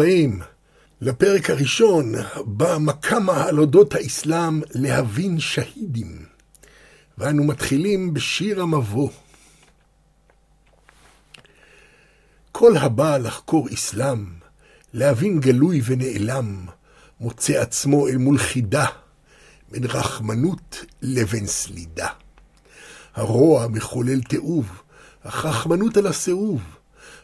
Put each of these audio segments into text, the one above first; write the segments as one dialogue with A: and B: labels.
A: הבאים לפרק הראשון במקמה על אודות האסלאם להבין שהידים. ואנו מתחילים בשיר המבוא. כל הבא לחקור אסלאם, להבין גלוי ונעלם, מוצא עצמו אל מול חידה, בין רחמנות לבין סלידה. הרוע מחולל תיעוב, אך רחמנות על הסיאוב.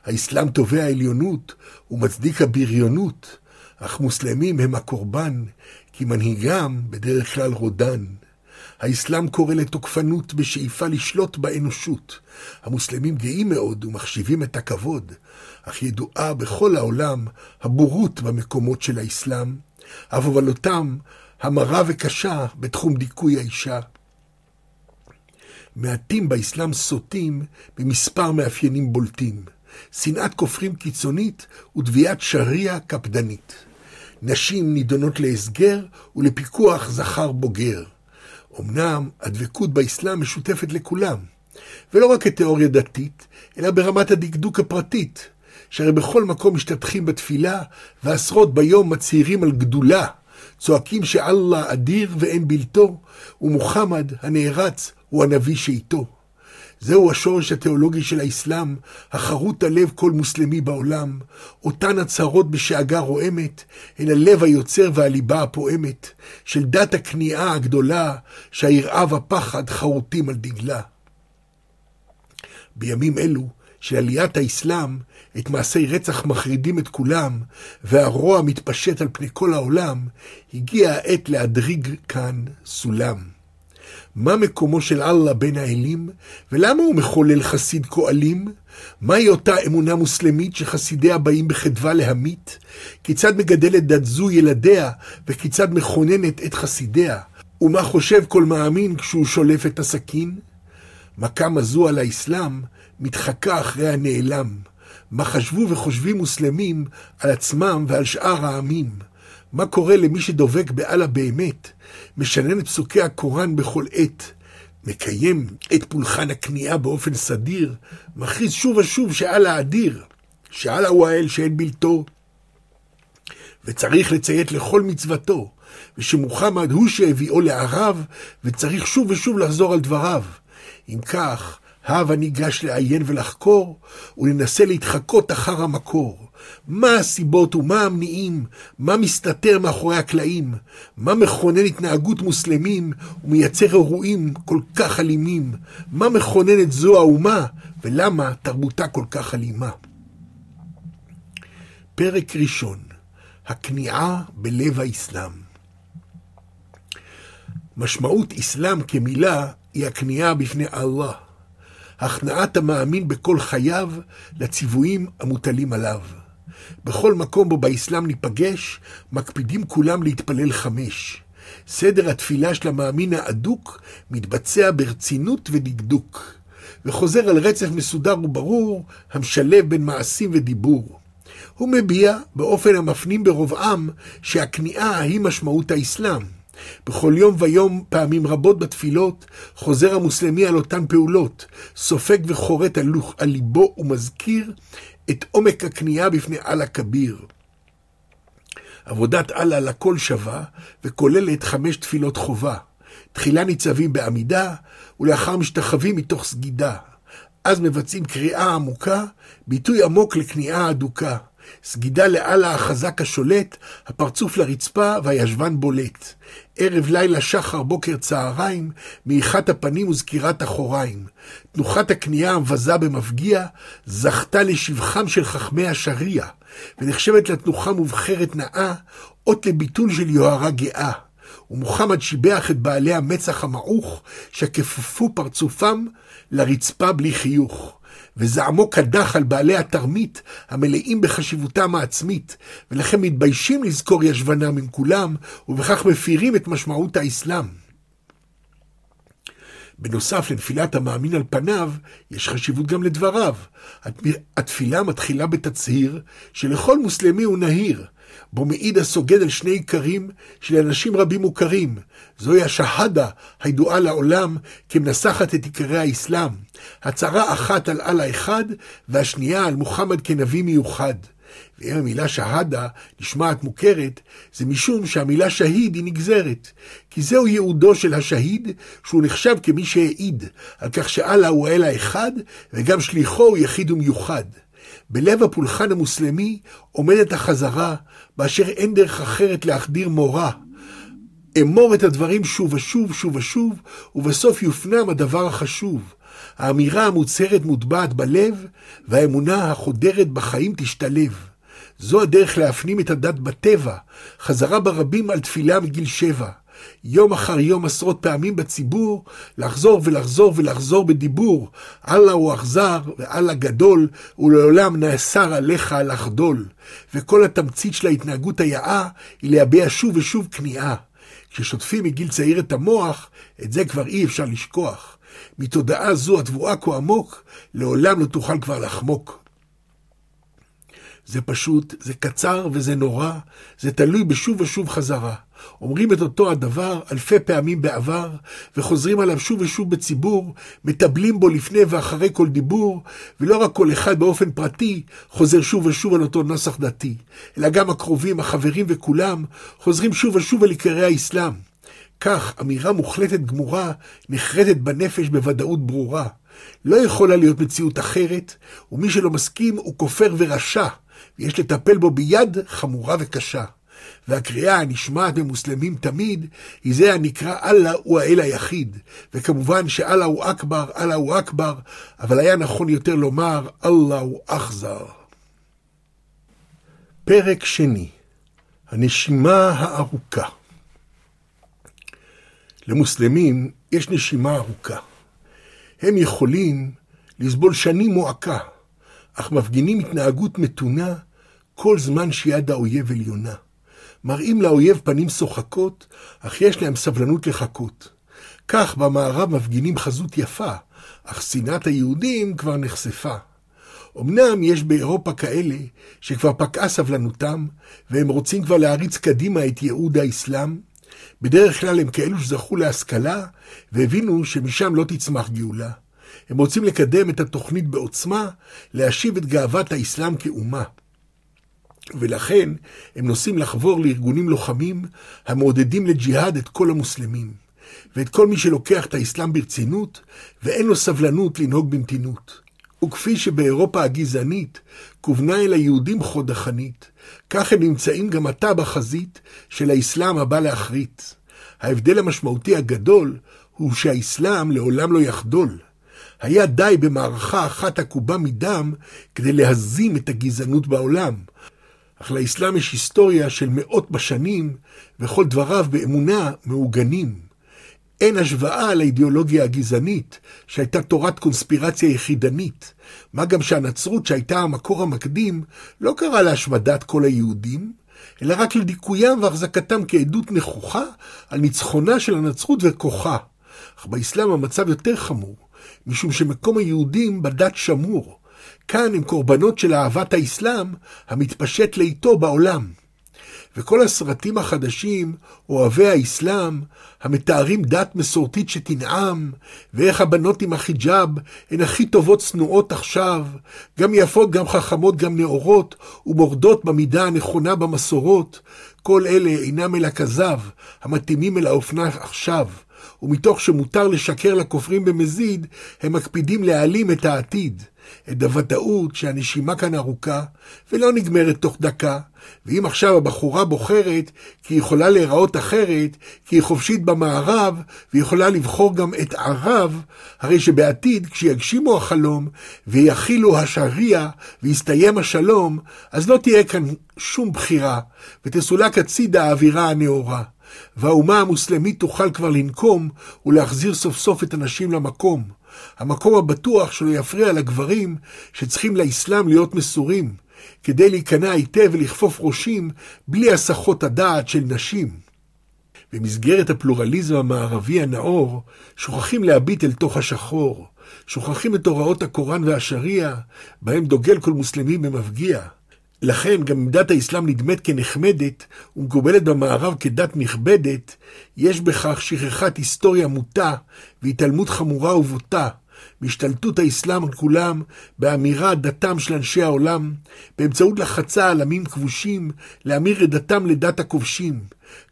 A: האסלאם תובע עליונות ומצדיק הבריונות, אך מוסלמים הם הקורבן, כי מנהיגם בדרך כלל רודן. האסלאם קורא לתוקפנות בשאיפה לשלוט באנושות. המוסלמים גאים מאוד ומחשיבים את הכבוד, אך ידועה בכל העולם הבורות במקומות של האסלאם, הובלותם המרה וקשה בתחום דיכוי האישה. מעטים באסלאם סוטים במספר מאפיינים בולטים. שנאת כופרים קיצונית ותביעת שריעה קפדנית. נשים נידונות להסגר ולפיקוח זכר בוגר. אמנם הדבקות באסלאם משותפת לכולם, ולא רק כתיאוריה דתית, אלא ברמת הדקדוק הפרטית, שהרי בכל מקום משתתחים בתפילה, ועשרות ביום מצהירים על גדולה, צועקים שאללה אדיר ואין בלתו, ומוחמד הנערץ הוא הנביא שאיתו. זהו השורש התיאולוגי של האסלאם, החרוט על לב כל מוסלמי בעולם. אותן הצהרות בשאגה רועמת, הן הלב היוצר והליבה הפועמת, של דת הכניעה הגדולה, שהיראה והפחד חרוטים על דגלה. בימים אלו, של עליית האסלאם, את מעשי רצח מחרידים את כולם, והרוע מתפשט על פני כל העולם, הגיעה העת להדריג כאן סולם. מה מקומו של אללה בין האלים, ולמה הוא מחולל חסיד כה אלים? מהי אותה אמונה מוסלמית שחסידיה באים בחדווה להמית? כיצד מגדלת דת זו ילדיה, וכיצד מכוננת את חסידיה? ומה חושב כל מאמין כשהוא שולף את הסכין? מכ"ם הזו על האסלאם מתחקה אחרי הנעלם. מה חשבו וחושבים מוסלמים על עצמם ועל שאר העמים? מה קורה למי שדובק באללה באמת, משנן את פסוקי הקוראן בכל עת, מקיים את פולחן הכניעה באופן סדיר, מכריז שוב ושוב שאללה אדיר, שאללה הוא האל שאין בלתו, וצריך לציית לכל מצוותו, ושמוחמד הוא שהביאו לערב, וצריך שוב ושוב לחזור על דבריו. אם כך, הבה ניגש לעיין ולחקור, וננסה להתחקות אחר המקור. מה הסיבות ומה המניעים, מה מסתתר מאחורי הקלעים, מה מכונן התנהגות מוסלמים ומייצר אירועים כל כך אלימים, מה מכונן את זו האומה ולמה תרבותה כל כך אלימה. פרק ראשון, הכניעה בלב האסלאם. משמעות אסלאם כמילה היא הכניעה בפני אללה. הכנעת המאמין בכל חייו לציוויים המוטלים עליו. בכל מקום בו באסלאם ניפגש, מקפידים כולם להתפלל חמש. סדר התפילה של המאמין האדוק מתבצע ברצינות ודקדוק, וחוזר על רצף מסודר וברור, המשלב בין מעשים ודיבור. הוא מביע, באופן המפנים ברובעם, שהכניעה היא משמעות האסלאם. בכל יום ויום, פעמים רבות בתפילות, חוזר המוסלמי על אותן פעולות, סופג וחורט על ליבו ומזכיר את עומק הכניעה בפני אללה כביר. עבודת אללה לכל שווה, וכוללת חמש תפילות חובה. תחילה ניצבים בעמידה, ולאחר משתחווים מתוך סגידה. אז מבצעים קריאה עמוקה, ביטוי עמוק לכניעה אדוקה. סגידה לאללה החזק השולט, הפרצוף לרצפה והישבן בולט. ערב לילה שחר בוקר צהריים, מעיכת הפנים וזקירת אחוריים. תנוחת הקנייה המבזה במפגיע, זכתה לשבחם של חכמי השריעה, ונחשבת לתנוחה מובחרת נאה, אות לביטול של יוהרה גאה. ומוחמד שיבח את בעלי המצח המעוך, שכפפו פרצופם לרצפה בלי חיוך. וזעמו קדח על בעלי התרמית, המלאים בחשיבותם העצמית, ולכן מתביישים לזכור ישבנם עם כולם, ובכך מפירים את משמעות האסלאם. בנוסף לנפילת המאמין על פניו, יש חשיבות גם לדבריו. התפילה מתחילה בתצהיר שלכל מוסלמי הוא נהיר, בו מעיד הסוגד על שני עיקרים שלאנשים רבים מוכרים. זוהי השהדה הידועה לעולם כמנסחת את עיקרי האסלאם. הצהרה אחת על אללה אחד, והשנייה על מוחמד כנביא מיוחד. ואם המילה שהדה נשמעת מוכרת, זה משום שהמילה שהיד היא נגזרת. כי זהו ייעודו של השהיד, שהוא נחשב כמי שהעיד, על כך שאללה הוא האל האחד, וגם שליחו הוא יחיד ומיוחד. בלב הפולחן המוסלמי עומדת החזרה, באשר אין דרך אחרת להחדיר מורה. אמור את הדברים שוב ושוב, שוב ושוב, ובסוף יופנם הדבר החשוב. האמירה המוצהרת מוטבעת בלב, והאמונה החודרת בחיים תשתלב. זו הדרך להפנים את הדת בטבע, חזרה ברבים על תפילה מגיל שבע. יום אחר יום עשרות פעמים בציבור, לחזור ולחזור ולחזור בדיבור. אללה הוא אכזר ואללה גדול, ולעולם נאסר עליך לחדול. וכל התמצית של ההתנהגות היאה היא להביע שוב ושוב כניעה. כששוטפים מגיל צעיר את המוח, את זה כבר אי אפשר לשכוח. מתודעה זו התבואה כה עמוק, לעולם לא תוכל כבר לחמוק. זה פשוט, זה קצר וזה נורא, זה תלוי בשוב ושוב חזרה. אומרים את אותו הדבר אלפי פעמים בעבר, וחוזרים עליו שוב ושוב בציבור, מטבלים בו לפני ואחרי כל דיבור, ולא רק כל אחד באופן פרטי חוזר שוב ושוב על אותו נוסח דתי, אלא גם הקרובים, החברים וכולם, חוזרים שוב ושוב על עיקרי האסלאם. כך אמירה מוחלטת גמורה נחרטת בנפש בוודאות ברורה. לא יכולה להיות מציאות אחרת, ומי שלא מסכים הוא כופר ורשע, ויש לטפל בו ביד חמורה וקשה. והקריאה הנשמעת במוסלמים תמיד, היא זה הנקרא אללה הוא האל היחיד. וכמובן שאללה הוא אכבר, אללה הוא אכבר, אבל היה נכון יותר לומר אללה הוא אכזר. פרק שני, הנשימה הארוכה. למוסלמים יש נשימה ארוכה. הם יכולים לסבול שנים מועקה, אך מפגינים התנהגות מתונה כל זמן שיד האויב עליונה. מראים לאויב פנים שוחקות, אך יש להם סבלנות לחכות. כך במערב מפגינים חזות יפה, אך שנאת היהודים כבר נחשפה. אמנם יש באירופה כאלה שכבר פקעה סבלנותם, והם רוצים כבר להריץ קדימה את ייעוד האסלאם. בדרך כלל הם כאלו שזכו להשכלה, והבינו שמשם לא תצמח גאולה. הם רוצים לקדם את התוכנית בעוצמה, להשיב את גאוות האסלאם כאומה. ולכן הם נוסעים לחבור לארגונים לוחמים המעודדים לג'יהאד את כל המוסלמים, ואת כל מי שלוקח את האסלאם ברצינות, ואין לו סבלנות לנהוג במתינות. וכפי שבאירופה הגזענית כוונה אל היהודים חוד החנית, כך הם נמצאים גם עתה בחזית של האסלאם הבא להחריט. ההבדל המשמעותי הגדול הוא שהאסלאם לעולם לא יחדול. היה די במערכה אחת עקובה מדם כדי להזים את הגזענות בעולם, אך לאסלאם יש היסטוריה של מאות בשנים, וכל דבריו באמונה מעוגנים. אין השוואה לאידיאולוגיה הגזענית, שהייתה תורת קונספירציה יחידנית, מה גם שהנצרות, שהייתה המקור המקדים, לא קראה להשמדת כל היהודים, אלא רק לדיכוים והחזקתם כעדות נכוחה על ניצחונה של הנצרות וכוחה. אך באסלאם המצב יותר חמור, משום שמקום היהודים בדת שמור, כאן הם קורבנות של אהבת האסלאם המתפשט לאיתו בעולם. וכל הסרטים החדשים, אוהבי האסלאם, המתארים דת מסורתית שתנעם, ואיך הבנות עם החיג'אב הן הכי טובות צנועות עכשיו, גם יפות, גם חכמות, גם נאורות, ומורדות במידה הנכונה במסורות, כל אלה אינם אלא כזב, המתאימים אל האופנה עכשיו. ומתוך שמותר לשקר לכופרים במזיד, הם מקפידים להעלים את העתיד. את הוודאות שהנשימה כאן ארוכה ולא נגמרת תוך דקה, ואם עכשיו הבחורה בוחרת כי היא יכולה להיראות אחרת, כי היא חופשית במערב, ויכולה לבחור גם את ערב, הרי שבעתיד כשיגשימו החלום, ויכילו השריעה, ויסתיים השלום, אז לא תהיה כאן שום בחירה, ותסולק הצידה האווירה הנאורה. והאומה המוסלמית תוכל כבר לנקום ולהחזיר סוף סוף את הנשים למקום. המקום הבטוח שלא יפריע לגברים שצריכים לאסלאם להיות מסורים, כדי להיכנע היטב ולכפוף ראשים בלי הסחות הדעת של נשים. במסגרת הפלורליזם המערבי הנאור, שוכחים להביט אל תוך השחור, שוכחים את הוראות הקוראן והשריעה, בהם דוגל כל מוסלמי במפגיע. לכן גם אם דת האסלאם נדמת כנחמדת ומקובלת במערב כדת נכבדת, יש בכך שכחת היסטוריה מוטה והתעלמות חמורה ובוטה, מהשתלטות האסלאם על כולם, באמירה דתם של אנשי העולם, באמצעות לחצה על עמים כבושים, להמיר את דתם לדת הכובשים.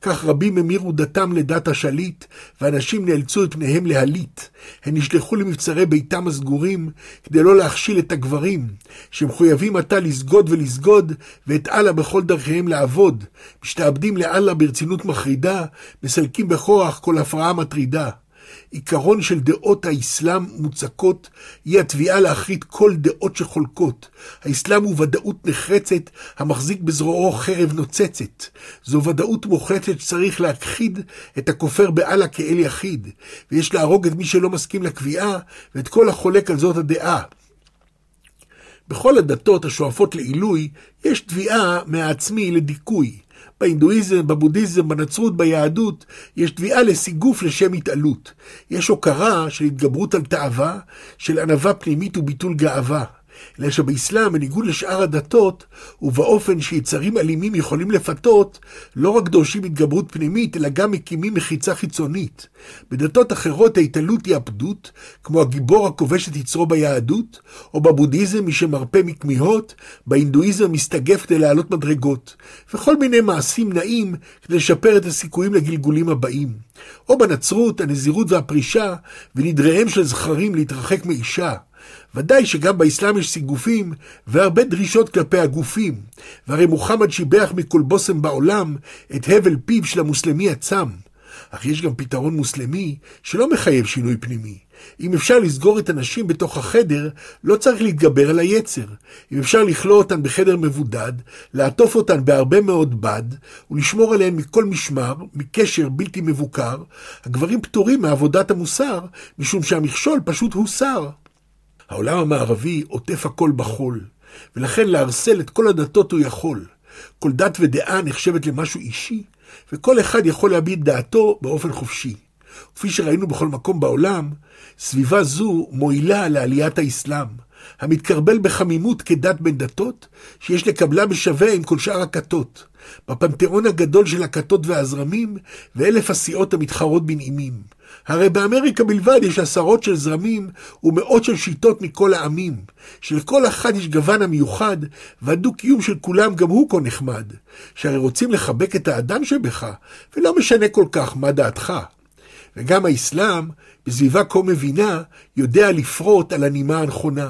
A: כך רבים המירו דתם לדת השליט, ואנשים נאלצו את פניהם להליט. הם נשלחו למבצרי ביתם הסגורים, כדי לא להכשיל את הגברים, שמחויבים עתה לסגוד ולסגוד, ואת אללה בכל דרכיהם לעבוד. משתעבדים לאללה ברצינות מחרידה, מסלקים בכוח כל הפרעה מטרידה. עיקרון של דעות האסלאם מוצקות היא התביעה להכרית כל דעות שחולקות. האסלאם הוא ודאות נחרצת המחזיק בזרועו חרב נוצצת. זו ודאות מוחלטת שצריך להכחיד את הכופר באללה כאל יחיד, ויש להרוג את מי שלא מסכים לקביעה ואת כל החולק על זאת הדעה. בכל הדתות השואפות לעילוי, יש תביעה מהעצמי לדיכוי. בהינדואיזם, בבודהיזם, בנצרות, ביהדות, יש תביעה לסיגוף לשם התעלות. יש הוקרה של התגברות על תאווה, של ענווה פנימית וביטול גאווה. אלא שבאסלאם, בניגוד לשאר הדתות, ובאופן שיצרים אלימים יכולים לפתות, לא רק דורשים התגברות פנימית, אלא גם מקימים מחיצה חיצונית. בדתות אחרות ההתעלות היא הפדות, כמו הגיבור הכובש את יצרו ביהדות, או בבודהיזם מי שמרפא מכמיהות, בהינדואיזם מסתגף כדי לעלות מדרגות, וכל מיני מעשים נעים כדי לשפר את הסיכויים לגלגולים הבאים. או בנצרות, הנזירות והפרישה, ונדריהם של זכרים להתרחק מאישה. ודאי שגם באסלאם יש סיגופים והרבה דרישות כלפי הגופים, והרי מוחמד שיבח מכל בושם בעולם את הבל פיו של המוסלמי הצם. אך יש גם פתרון מוסלמי שלא מחייב שינוי פנימי. אם אפשר לסגור את הנשים בתוך החדר, לא צריך להתגבר על היצר. אם אפשר לכלוא אותן בחדר מבודד, לעטוף אותן בהרבה מאוד בד, ולשמור עליהן מכל משמר, מקשר בלתי מבוקר, הגברים פטורים מעבודת המוסר, משום שהמכשול פשוט הוסר. העולם המערבי עוטף הכל בחול, ולכן לערסל את כל הדתות הוא יכול. כל דת ודעה נחשבת למשהו אישי, וכל אחד יכול להביע דעתו באופן חופשי. כפי שראינו בכל מקום בעולם, סביבה זו מועילה לעליית האסלאם, המתקרבל בחמימות כדת בין דתות, שיש לקבלה בשווה עם כל שאר הכתות, בפנתיאון הגדול של הכתות והזרמים, ואלף הסיעות המתחרות בנעימים. הרי באמריקה בלבד יש עשרות של זרמים ומאות של שיטות מכל העמים, שלכל אחד יש גוון המיוחד, והדו-קיום של כולם גם הוא כה נחמד, שהרי רוצים לחבק את האדם שבך, ולא משנה כל כך מה דעתך. וגם האסלאם, בסביבה כה מבינה, יודע לפרוט על הנימה הנכונה,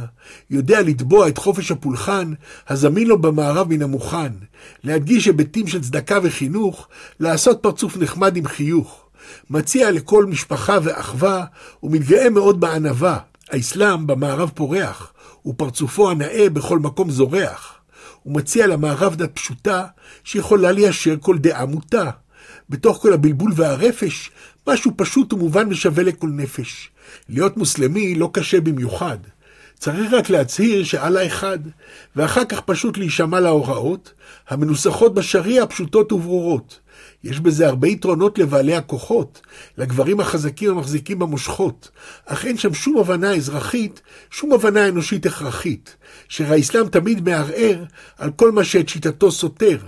A: יודע לתבוע את חופש הפולחן הזמין לו במערב מן המוכן, להדגיש היבטים של צדקה וחינוך, לעשות פרצוף נחמד עם חיוך. מציע לכל משפחה ואחווה, ומתגאה מאוד בענווה. האסלאם במערב פורח, ופרצופו הנאה בכל מקום זורח. הוא מציע למערב דת פשוטה, שיכולה ליישר כל דעה מוטה. בתוך כל הבלבול והרפש, משהו פשוט ומובן ושווה לכל נפש. להיות מוסלמי לא קשה במיוחד. צריך רק להצהיר שאללה אחד, ואחר כך פשוט להישמע להוראות, המנוסחות בשריעה פשוטות וברורות. יש בזה הרבה יתרונות לבעלי הכוחות, לגברים החזקים המחזיקים במושכות, אך אין שם שום הבנה אזרחית, שום הבנה אנושית הכרחית, שהאסלאם תמיד מערער על כל מה שאת שיטתו סותר,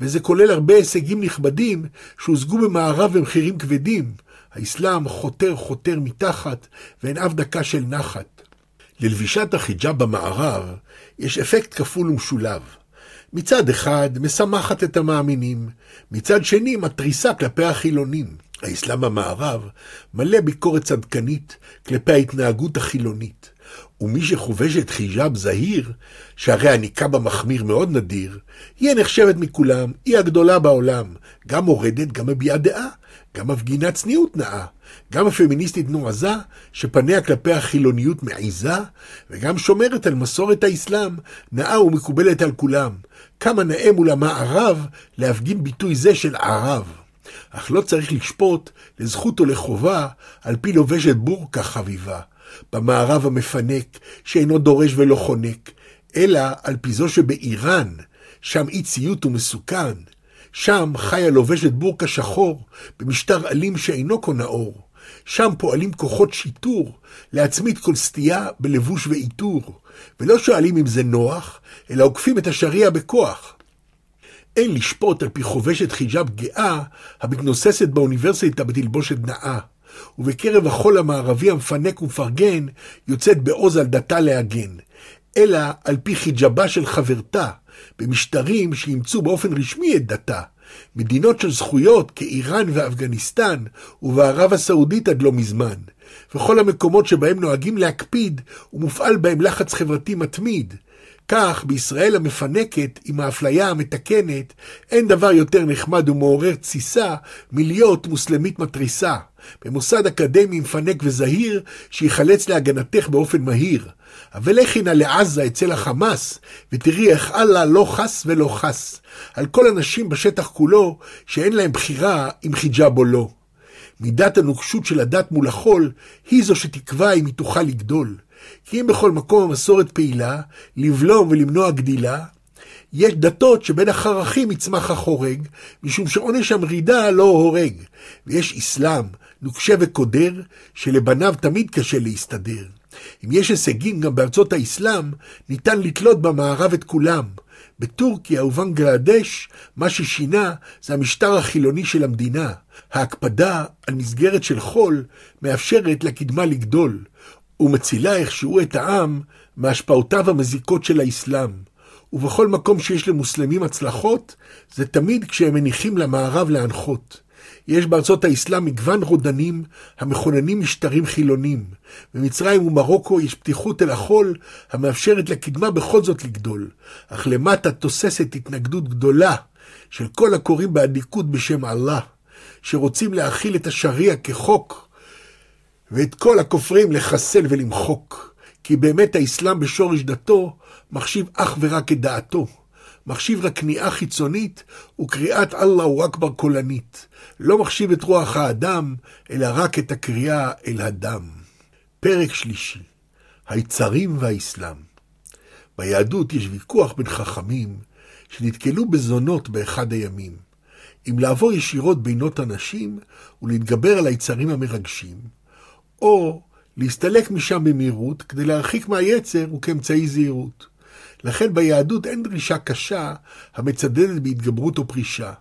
A: וזה כולל הרבה הישגים נכבדים שהושגו במערב במחירים כבדים. האסלאם חותר חותר מתחת, ואין אף דקה של נחת. ללבישת החיג'אב במערב יש אפקט כפול ומשולב. מצד אחד, משמחת את המאמינים, מצד שני, מתריסה כלפי החילונים. האסלאם במערב מלא ביקורת צדקנית כלפי ההתנהגות החילונית. ומי שחובש את חיג'אב זהיר, שהרי הניקאב המחמיר מאוד נדיר, היא הנחשבת מכולם, היא הגדולה בעולם, גם מורדת, גם מביעה דעה, גם מפגינה צניעות נאה, גם הפמיניסטית נועזה, שפניה כלפי החילוניות מעיזה, וגם שומרת על מסורת האסלאם, נאה ומקובלת על כולם. כמה נאה מול המערב להפגין ביטוי זה של ערב. אך לא צריך לשפוט לזכות או לחובה על פי לובשת בורקה חביבה. במערב המפנק, שאינו דורש ולא חונק, אלא על פי זו שבאיראן, שם אי ציות ומסוכן. שם חיה לובשת בורקה שחור, במשטר אלים שאינו כה נאור. שם פועלים כוחות שיטור, להצמיד כל סטייה בלבוש ועיטור, ולא שואלים אם זה נוח, אלא עוקפים את השריעה בכוח. אין לשפוט על פי חובשת חיג'אב גאה, המתנוססת באוניברסיטה בתלבושת נאה. ובקרב החול המערבי המפנק ומפרגן, יוצאת בעוז על דתה להגן. אלא על פי חיג'בה של חברתה, במשטרים שאימצו באופן רשמי את דתה. מדינות של זכויות כאיראן ואפגניסטן, ובערב הסעודית עד לא מזמן. וכל המקומות שבהם נוהגים להקפיד, ומופעל בהם לחץ חברתי מתמיד. כך, בישראל המפנקת, עם האפליה המתקנת, אין דבר יותר נחמד ומעורר תסיסה מלהיות מוסלמית מתריסה. במוסד אקדמי מפנק וזהיר, שיחלץ להגנתך באופן מהיר. אבל לכי נא לעזה אצל החמאס, ותראי איך אללה לא חס ולא חס. על כל הנשים בשטח כולו, שאין להם בחירה אם חיג'אב או לא. מידת הנוקשות של הדת מול החול, היא זו שתקבע אם היא תוכל לגדול. כי אם בכל מקום המסורת פעילה, לבלום ולמנוע גדילה, יש דתות שבין החרכים יצמח החורג, משום שעונש המרידה לא הורג. ויש אסלאם, נוקשה וקודר, שלבניו תמיד קשה להסתדר. אם יש הישגים גם בארצות האסלאם, ניתן לתלות במערב את כולם. בטורקיה ובנגלדש, מה ששינה זה המשטר החילוני של המדינה. ההקפדה על מסגרת של חול מאפשרת לקדמה לגדול, ומצילה איכשהו את העם מהשפעותיו המזיקות של האסלאם. ובכל מקום שיש למוסלמים הצלחות, זה תמיד כשהם מניחים למערב להנחות. יש בארצות האסלאם מגוון רודנים המכוננים משטרים חילונים. במצרים ומרוקו יש פתיחות אל החול המאפשרת לקדמה בכל זאת לגדול. אך למטה תוססת התנגדות גדולה של כל הקוראים באדיקות בשם אללה, שרוצים להכיל את השריעה כחוק, ואת כל הכופרים לחסל ולמחוק. כי באמת האסלאם בשורש דתו מחשיב אך ורק את דעתו. מחשיב רק כניעה חיצונית וקריאת אללהו אכבר קולנית. לא מחשיב את רוח האדם, אלא רק את הקריאה אל הדם. פרק שלישי, היצרים והאסלאם. ביהדות יש ויכוח בין חכמים שנתקלו בזונות באחד הימים, אם לעבור ישירות בינות הנשים ולהתגבר על היצרים המרגשים, או להסתלק משם במהירות כדי להרחיק מהיצר וכאמצעי זהירות. לכן ביהדות אין דרישה קשה המצדדת בהתגברות או פרישה,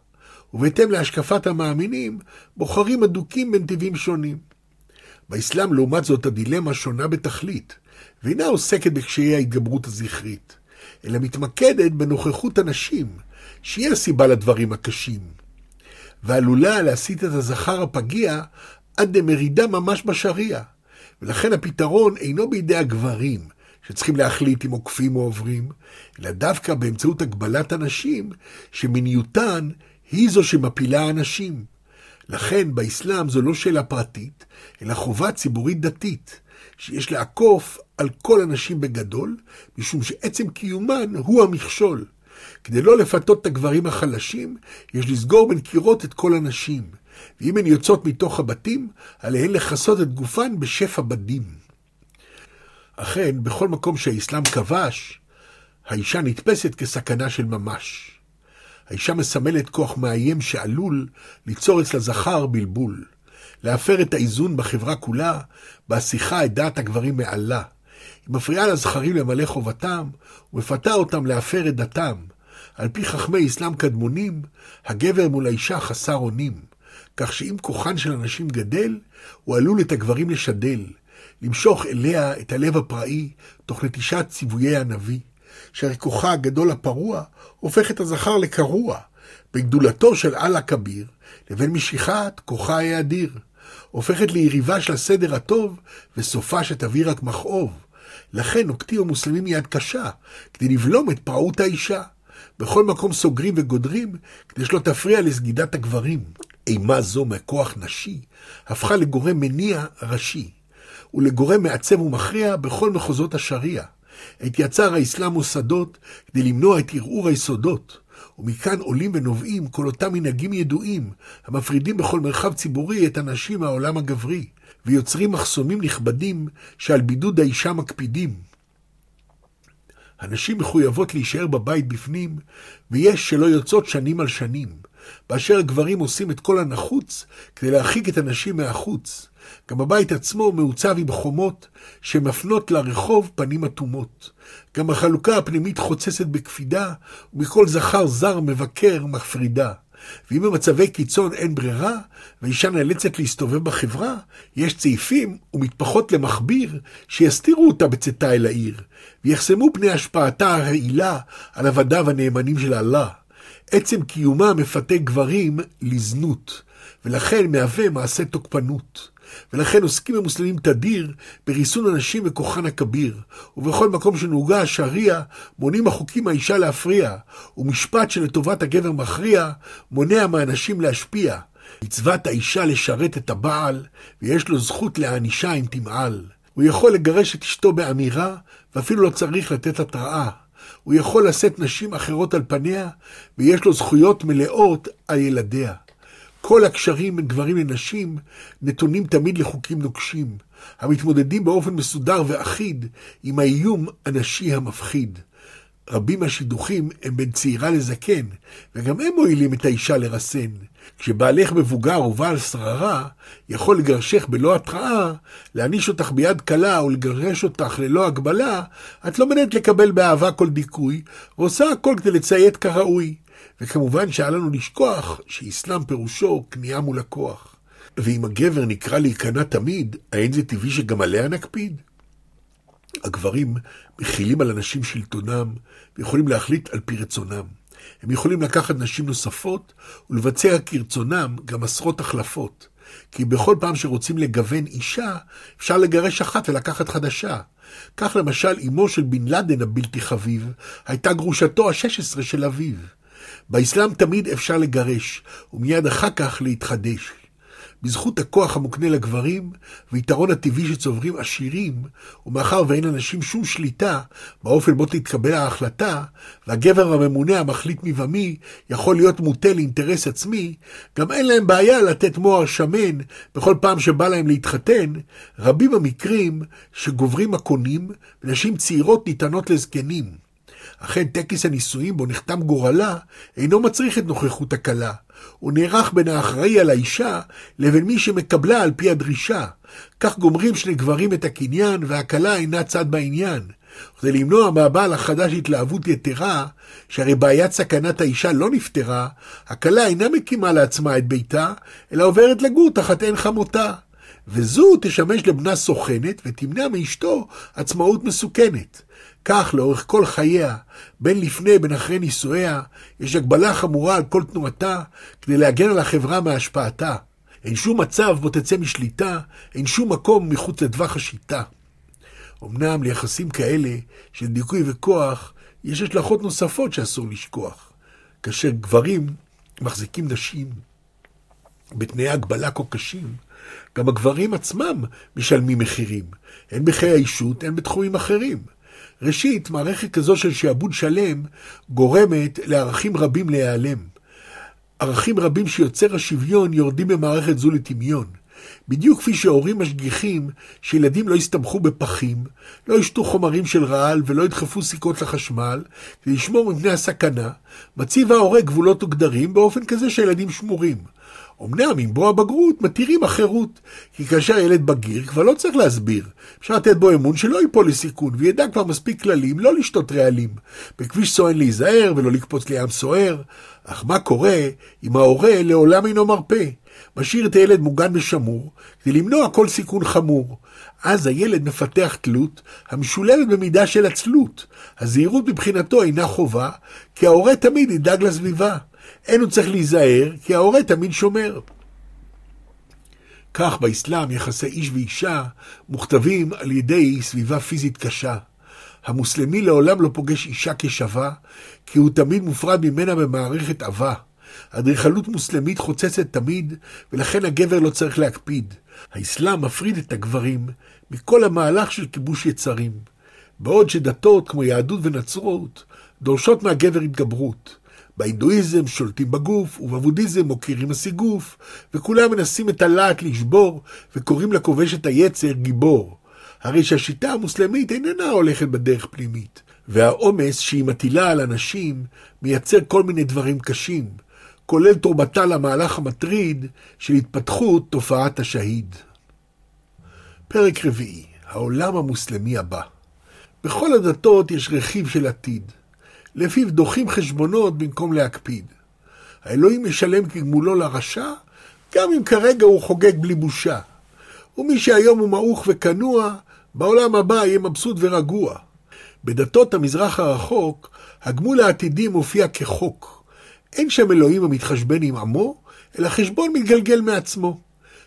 A: ובהתאם להשקפת המאמינים, בוחרים אדוקים בנתיבים שונים. באסלאם, לעומת זאת, הדילמה שונה בתכלית, ואינה עוסקת בקשיי ההתגברות הזכרית, אלא מתמקדת בנוכחות הנשים, שהיא הסיבה לדברים הקשים, ועלולה להסיט את הזכר הפגיע עד למרידה ממש בשריעה. ולכן הפתרון אינו בידי הגברים, שצריכים להחליט אם עוקפים או עוברים, אלא דווקא באמצעות הגבלת הנשים, שמיניותן היא זו שמפילה אנשים. לכן באסלאם זו לא שאלה פרטית, אלא חובה ציבורית דתית, שיש לעקוף על כל הנשים בגדול, משום שעצם קיומן הוא המכשול. כדי לא לפתות את הגברים החלשים, יש לסגור בין קירות את כל הנשים. ואם הן יוצאות מתוך הבתים, עליהן לכסות את גופן בשפע בדים. אכן, בכל מקום שהאסלאם כבש, האישה נתפסת כסכנה של ממש. האישה מסמלת כוח מאיים שעלול ליצור אצל הזכר בלבול, להפר את האיזון בחברה כולה, בהשיחה את דעת הגברים מעלה. היא מפריעה לזכרים למלא חובתם, ומפתה אותם להפר את דתם. על פי חכמי אסלאם קדמונים, הגבר מול האישה חסר אונים, כך שאם כוחן של הנשים גדל, הוא עלול את הגברים לשדל, למשוך אליה את הלב הפראי, תוך נטישת ציוויי הנביא. שהרי כוחה הגדול הפרוע הופך את הזכר לקרוע, בגדולתו של אללה כביר, לבין משיכת כוחה האדיר. הופכת ליריבה של הסדר הטוב, וסופה שתביא רק מכאוב. לכן נוקטים המוסלמים יד קשה, כדי לבלום את פרעות האישה. בכל מקום סוגרים וגודרים, כדי שלא תפריע לסגידת הגברים. אימה זו מכוח נשי, הפכה לגורם מניע ראשי, ולגורם מעצב ומכריע בכל מחוזות השריעה. עת יצר האסלאם מוסדות כדי למנוע את ערעור היסודות, ומכאן עולים ונובעים כל אותם מנהגים ידועים, המפרידים בכל מרחב ציבורי את הנשים מהעולם הגברי, ויוצרים מחסומים נכבדים שעל בידוד האישה מקפידים. הנשים מחויבות להישאר בבית בפנים, ויש שלא יוצאות שנים על שנים, באשר הגברים עושים את כל הנחוץ כדי להרחיק את הנשים מהחוץ. גם הבית עצמו מעוצב עם חומות שמפנות לרחוב פנים אטומות. גם החלוקה הפנימית חוצצת בקפידה, ומכל זכר זר מבקר מפרידה. ואם במצבי קיצון אין ברירה, והאישה נאלצת להסתובב בחברה, יש צעיפים ומטפחות למכביר שיסתירו אותה בצאתה אל העיר, ויחסמו פני השפעתה הרעילה על עבדיו הנאמנים של אללה. עצם קיומה מפתה גברים לזנות, ולכן מהווה מעשה תוקפנות. ולכן עוסקים המוסלמים תדיר בריסון הנשים וכוחן הכביר, ובכל מקום שנהוגה השריעה מונעים החוקים האישה להפריע, ומשפט שלטובת הגבר מכריע מונע מהנשים להשפיע. מצוות האישה לשרת את הבעל, ויש לו זכות להענישה אם תמעל. הוא יכול לגרש את אשתו באמירה, ואפילו לא צריך לתת התראה. הוא יכול לשאת נשים אחרות על פניה, ויש לו זכויות מלאות על ילדיה. כל הקשרים בין גברים לנשים נתונים תמיד לחוקים נוקשים, המתמודדים באופן מסודר ואחיד עם האיום הנשי המפחיד. רבים מהשידוכים הם בין צעירה לזקן, וגם הם מועילים את האישה לרסן. כשבעלך מבוגר ובעל שררה, יכול לגרשך בלא התראה, להעניש אותך ביד קלה או לגרש אותך ללא הגבלה, את לא מנהלת לקבל באהבה כל דיכוי, ועושה הכל כדי לציית כראוי. וכמובן שאל לנו לשכוח שאסלאם פירושו כניעה מול הכוח. ואם הגבר נקרא להיכנע תמיד, האין זה טבעי שגם עליה נקפיד? הגברים מכילים על הנשים שלטונם ויכולים להחליט על פי רצונם. הם יכולים לקחת נשים נוספות ולבצע כרצונם גם עשרות החלפות. כי בכל פעם שרוצים לגוון אישה, אפשר לגרש אחת ולקחת חדשה. כך למשל אמו של בן לאדן הבלתי חביב, הייתה גרושתו ה-16 של אביו. באסלאם תמיד אפשר לגרש, ומיד אחר כך להתחדש. בזכות הכוח המוקנה לגברים, ויתרון הטבעי שצוברים עשירים, ומאחר ואין לאנשים שום שליטה באופן בו תתקבל ההחלטה, והגבר הממונה המחליט מי ומי יכול להיות מוטה לאינטרס עצמי, גם אין להם בעיה לתת מוהר שמן בכל פעם שבא להם להתחתן, רבים המקרים שגוברים הקונים, ונשים צעירות ניתנות לזקנים. אכן טקס הנישואים בו נחתם גורלה אינו מצריך את נוכחות הכלה. הוא נערך בין האחראי על האישה לבין מי שמקבלה על פי הדרישה. כך גומרים שני גברים את הקניין והכלה אינה צד בעניין. כדי למנוע מהבעל החדש התלהבות יתרה, שהרי בעיית סכנת האישה לא נפתרה, הכלה אינה מקימה לעצמה את ביתה, אלא עוברת לגור תחת עין חמותה. וזו תשמש לבנה סוכנת ותמנע מאשתו עצמאות מסוכנת. כך לאורך כל חייה, בין לפני בין אחרי נישואיה, יש הגבלה חמורה על כל תנועתה כדי להגן על החברה מהשפעתה. אין שום מצב בו תצא משליטה, אין שום מקום מחוץ לטווח השיטה. אמנם ליחסים כאלה של דיכוי וכוח, יש השלכות נוספות שאסור לשכוח. כאשר גברים מחזיקים נשים בתנאי הגבלה כה קשים, גם הגברים עצמם משלמים מחירים, הן בחיי האישות, הן בתחומים אחרים. ראשית, מערכת כזו של שעבוד שלם גורמת לערכים רבים להיעלם. ערכים רבים שיוצר השוויון יורדים במערכת זו לטמיון. בדיוק כפי שהורים משגיחים שילדים לא יסתמכו בפחים, לא ישתו חומרים של רעל ולא ידחפו סיכות לחשמל, כדי לשמור מפני הסכנה, מציב ההורה גבולות וגדרים באופן כזה שהילדים שמורים. אמנם עם בוא הבגרות מתירים החירות, כי כאשר ילד בגיר כבר לא צריך להסביר. אפשר לתת בו אמון שלא ייפול לסיכון, וידע כבר מספיק כללים לא לשתות רעלים. בכביש סואן להיזהר ולא לקפוץ לים סוער. אך מה קורה אם ההורה לעולם אינו מרפה? משאיר את הילד מוגן ושמור, כדי למנוע כל סיכון חמור. אז הילד מפתח תלות המשולבת במידה של עצלות. הזהירות מבחינתו אינה חובה, כי ההורה תמיד ידאג לסביבה. אין הוא צריך להיזהר, כי ההורה תמיד שומר. כך באסלאם יחסי איש ואישה מוכתבים על ידי סביבה פיזית קשה. המוסלמי לעולם לא פוגש אישה כשווה, כי הוא תמיד מופרד ממנה במערכת עבה. אדריכלות מוסלמית חוצצת תמיד, ולכן הגבר לא צריך להקפיד. האסלאם מפריד את הגברים מכל המהלך של כיבוש יצרים, בעוד שדתות כמו יהדות ונצרות דורשות מהגבר התגברות. בהינדואיזם שולטים בגוף, ובבודהיזם מוקירים הסיגוף, וכולם מנסים את הלהט לשבור, וקוראים לכובש את היצר גיבור. הרי שהשיטה המוסלמית איננה הולכת בדרך פנימית, והעומס שהיא מטילה על אנשים מייצר כל מיני דברים קשים, כולל תרומתה למהלך המטריד של התפתחות תופעת השהיד. פרק רביעי, העולם המוסלמי הבא. בכל הדתות יש רכיב של עתיד. לפיו דוחים חשבונות במקום להקפיד. האלוהים משלם כגמולו לרשע, גם אם כרגע הוא חוגג בלי בושה. ומי שהיום הוא מעוך וכנוע, בעולם הבא יהיה מבסוט ורגוע. בדתות המזרח הרחוק, הגמול העתידי מופיע כחוק. אין שם אלוהים המתחשבן עם עמו, אלא חשבון מתגלגל מעצמו.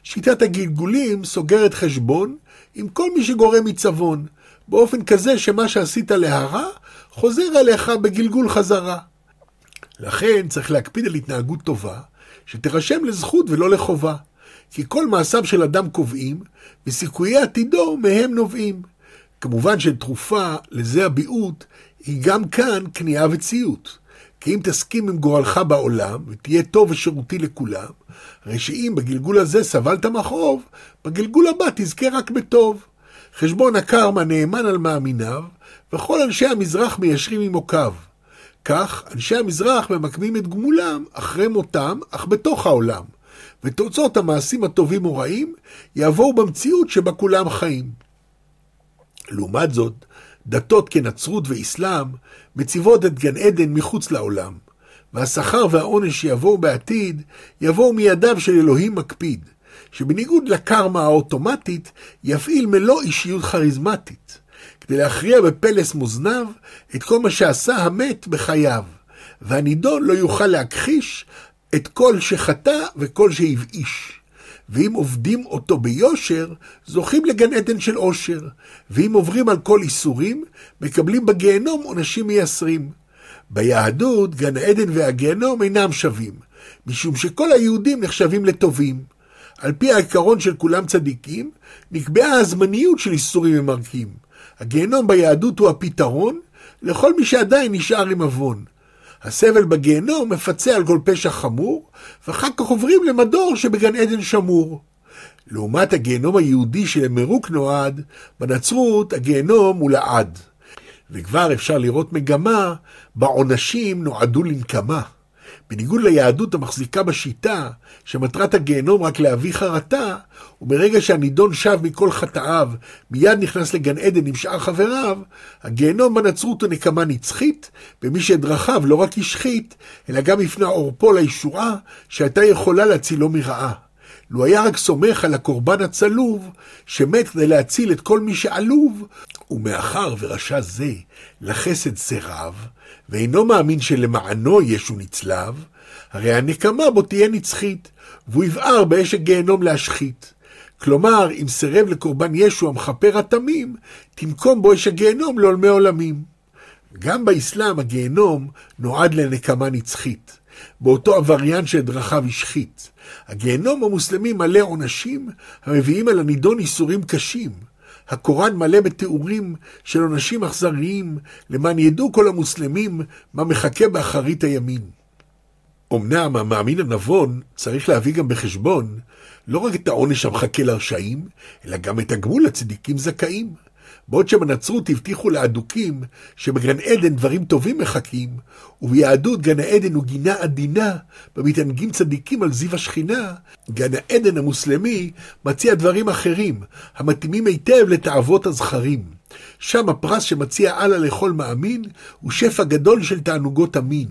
A: שיטת הגלגולים סוגרת חשבון עם כל מי שגורם מצוון, באופן כזה שמה שעשית להרע, חוזר עליך בגלגול חזרה. לכן צריך להקפיד על התנהגות טובה, שתירשם לזכות ולא לחובה. כי כל מעשיו של אדם קובעים, וסיכויי עתידו מהם נובעים. כמובן שתרופה לזה הביעוט היא גם כאן כניעה וציות. כי אם תסכים עם גורלך בעולם, ותהיה טוב ושירותי לכולם, הרי שאם בגלגול הזה סבלת מחרוב, בגלגול הבא תזכה רק בטוב. חשבון הקרמה נאמן על מאמיניו, וכל אנשי המזרח מיישרים עמו קו. כך, אנשי המזרח ממקמים את גמולם אחרי מותם, אך בתוך העולם. ותוצאות המעשים הטובים או רעים יבואו במציאות שבה כולם חיים. לעומת זאת, דתות כנצרות ואסלאם מציבות את גן עדן מחוץ לעולם, והשכר והעונש שיבואו בעתיד יבואו מידיו של אלוהים מקפיד, שבניגוד לקרמה האוטומטית, יפעיל מלוא אישיות כריזמטית, כדי להכריע בפלס מוזנב את כל מה שעשה המת בחייו, והנידון לא יוכל להכחיש את כל שחטא וכל שהבאיש. ואם עובדים אותו ביושר, זוכים לגן עדן של עושר. ואם עוברים על כל איסורים, מקבלים בגיהנום עונשים מייסרים. ביהדות, גן העדן והגיהנום אינם שווים, משום שכל היהודים נחשבים לטובים. על פי העיקרון של כולם צדיקים, נקבעה הזמניות של איסורים ממרקים. הגיהנום ביהדות הוא הפתרון לכל מי שעדיין נשאר עם עוון. הסבל בגיהנום מפצה על כל פשע חמור, ואחר כך עוברים למדור שבגן עדן שמור. לעומת הגיהנום היהודי שלמרוק נועד, בנצרות הגיהנום הוא לעד. וכבר אפשר לראות מגמה בעונשים נועדו לנקמה. בניגוד ליהדות המחזיקה בשיטה, שמטרת הגיהנום רק להביא חרטה, ומרגע שהנידון שב מכל חטאיו, מיד נכנס לגן עדן עם שאר חבריו, הגיהנום בנצרות הוא נקמה נצחית, במי שדרכיו לא רק השחית, אלא גם הפנה עורפו לישועה, שהייתה יכולה להצילו מרעה. לו היה רק סומך על הקורבן הצלוב, שמת כדי להציל את כל מי שעלוב, ומאחר ורשע זה לחסד סירב, ואינו מאמין שלמענו ישו נצלב, הרי הנקמה בו תהיה נצחית, והוא יבער באש הגיהנום להשחית. כלומר, אם סירב לקורבן ישו המכפר התמים, תנקום בו אש הגיהנום לעולמי עולמים. גם באסלאם הגיהנום נועד לנקמה נצחית, באותו עבריין שאת דרכיו השחית. הגיהנום המוסלמי מלא עונשים המביאים על הנידון איסורים קשים. הקוראן מלא בתיאורים של עונשים אכזריים, למען ידעו כל המוסלמים מה מחכה באחרית הימין. אמנם המאמין הנבון צריך להביא גם בחשבון לא רק את העונש המחכה לרשעים, אלא גם את הגמול לצדיקים זכאים. בעוד שבנצרות הבטיחו לאדוקים שבגן עדן דברים טובים מחכים, וביהדות גן העדן הוא גינה עדינה, במתענגים צדיקים על זיו השכינה, גן העדן המוסלמי מציע דברים אחרים, המתאימים היטב לתאוות הזכרים. שם הפרס שמציע אללה לכל מאמין, הוא שפע גדול של תענוגות המין.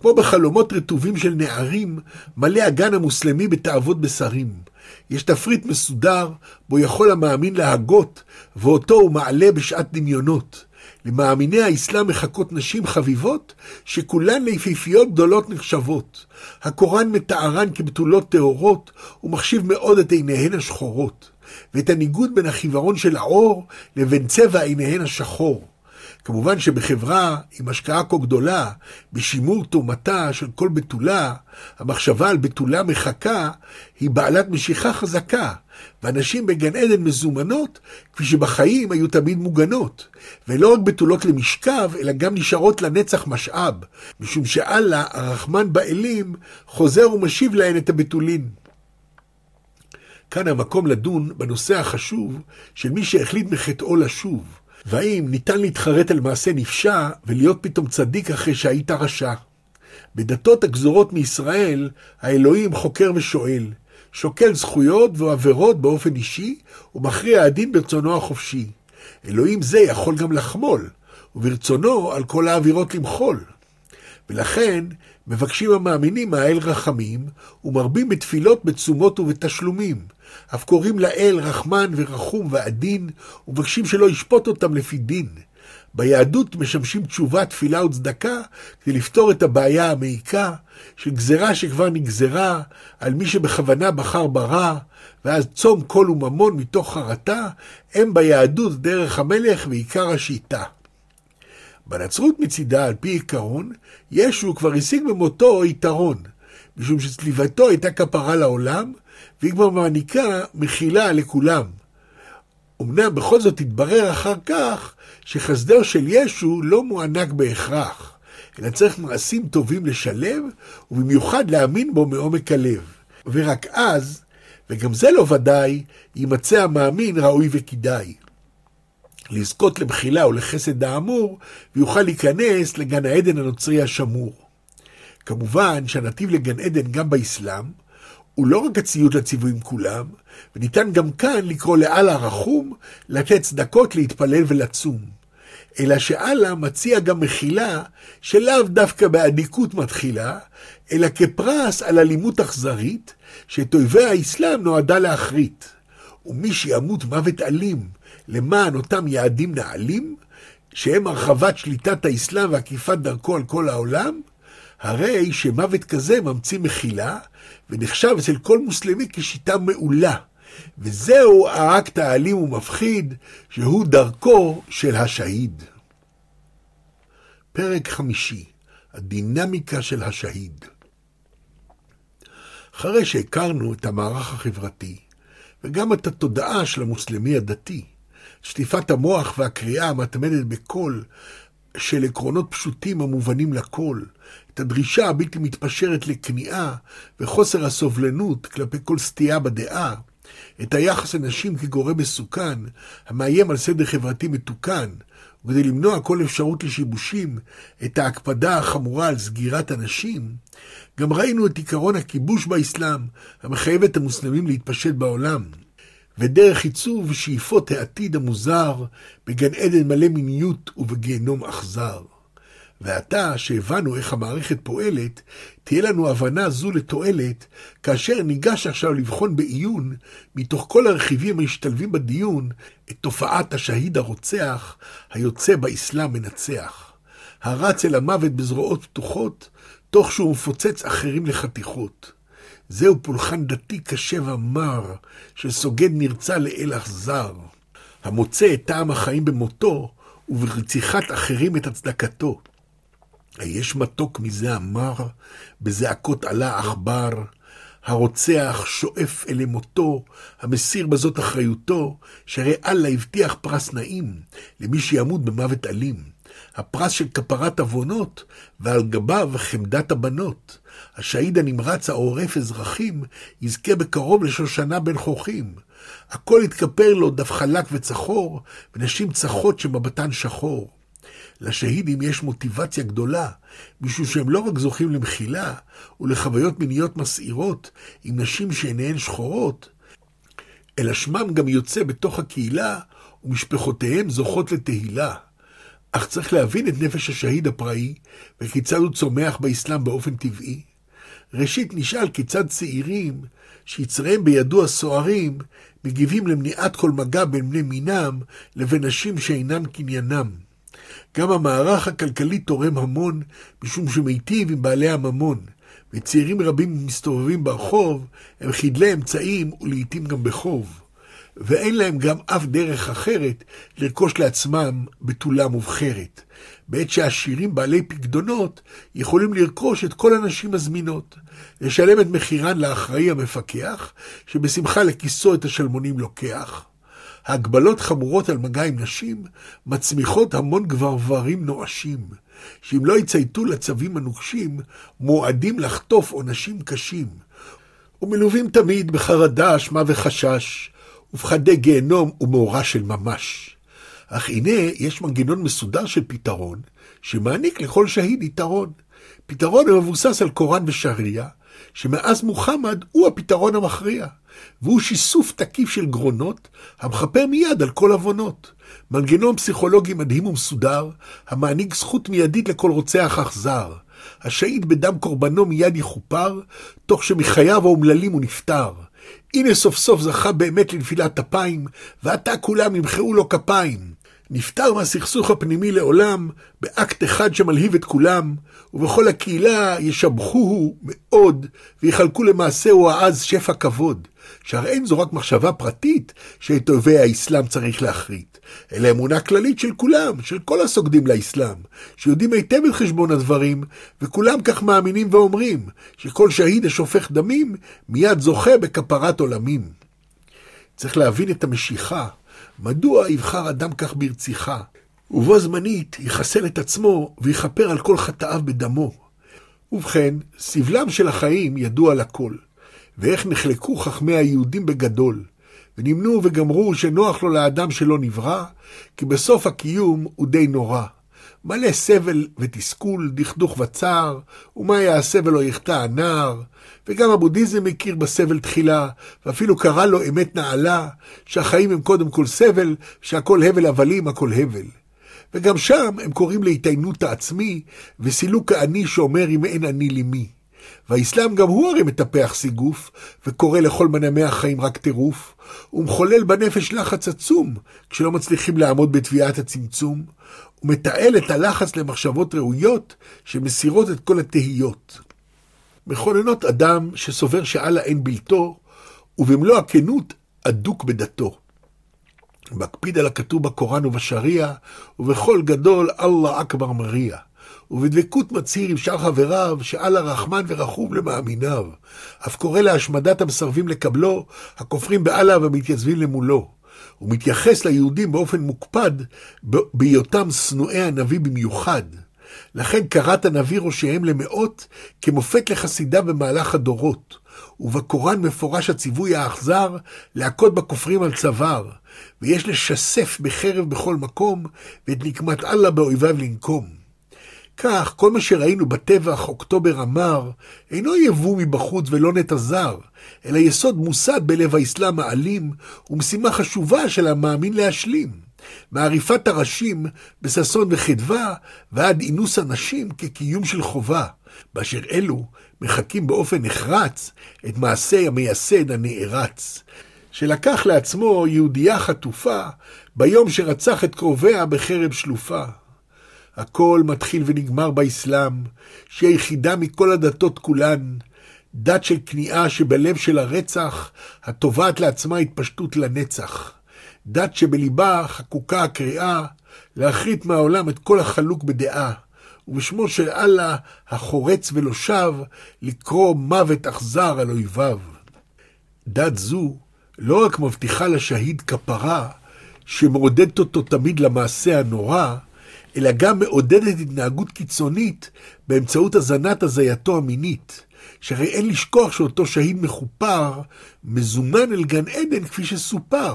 A: כמו בחלומות רטובים של נערים, מלא הגן המוסלמי בתאוות בשרים. יש תפריט מסודר, בו יכול המאמין להגות, ואותו הוא מעלה בשעת דמיונות. למאמיני האסלאם מחכות נשים חביבות, שכולן ליפיפיות גדולות נחשבות. הקוראן מתארן כבתולות טהורות, ומחשיב מאוד את עיניהן השחורות, ואת הניגוד בין החיוורון של האור לבין צבע עיניהן השחור. כמובן שבחברה עם השקעה כה גדולה, בשימור תומתה של כל בתולה, המחשבה על בתולה מחכה היא בעלת משיכה חזקה, ואנשים בגן עדן מזומנות, כפי שבחיים היו תמיד מוגנות, ולא רק בתולות למשכב, אלא גם נשארות לנצח משאב, משום שאללה, הרחמן באלים, חוזר ומשיב להן את הבתולין. כאן המקום לדון בנושא החשוב של מי שהחליט מחטאו לשוב. והאם ניתן להתחרט על מעשה נפשע ולהיות פתאום צדיק אחרי שהיית רשע? בדתות הגזורות מישראל, האלוהים חוקר ושואל, שוקל זכויות ועבירות באופן אישי, ומכריע הדין ברצונו החופשי. אלוהים זה יכול גם לחמול, וברצונו על כל האווירות למחול. ולכן מבקשים המאמינים מהאל רחמים, ומרבים בתפילות, בתשומות ובתשלומים. אף קוראים לאל רחמן ורחום ועדין, ומבקשים שלא ישפוט אותם לפי דין. ביהדות משמשים תשובה, תפילה וצדקה כדי לפתור את הבעיה המעיקה של גזרה שכבר נגזרה על מי שבכוונה בחר ברע, ואז צום קול וממון מתוך חרטה, הם ביהדות דרך המלך ועיקר השיטה. בנצרות מצידה, על פי עיקרון, ישו כבר השיג במותו יתרון, משום שצליבתו הייתה כפרה לעולם, והיא כבר מעניקה מחילה לכולם. אמנם בכל זאת התברר אחר כך שחסדו של ישו לא מוענק בהכרח, אלא צריך מעשים טובים לשלב, ובמיוחד להאמין בו מעומק הלב. ורק אז, וגם זה לא ודאי, יימצא המאמין ראוי וכדאי. לזכות למחילה או לחסד האמור, ויוכל להיכנס לגן העדן הנוצרי השמור. כמובן שהנתיב לגן עדן גם באסלאם, הוא לא רק הציות לציוויים כולם, וניתן גם כאן לקרוא לאללה רחום לתת צדקות להתפלל ולצום. אלא שאללה מציע גם מחילה שלאו דווקא באדיקות מתחילה, אלא כפרס על אלימות אכזרית, שאת אויבי האסלאם נועדה להכרית. ומי שימות מוות אלים למען אותם יעדים נעלים, שהם הרחבת שליטת האסלאם ועקיפת דרכו על כל העולם, הרי שמוות כזה ממציא מחילה, ונחשב אצל כל מוסלמי כשיטה מעולה. וזהו האקט האלים ומפחיד, שהוא דרכו של השהיד. פרק חמישי, הדינמיקה של השהיד. אחרי שהכרנו את המערך החברתי, וגם את התודעה של המוסלמי הדתי, שטיפת המוח והקריאה המתמדת בקול של עקרונות פשוטים המובנים לכל, את הדרישה הבלתי מתפשרת לכניעה וחוסר הסובלנות כלפי כל סטייה בדעה, את היחס לנשים כגורם מסוכן, המאיים על סדר חברתי מתוקן, וכדי למנוע כל אפשרות לשיבושים, את ההקפדה החמורה על סגירת הנשים, גם ראינו את עקרון הכיבוש באסלאם, המחייב את המוסלמים להתפשט בעולם. ודרך עיצוב שאיפות העתיד המוזר בגן עדן מלא מיניות ובגיהנום אכזר. ועתה, שהבנו איך המערכת פועלת, תהיה לנו הבנה זו לתועלת, כאשר ניגש עכשיו לבחון בעיון, מתוך כל הרכיבים המשתלבים בדיון, את תופעת השהיד הרוצח, היוצא באסלאם מנצח. הרץ אל המוות בזרועות פתוחות, תוך שהוא מפוצץ אחרים לחתיכות. זהו פולחן דתי קשה ומר, שסוגד נרצע לאל אכזר, המוצא את טעם החיים במותו, וברציחת אחרים את הצדקתו. היש מתוק מזה המר, בזעקות עלה עכבר, הרוצח שואף אל מותו, המסיר בזאת אחריותו, שהרי אללה הבטיח פרס נעים למי שימות במוות אלים. הפרס של כפרת עוונות, ועל גביו חמדת הבנות. השהיד הנמרץ העורף אזרחים, יזכה בקרוב לשושנה בין חוכים. הכל יתכפר לו דף חלק וצחור, ונשים צחות שמבטן שחור. לשהידים יש מוטיבציה גדולה, משום שהם לא רק זוכים למחילה ולחוויות מיניות מסעירות עם נשים שעיניהן שחורות, אלא שמם גם יוצא בתוך הקהילה, ומשפחותיהם זוכות לתהילה. אך צריך להבין את נפש השהיד הפראי, וכיצד הוא צומח באסלאם באופן טבעי. ראשית נשאל כיצד צעירים, שיצריהם בידו הסוערים, מגיבים למניעת כל מגע בין בני מינם לבין נשים שאינם קניינם. גם המערך הכלכלי תורם המון, משום שמיטיב עם בעלי הממון, וצעירים רבים מסתובבים ברחוב, הם חדלי אמצעים ולעיתים גם בחוב. ואין להם גם אף דרך אחרת לרכוש לעצמם בתולה מובחרת. בעת שהעשירים בעלי פקדונות יכולים לרכוש את כל הנשים הזמינות, לשלם את מחירן לאחראי המפקח, שבשמחה לכיסו את השלמונים לוקח. ההגבלות חמורות על מגע עם נשים מצמיחות המון גברברים נואשים, שאם לא יצייתו לצווים הנוקשים, מועדים לחטוף עונשים קשים. ומלווים תמיד בחרדה, אשמה וחשש, ופחדי גיהנום ומאורע של ממש. אך הנה יש מנגנון מסודר של פתרון, שמעניק לכל שהיד יתרון. פתרון המבוסס על קוראן ושריעה, שמאז מוחמד הוא הפתרון המכריע, והוא שיסוף תקיף של גרונות, המכפר מיד על כל עוונות. מנגנון פסיכולוגי מדהים ומסודר, המעניק זכות מיידית לכל רוצח אכזר, השהיד בדם קורבנו מיד יכופר, תוך שמחייו האומללים הוא נפטר. הנה סוף סוף זכה באמת לנפילת אפיים, ועתה כולם ימחאו לו כפיים. נפטר מהסכסוך הפנימי לעולם, באקט אחד שמלהיב את כולם, ובכל הקהילה ישבחוהו מאוד, ויחלקו למעשהו העז שפע כבוד. שהרי אין זו רק מחשבה פרטית שאת אויבי האסלאם צריך להחריט, אלא אמונה כללית של כולם, של כל הסוגדים לאסלאם, שיודעים היטב את חשבון הדברים, וכולם כך מאמינים ואומרים, שכל שהיד השופך דמים, מיד זוכה בכפרת עולמים. צריך להבין את המשיכה, מדוע יבחר אדם כך ברציחה, ובו זמנית יחסל את עצמו ויכפר על כל חטאיו בדמו. ובכן, סבלם של החיים ידוע לכל. ואיך נחלקו חכמי היהודים בגדול, ונמנו וגמרו שנוח לו לאדם שלא נברא, כי בסוף הקיום הוא די נורא. מלא סבל ותסכול, דכדוך וצער, ומה יעשה ולא יחטא הנער. וגם הבודהיזם מכיר בסבל תחילה, ואפילו קרא לו אמת נעלה, שהחיים הם קודם כל סבל, שהכל הבל הבלים, הכל הבל. וגם שם הם קוראים להתעיינות העצמי, וסילוק האני שאומר אם אין אני לי מי. והאסלאם גם הוא הרי מטפח סיגוף, וקורא לכל מנעמי החיים רק טירוף, ומחולל בנפש לחץ עצום, כשלא מצליחים לעמוד בתביעת הצמצום, ומתעל את הלחץ למחשבות ראויות, שמסירות את כל התהיות. מכוננות אדם שסובר שאללה אין בלתו, ובמלוא הכנות אדוק בדתו. מקפיד על הכתוב בקוראן ובשריעה, ובכל גדול אללה אכבר מריע. ובדבקות מצהיר עם שאר חבריו, שאללה רחמן ורחום למאמיניו. אף קורא להשמדת המסרבים לקבלו, הכופרים באללה ומתייצבים למולו. הוא מתייחס ליהודים באופן מוקפד, בהיותם שנואי הנביא במיוחד. לכן קראת הנביא ראשיהם למאות, כמופת לחסידיו במהלך הדורות. ובקוראן מפורש הציווי האכזר להכות בכופרים על צוואר, ויש לשסף בחרב בכל מקום, ואת נקמת אללה באויביו לנקום. כך, כל מה שראינו בטבח אוקטובר המר, אינו יבוא מבחוץ ולא נטע זר, אלא יסוד מוסד בלב האסלאם האלים, ומשימה חשובה של המאמין להשלים. מעריפת הראשים בששון וחדווה, ועד אינוס הנשים כקיום של חובה, באשר אלו מחקים באופן נחרץ את מעשי המייסד הנערץ. שלקח לעצמו יהודייה חטופה ביום שרצח את קרוביה בחרב שלופה. הכל מתחיל ונגמר באסלאם, שהיא היחידה מכל הדתות כולן, דת של כניעה שבלב של הרצח, התובעת לעצמה התפשטות לנצח. דת שבליבה חקוקה הקריאה להחריט מהעולם את כל החלוק בדעה, ובשמו של אללה החורץ ולא שב, לקרוא מוות אכזר על אויביו. דת זו לא רק מבטיחה לשהיד כפרה, שמעודדת אותו תמיד למעשה הנורא, אלא גם מעודדת התנהגות קיצונית באמצעות הזנת הזייתו המינית. שהרי אין לשכוח שאותו שהיד מחופר מזומן אל גן עדן כפי שסופר.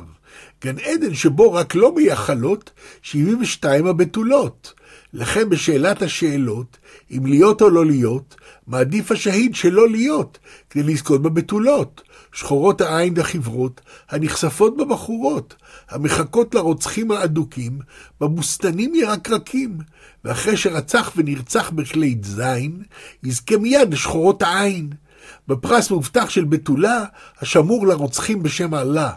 A: גן עדן שבו רק לא מייחלות 72 הבתולות. לכן בשאלת השאלות, אם להיות או לא להיות, מעדיף השהיד שלא להיות, כדי לזכות בבתולות. שחורות העין והחברות, הנחשפות בבחורות, המחכות לרוצחים האדוקים, בבוסתנים ירקרקים, ואחרי שרצח ונרצח בכלי זין, יזכה מיד לשחורות העין. בפרס מובטח של בתולה, השמור לרוצחים בשם אללה.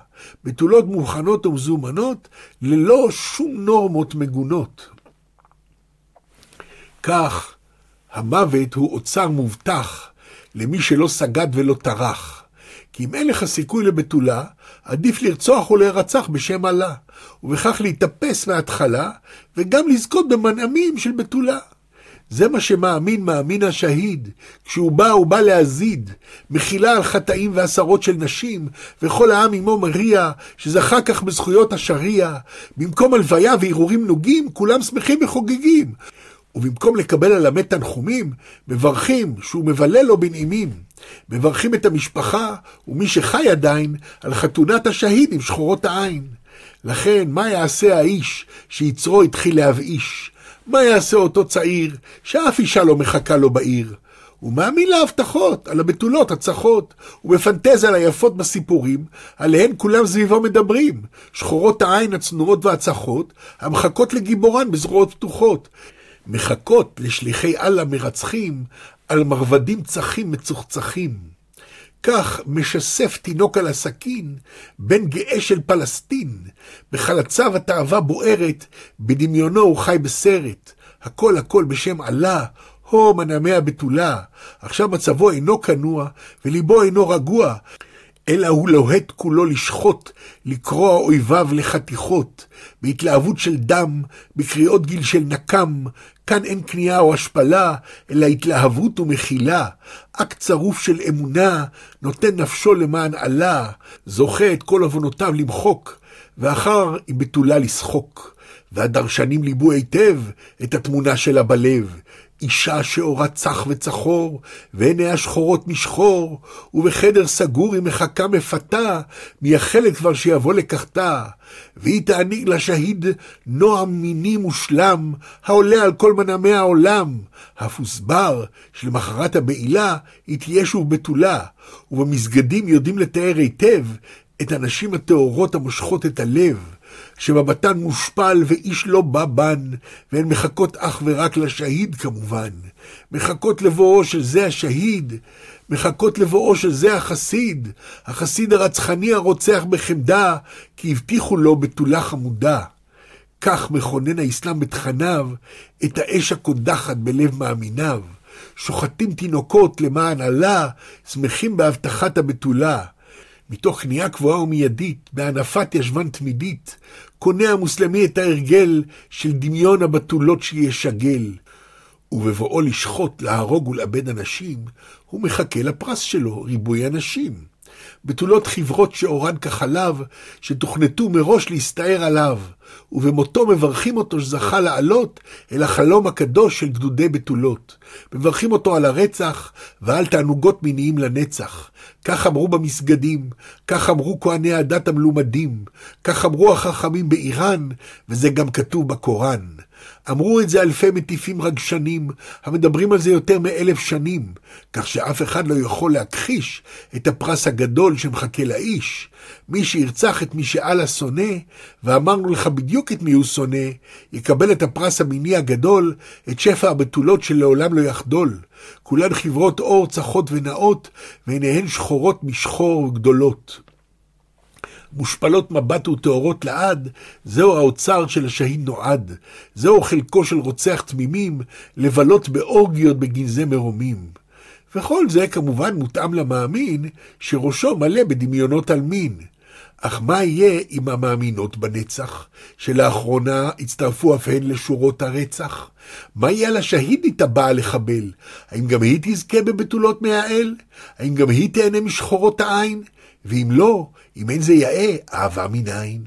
A: בתולות מוכנות ומזומנות, ללא שום נורמות מגונות. כך, המוות הוא אוצר מובטח למי שלא סגד ולא טרח. כי אם אין לך סיכוי לבתולה, עדיף לרצוח ולהירצח בשם אללה, ובכך להתאפס מההתחלה, וגם לזכות במנעמים של בתולה. זה מה שמאמין מאמין השהיד, כשהוא בא, הוא בא להזיד, מחילה על חטאים ועשרות של נשים, וכל העם עמו מריע, שזכה כך בזכויות השריעה. במקום הלוויה והרהורים נוגים, כולם שמחים וחוגגים. ובמקום לקבל על המת תנחומים, מברכים שהוא מבלה לו בנעימים. מברכים את המשפחה ומי שחי עדיין על חתונת השהיד עם שחורות העין. לכן, מה יעשה האיש שיצרו התחיל להבאיש? מה יעשה אותו צעיר שאף אישה לא מחכה לו בעיר? הוא מאמין להבטחות, על הבתולות הצחות, ומפנטז על היפות בסיפורים, עליהן כולם סביבו מדברים, שחורות העין הצנועות והצחות, המחכות לגיבורן בזרועות פתוחות. מחכות לשליחי אללה מרצחים על מרבדים צחים מצוחצחים. כך משסף תינוק על הסכין, בן גאה של פלסטין. בחלציו התאווה בוערת, בדמיונו הוא חי בסרט. הכל הכל בשם אללה, הו מנעמי הבתולה. עכשיו מצבו אינו כנוע, וליבו אינו רגוע. אלא הוא לוהט כולו לשחוט, לקרוע אויביו לחתיכות, בהתלהבות של דם, בקריאות גיל של נקם, כאן אין כניעה או השפלה, אלא התלהבות ומחילה, אקט צרוף של אמונה, נותן נפשו למען עלה, זוכה את כל עוונותיו למחוק, ואחר היא בתולה לשחוק. והדרשנים ליבו היטב את התמונה שלה בלב, אישה שאורה צח וצחור, ועיניה שחורות משחור, ובחדר סגור היא מחכה מפתה, מייחלת כבר שיבוא לקחתה, והיא תעניק לשהיד נועם מיני מושלם, העולה על כל מנעמי העולם. אף הוסבר שלמחרת הבעילה היא תהיה שוב בתולה, ובמסגדים יודעים לתאר היטב את הנשים הטהורות המושכות את הלב. שמבטן מושפל ואיש לא בא בן, והן מחכות אך ורק לשהיד כמובן. מחכות לבואו של זה השהיד, מחכות לבואו של זה החסיד, החסיד הרצחני הרוצח בחמדה, כי הבטיחו לו בתולה חמודה. כך מכונן האסלאם בתכניו את האש הקודחת בלב מאמיניו. שוחטים תינוקות למען עלה, שמחים בהבטחת הבתולה. מתוך כניעה קבועה ומיידית, בהנפת ישבן תמידית, קונה המוסלמי את ההרגל של דמיון הבתולות שישגל. ובבואו לשחוט, להרוג ולאבד אנשים, הוא מחכה לפרס שלו, ריבוי אנשים. בתולות חברות שאורן כחלב, שתוכנתו מראש להסתער עליו, ובמותו מברכים אותו שזכה לעלות אל החלום הקדוש של גדודי בתולות. מברכים אותו על הרצח ועל תענוגות מיניים לנצח. כך אמרו במסגדים, כך אמרו כהני הדת המלומדים, כך אמרו החכמים באיראן, וזה גם כתוב בקוראן. אמרו את זה אלפי מטיפים רגשנים, המדברים על זה יותר מאלף שנים, כך שאף אחד לא יכול להכחיש את הפרס הגדול שמחכה לאיש. מי שירצח את מי שאללה שונא, ואמרנו לך בדיוק את מי הוא שונא, יקבל את הפרס המיני הגדול, את שפע הבתולות שלעולם לא יחדול. כולן חברות אור צחות ונאות, ועיניהן שחורות משחור וגדולות. מושפלות מבט וטהורות לעד, זהו האוצר של השהיד נועד. זהו חלקו של רוצח תמימים, לבלות באורגיות בגנזי מרומים. וכל זה כמובן מותאם למאמין, שראשו מלא בדמיונות על מין. אך מה יהיה עם המאמינות בנצח, שלאחרונה הצטרפו אף הן לשורות הרצח? מה יהיה על השהידית הבאה לחבל? האם גם היא תזכה בבתולות מהאל? האם גם היא תהנה משחורות העין? ואם לא, אם אין זה יאה, אהבה מנין.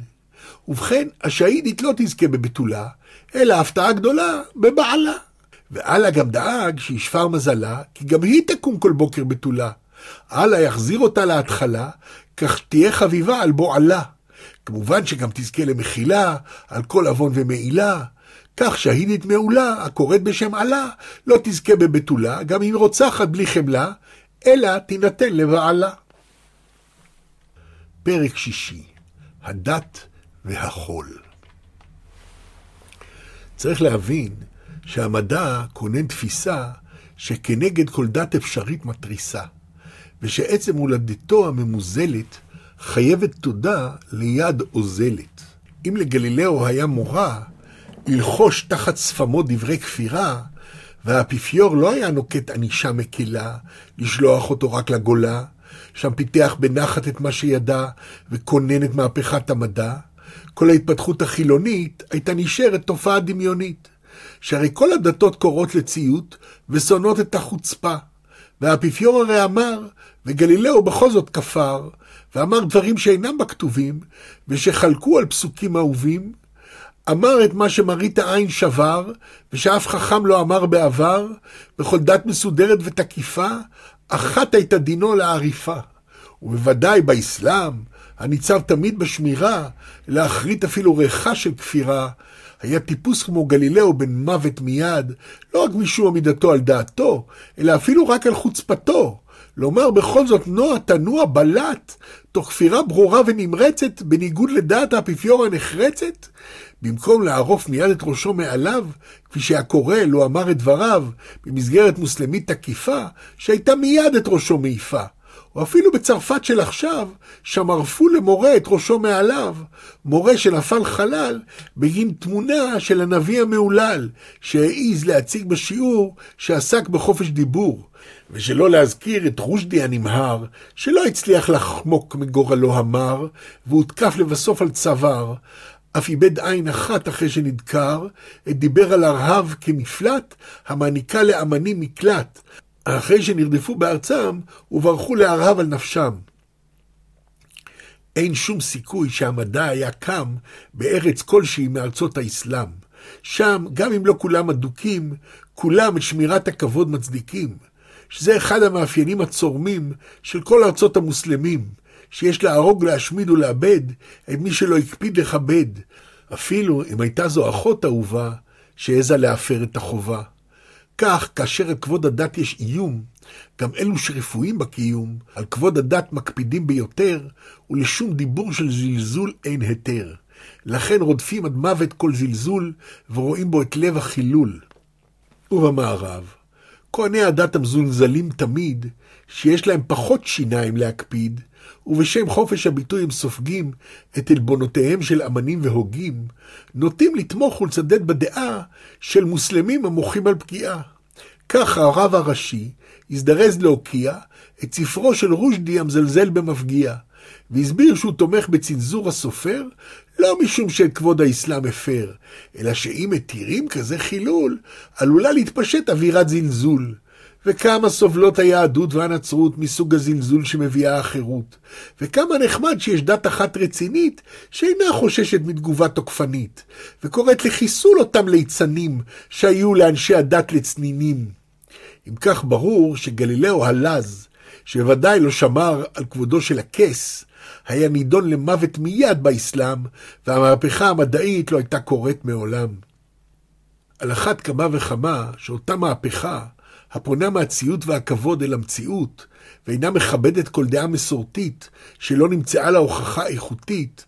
A: ובכן, השהידית לא תזכה בבתולה, אלא הפתעה גדולה בבעלה. ואללה גם דאג שישפר מזלה, כי גם היא תקום כל בוקר בתולה. אללה יחזיר אותה להתחלה, כך תהיה חביבה על בועלה. כמובן שגם תזכה למחילה, על כל עוון ומעילה. כך שהידית מעולה, הקוראת בשם עלה, לא תזכה בבתולה, גם אם רוצחת בלי חמלה, אלא תינתן לבעלה. פרק שישי, הדת והחול. צריך להבין שהמדע כונן תפיסה שכנגד כל דת אפשרית מתריסה, ושעצם הולדתו הממוזלת חייבת תודה ליד אוזלת. אם לגלילאו היה מורה ללחוש תחת שפמו דברי כפירה, והאפיפיור לא היה נוקט ענישה מקלה, לשלוח אותו רק לגולה, שם פיתח בנחת את מה שידע וכונן את מהפכת המדע, כל ההתפתחות החילונית הייתה נשארת תופעה דמיונית. שהרי כל הדתות קוראות לציות ושונאות את החוצפה. והאפיפיור הרי אמר, וגלילאו בכל זאת כפר, ואמר דברים שאינם בכתובים, ושחלקו על פסוקים אהובים, אמר את מה שמראית העין שבר, ושאף חכם לא אמר בעבר, בכל דת מסודרת ותקיפה, אחת הייתה דינו לעריפה. ובוודאי באסלאם, הניצב תמיד בשמירה, להחריט אפילו ריחה של כפירה, היה טיפוס כמו גלילאו בן מוות מיד, לא רק משום עמידתו על דעתו, אלא אפילו רק על חוצפתו. לומר בכל זאת נוע תנוע בלט, תוך כפירה ברורה ונמרצת, בניגוד לדעת האפיפיור הנחרצת? במקום לערוף מיד את ראשו מעליו, כפי שהיה קורא לו אמר את דבריו, במסגרת מוסלמית תקיפה, שהייתה מיד את ראשו מעיפה. או אפילו בצרפת של עכשיו, שם ערפו למורה את ראשו מעליו, מורה שנפל חלל בגין תמונה של הנביא המהולל, שהעז להציג בשיעור שעסק בחופש דיבור, ושלא להזכיר את רושדי הנמהר, שלא הצליח לחמוק מגורלו המר, והותקף לבסוף על צוואר, אף איבד עין אחת אחרי שנדקר, דיבר על הרהב כמפלט, המעניקה לאמנים מקלט, אחרי שנרדפו בארצם וברחו להרהב על נפשם. אין שום סיכוי שהמדע היה קם בארץ כלשהי מארצות האסלאם. שם, גם אם לא כולם אדוקים, כולם את שמירת הכבוד מצדיקים. שזה אחד המאפיינים הצורמים של כל ארצות המוסלמים, שיש להרוג, להשמיד ולאבד את מי שלא הקפיד לכבד, אפילו אם הייתה זו אחות אהובה שהעזה להפר את החובה. כך, כאשר על כבוד הדת יש איום, גם אלו שרפואים בקיום, על כבוד הדת מקפידים ביותר, ולשום דיבור של זלזול אין היתר. לכן רודפים עד מוות כל זלזול, ורואים בו את לב החילול. ובמערב, כהני הדת המזולזלים תמיד, שיש להם פחות שיניים להקפיד, ובשם חופש הביטוי הם סופגים את עלבונותיהם של אמנים והוגים, נוטים לתמוך ולצדד בדעה של מוסלמים המוחים על פגיעה. כך הרב הראשי הזדרז להוקיע את ספרו של רושדי המזלזל במפגיע, והסביר שהוא תומך בצנזור הסופר, לא משום שאת כבוד האסלאם הפר, אלא שאם מתירים כזה חילול, עלולה להתפשט אווירת זלזול. וכמה סובלות היהדות והנצרות מסוג הזלזול שמביאה החירות, וכמה נחמד שיש דת אחת רצינית שאינה חוששת מתגובה תוקפנית, וקוראת לחיסול אותם ליצנים שהיו לאנשי הדת לצנינים. אם כך ברור שגלילאו הלז, שבוודאי לא שמר על כבודו של הכס, היה נידון למוות מיד באסלאם, והמהפכה המדעית לא הייתה קורית מעולם. על אחת כמה וכמה שאותה מהפכה הפונה מהציות והכבוד אל המציאות, ואינה מכבדת כל דעה מסורתית שלא נמצאה לה הוכחה איכותית,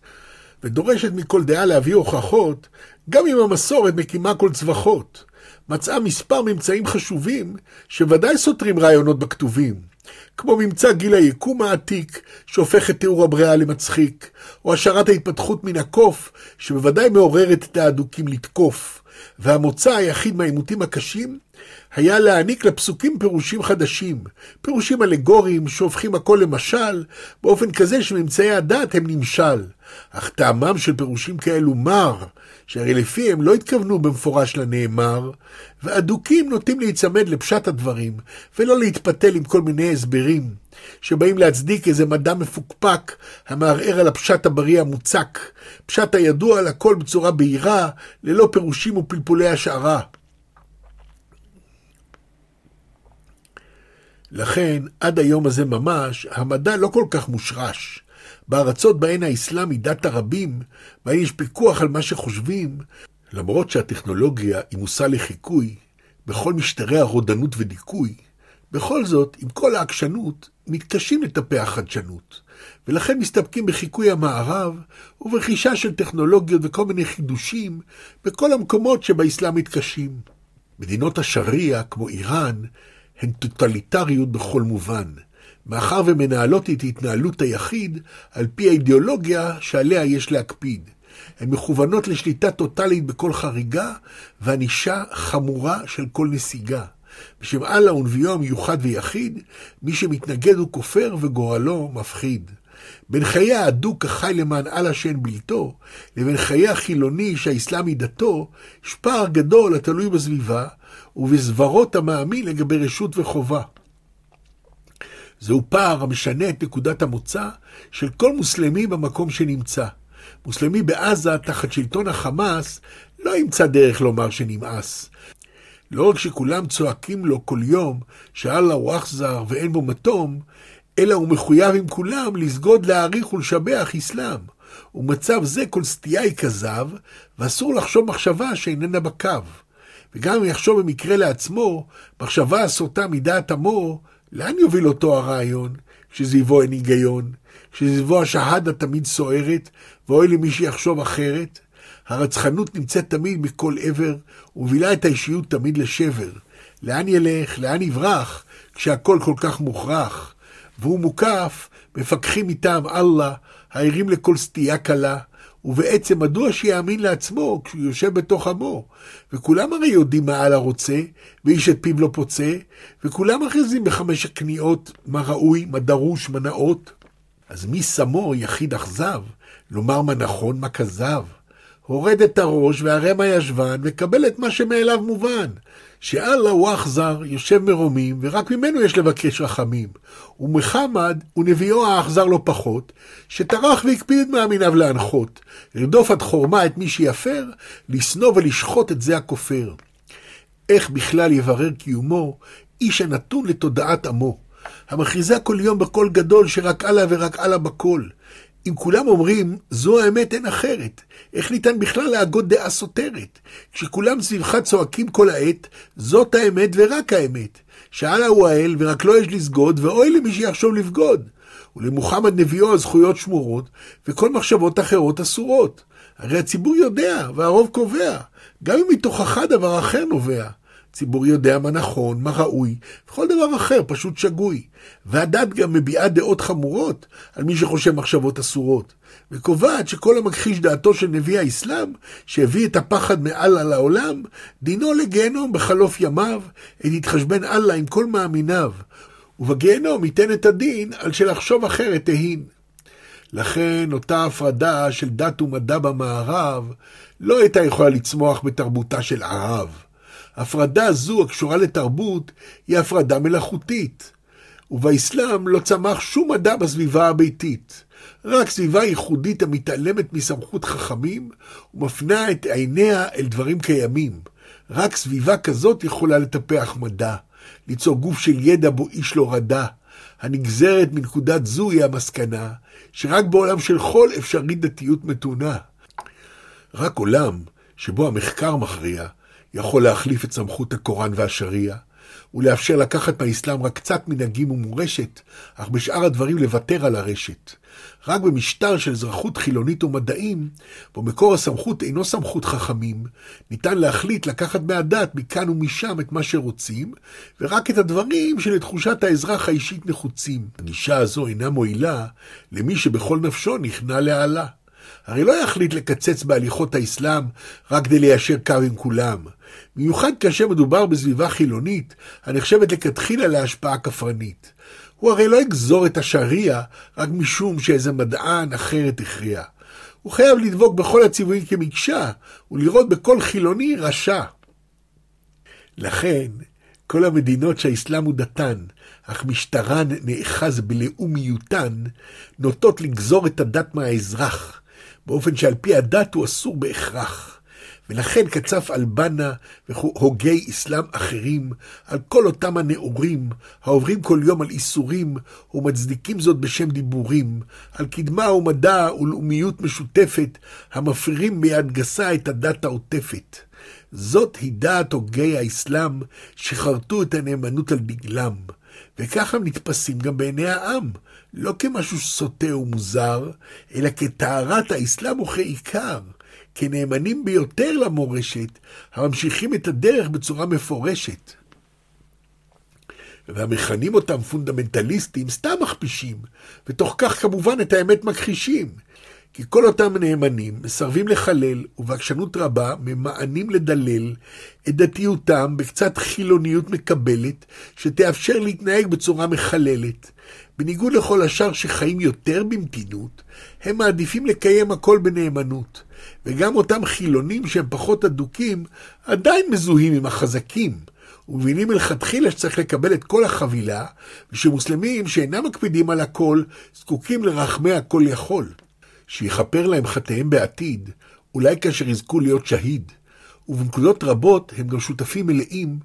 A: ודורשת מכל דעה להביא הוכחות, גם אם המסורת מקימה כל צווחות. מצאה מספר ממצאים חשובים שוודאי סותרים רעיונות בכתובים, כמו ממצא גיל היקום העתיק, שהופך את תיאור הבריאה למצחיק, או השערת ההתפתחות מן הקוף, שבוודאי מעוררת את האדוקים לתקוף, והמוצא היחיד מהעימותים הקשים היה להעניק לפסוקים פירושים חדשים, פירושים אלגוריים שהופכים הכל למשל, באופן כזה שממצאי הדת הם נמשל. אך טעמם של פירושים כאלו מר, שהרי לפיהם לא התכוונו במפורש לנאמר, ואדוקים נוטים להיצמד לפשט הדברים, ולא להתפתל עם כל מיני הסברים, שבאים להצדיק איזה מדע מפוקפק, המערער על הפשט הבריא המוצק, פשט הידוע על הכל בצורה בהירה, ללא פירושים ופלפולי השערה. לכן, עד היום הזה ממש, המדע לא כל כך מושרש. בארצות בהן האסלאם היא דת הרבים, בהן יש פיקוח על מה שחושבים, למרות שהטכנולוגיה היא מושא לחיקוי, בכל משטרי הרודנות ודיכוי, בכל זאת, עם כל העקשנות, מתקשים לטפח חדשנות, ולכן מסתפקים בחיקוי המערב וברכישה של טכנולוגיות וכל מיני חידושים בכל המקומות שבאסלאם מתקשים. מדינות השריעה, כמו איראן, הן טוטליטריות בכל מובן, מאחר ומנהלות את התנהלות היחיד על פי האידיאולוגיה שעליה יש להקפיד. הן מכוונות לשליטה טוטאלית בכל חריגה וענישה חמורה של כל נסיגה. בשם אללה ונביאו המיוחד ויחיד, מי שמתנגד הוא כופר וגורלו מפחיד. בין חיי האדוק החי למען אללה שאין בלתו, לבין חיי החילוני שהאסלאם היא דתו, יש פער גדול התלוי בסביבה, ובסברות המאמין לגבי רשות וחובה. זהו פער המשנה את נקודת המוצא של כל מוסלמי במקום שנמצא. מוסלמי בעזה, תחת שלטון החמאס, לא ימצא דרך לומר שנמאס. לא רק שכולם צועקים לו כל יום שאללה הוא אכזר ואין בו מתום, אלא הוא מחויב עם כולם לסגוד, להעריך ולשבח אסלאם. ומצב זה כל סטייה היא כזב, ואסור לחשוב מחשבה שאיננה בקו. וגם אם יחשוב במקרה לעצמו, מחשבה הסוטה מדעת עמו, לאן יוביל אותו הרעיון, כשסביבו אין היגיון, כשסביבו השהדה תמיד סוערת, ואוי למי שיחשוב אחרת? הרצחנות נמצאת תמיד מכל עבר, ומובילה את האישיות תמיד לשבר. לאן ילך, לאן יברח, כשהכל כל כך מוכרח? והוא מוקף, מפקחים מטעם אללה, הערים לכל סטייה קלה, ובעצם מדוע שיאמין לעצמו כשהוא יושב בתוך עמו? וכולם הרי יודעים מה אללה רוצה, ואיש את פיו לא פוצה, וכולם מכריזים בחמש הכניעות מה ראוי, מה דרוש, מה נאות. אז מי שמו יחיד אכזב, לומר מה נכון, מה כזב? הורד את הראש והרי מה ישבן, וקבל את מה שמאליו מובן. שאללה הוא אכזר, יושב מרומים, ורק ממנו יש לבקש רחמים. ומחמד הוא נביאו האכזר לא פחות, שטרח והקפיד את מאמיניו להנחות, לרדוף עד חורמה את מי שיפר, לשנוא ולשחוט את זה הכופר. איך בכלל יברר קיומו איש הנתון לתודעת עמו, המכריזה כל יום בקול גדול שרק אללה ורק אללה בקול. אם כולם אומרים, זו האמת אין אחרת, איך ניתן בכלל להגות דעה סותרת? כשכולם סביבך צועקים כל העת, זאת האמת ורק האמת. שאלה הוא האל, ורק לו לא יש לסגוד, ואוי למי שיחשוב לבגוד. ולמוחמד נביאו הזכויות שמורות, וכל מחשבות אחרות אסורות. הרי הציבור יודע, והרוב קובע, גם אם מתוכך דבר אחר נובע. ציבור יודע מה נכון, מה ראוי, וכל דבר אחר פשוט שגוי. והדת גם מביעה דעות חמורות על מי שחושב מחשבות אסורות, וקובעת שכל המכחיש דעתו של נביא האסלאם, שהביא את הפחד מאללה לעולם, דינו לגיהנום בחלוף ימיו, את יתחשבן אללה עם כל מאמיניו, ובגיהנום ייתן את הדין על שלחשוב אחרת תהין. לכן אותה הפרדה של דת ומדע במערב לא הייתה יכולה לצמוח בתרבותה של ערב. הפרדה זו הקשורה לתרבות היא הפרדה מלאכותית. ובאסלאם לא צמח שום מדע בסביבה הביתית. רק סביבה ייחודית המתעלמת מסמכות חכמים ומפנה את עיניה אל דברים קיימים. רק סביבה כזאת יכולה לטפח מדע, ליצור גוף של ידע בו איש לא רדה. הנגזרת מנקודת זו היא המסקנה, שרק בעולם של חול אפשרית דתיות מתונה. רק עולם שבו המחקר מכריע, יכול להחליף את סמכות הקוראן והשריעה, ולאפשר לקחת מהאסלאם רק קצת מנהגים ומורשת, אך בשאר הדברים לוותר על הרשת. רק במשטר של אזרחות חילונית ומדעים, בו מקור הסמכות אינו סמכות חכמים, ניתן להחליט לקחת מהדת מכאן ומשם את מה שרוצים, ורק את הדברים שלתחושת האזרח האישית נחוצים. הגישה הזו אינה מועילה למי שבכל נפשו נכנע להעלה. הרי לא יחליט לקצץ בהליכות האסלאם רק כדי ליישר קו עם כולם. במיוחד כאשר מדובר בסביבה חילונית, הנחשבת לכתחילה להשפעה כפרנית. הוא הרי לא יגזור את השריעה רק משום שאיזה מדען אחרת הכריע. הוא חייב לדבוק בכל הציוויים כמקשה, ולראות בכל חילוני רשע. לכן, כל המדינות שהאסלאם הוא דתן, אך משטרן נאחז בלאומיותן, נוטות לגזור את הדת מהאזרח, באופן שעל פי הדת הוא אסור בהכרח. ולכן קצף אלבנה והוגי אסלאם אחרים על כל אותם הנאורים, העוברים כל יום על איסורים, ומצדיקים זאת בשם דיבורים, על קדמה ומדע ולאומיות משותפת, המפרים ביד גסה את הדת העוטפת. זאת היא דעת הוגי האסלאם, שחרטו את הנאמנות על דגלם. וככה הם נתפסים גם בעיני העם, לא כמשהו סוטה ומוזר, אלא כטהרת האסלאם וכעיקר. כנאמנים ביותר למורשת, הממשיכים את הדרך בצורה מפורשת. והמכנים אותם פונדמנטליסטים סתם מכפישים, ותוך כך כמובן את האמת מכחישים. כי כל אותם נאמנים מסרבים לחלל, ובעקשנות רבה ממאנים לדלל את דתיותם בקצת חילוניות מקבלת, שתאפשר להתנהג בצורה מחללת. בניגוד לכל השאר שחיים יותר במתינות, הם מעדיפים לקיים הכל בנאמנות. וגם אותם חילונים שהם פחות אדוקים, עדיין מזוהים עם החזקים, ומבינים מלכתחילה שצריך לקבל את כל החבילה, ושמוסלמים שאינם מקפידים על הכל, זקוקים לרחמי הכל יכול. שיכפר להם חטאיהם בעתיד, אולי כאשר יזכו להיות שהיד. ובנקודות רבות הם גם שותפים מלאים,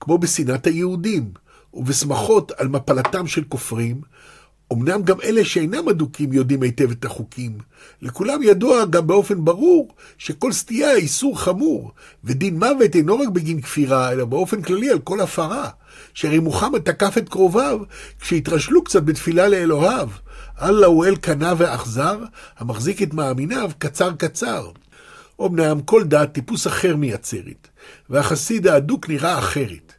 A: כמו בשנאת היהודים, ובשמחות על מפלתם של כופרים, אמנם גם אלה שאינם אדוקים יודעים היטב את החוקים. לכולם ידוע גם באופן ברור שכל סטייה היא איסור חמור, ודין מוות אינו רק בגין כפירה, אלא באופן כללי על כל הפרה. שהרי מוחמד תקף את קרוביו כשהתרשלו קצת בתפילה לאלוהיו. אללה הוא אל קנה ואכזר, המחזיק את מאמיניו קצר קצר. אמנם כל דת טיפוס אחר מייצרת, והחסיד האדוק נראה אחרת.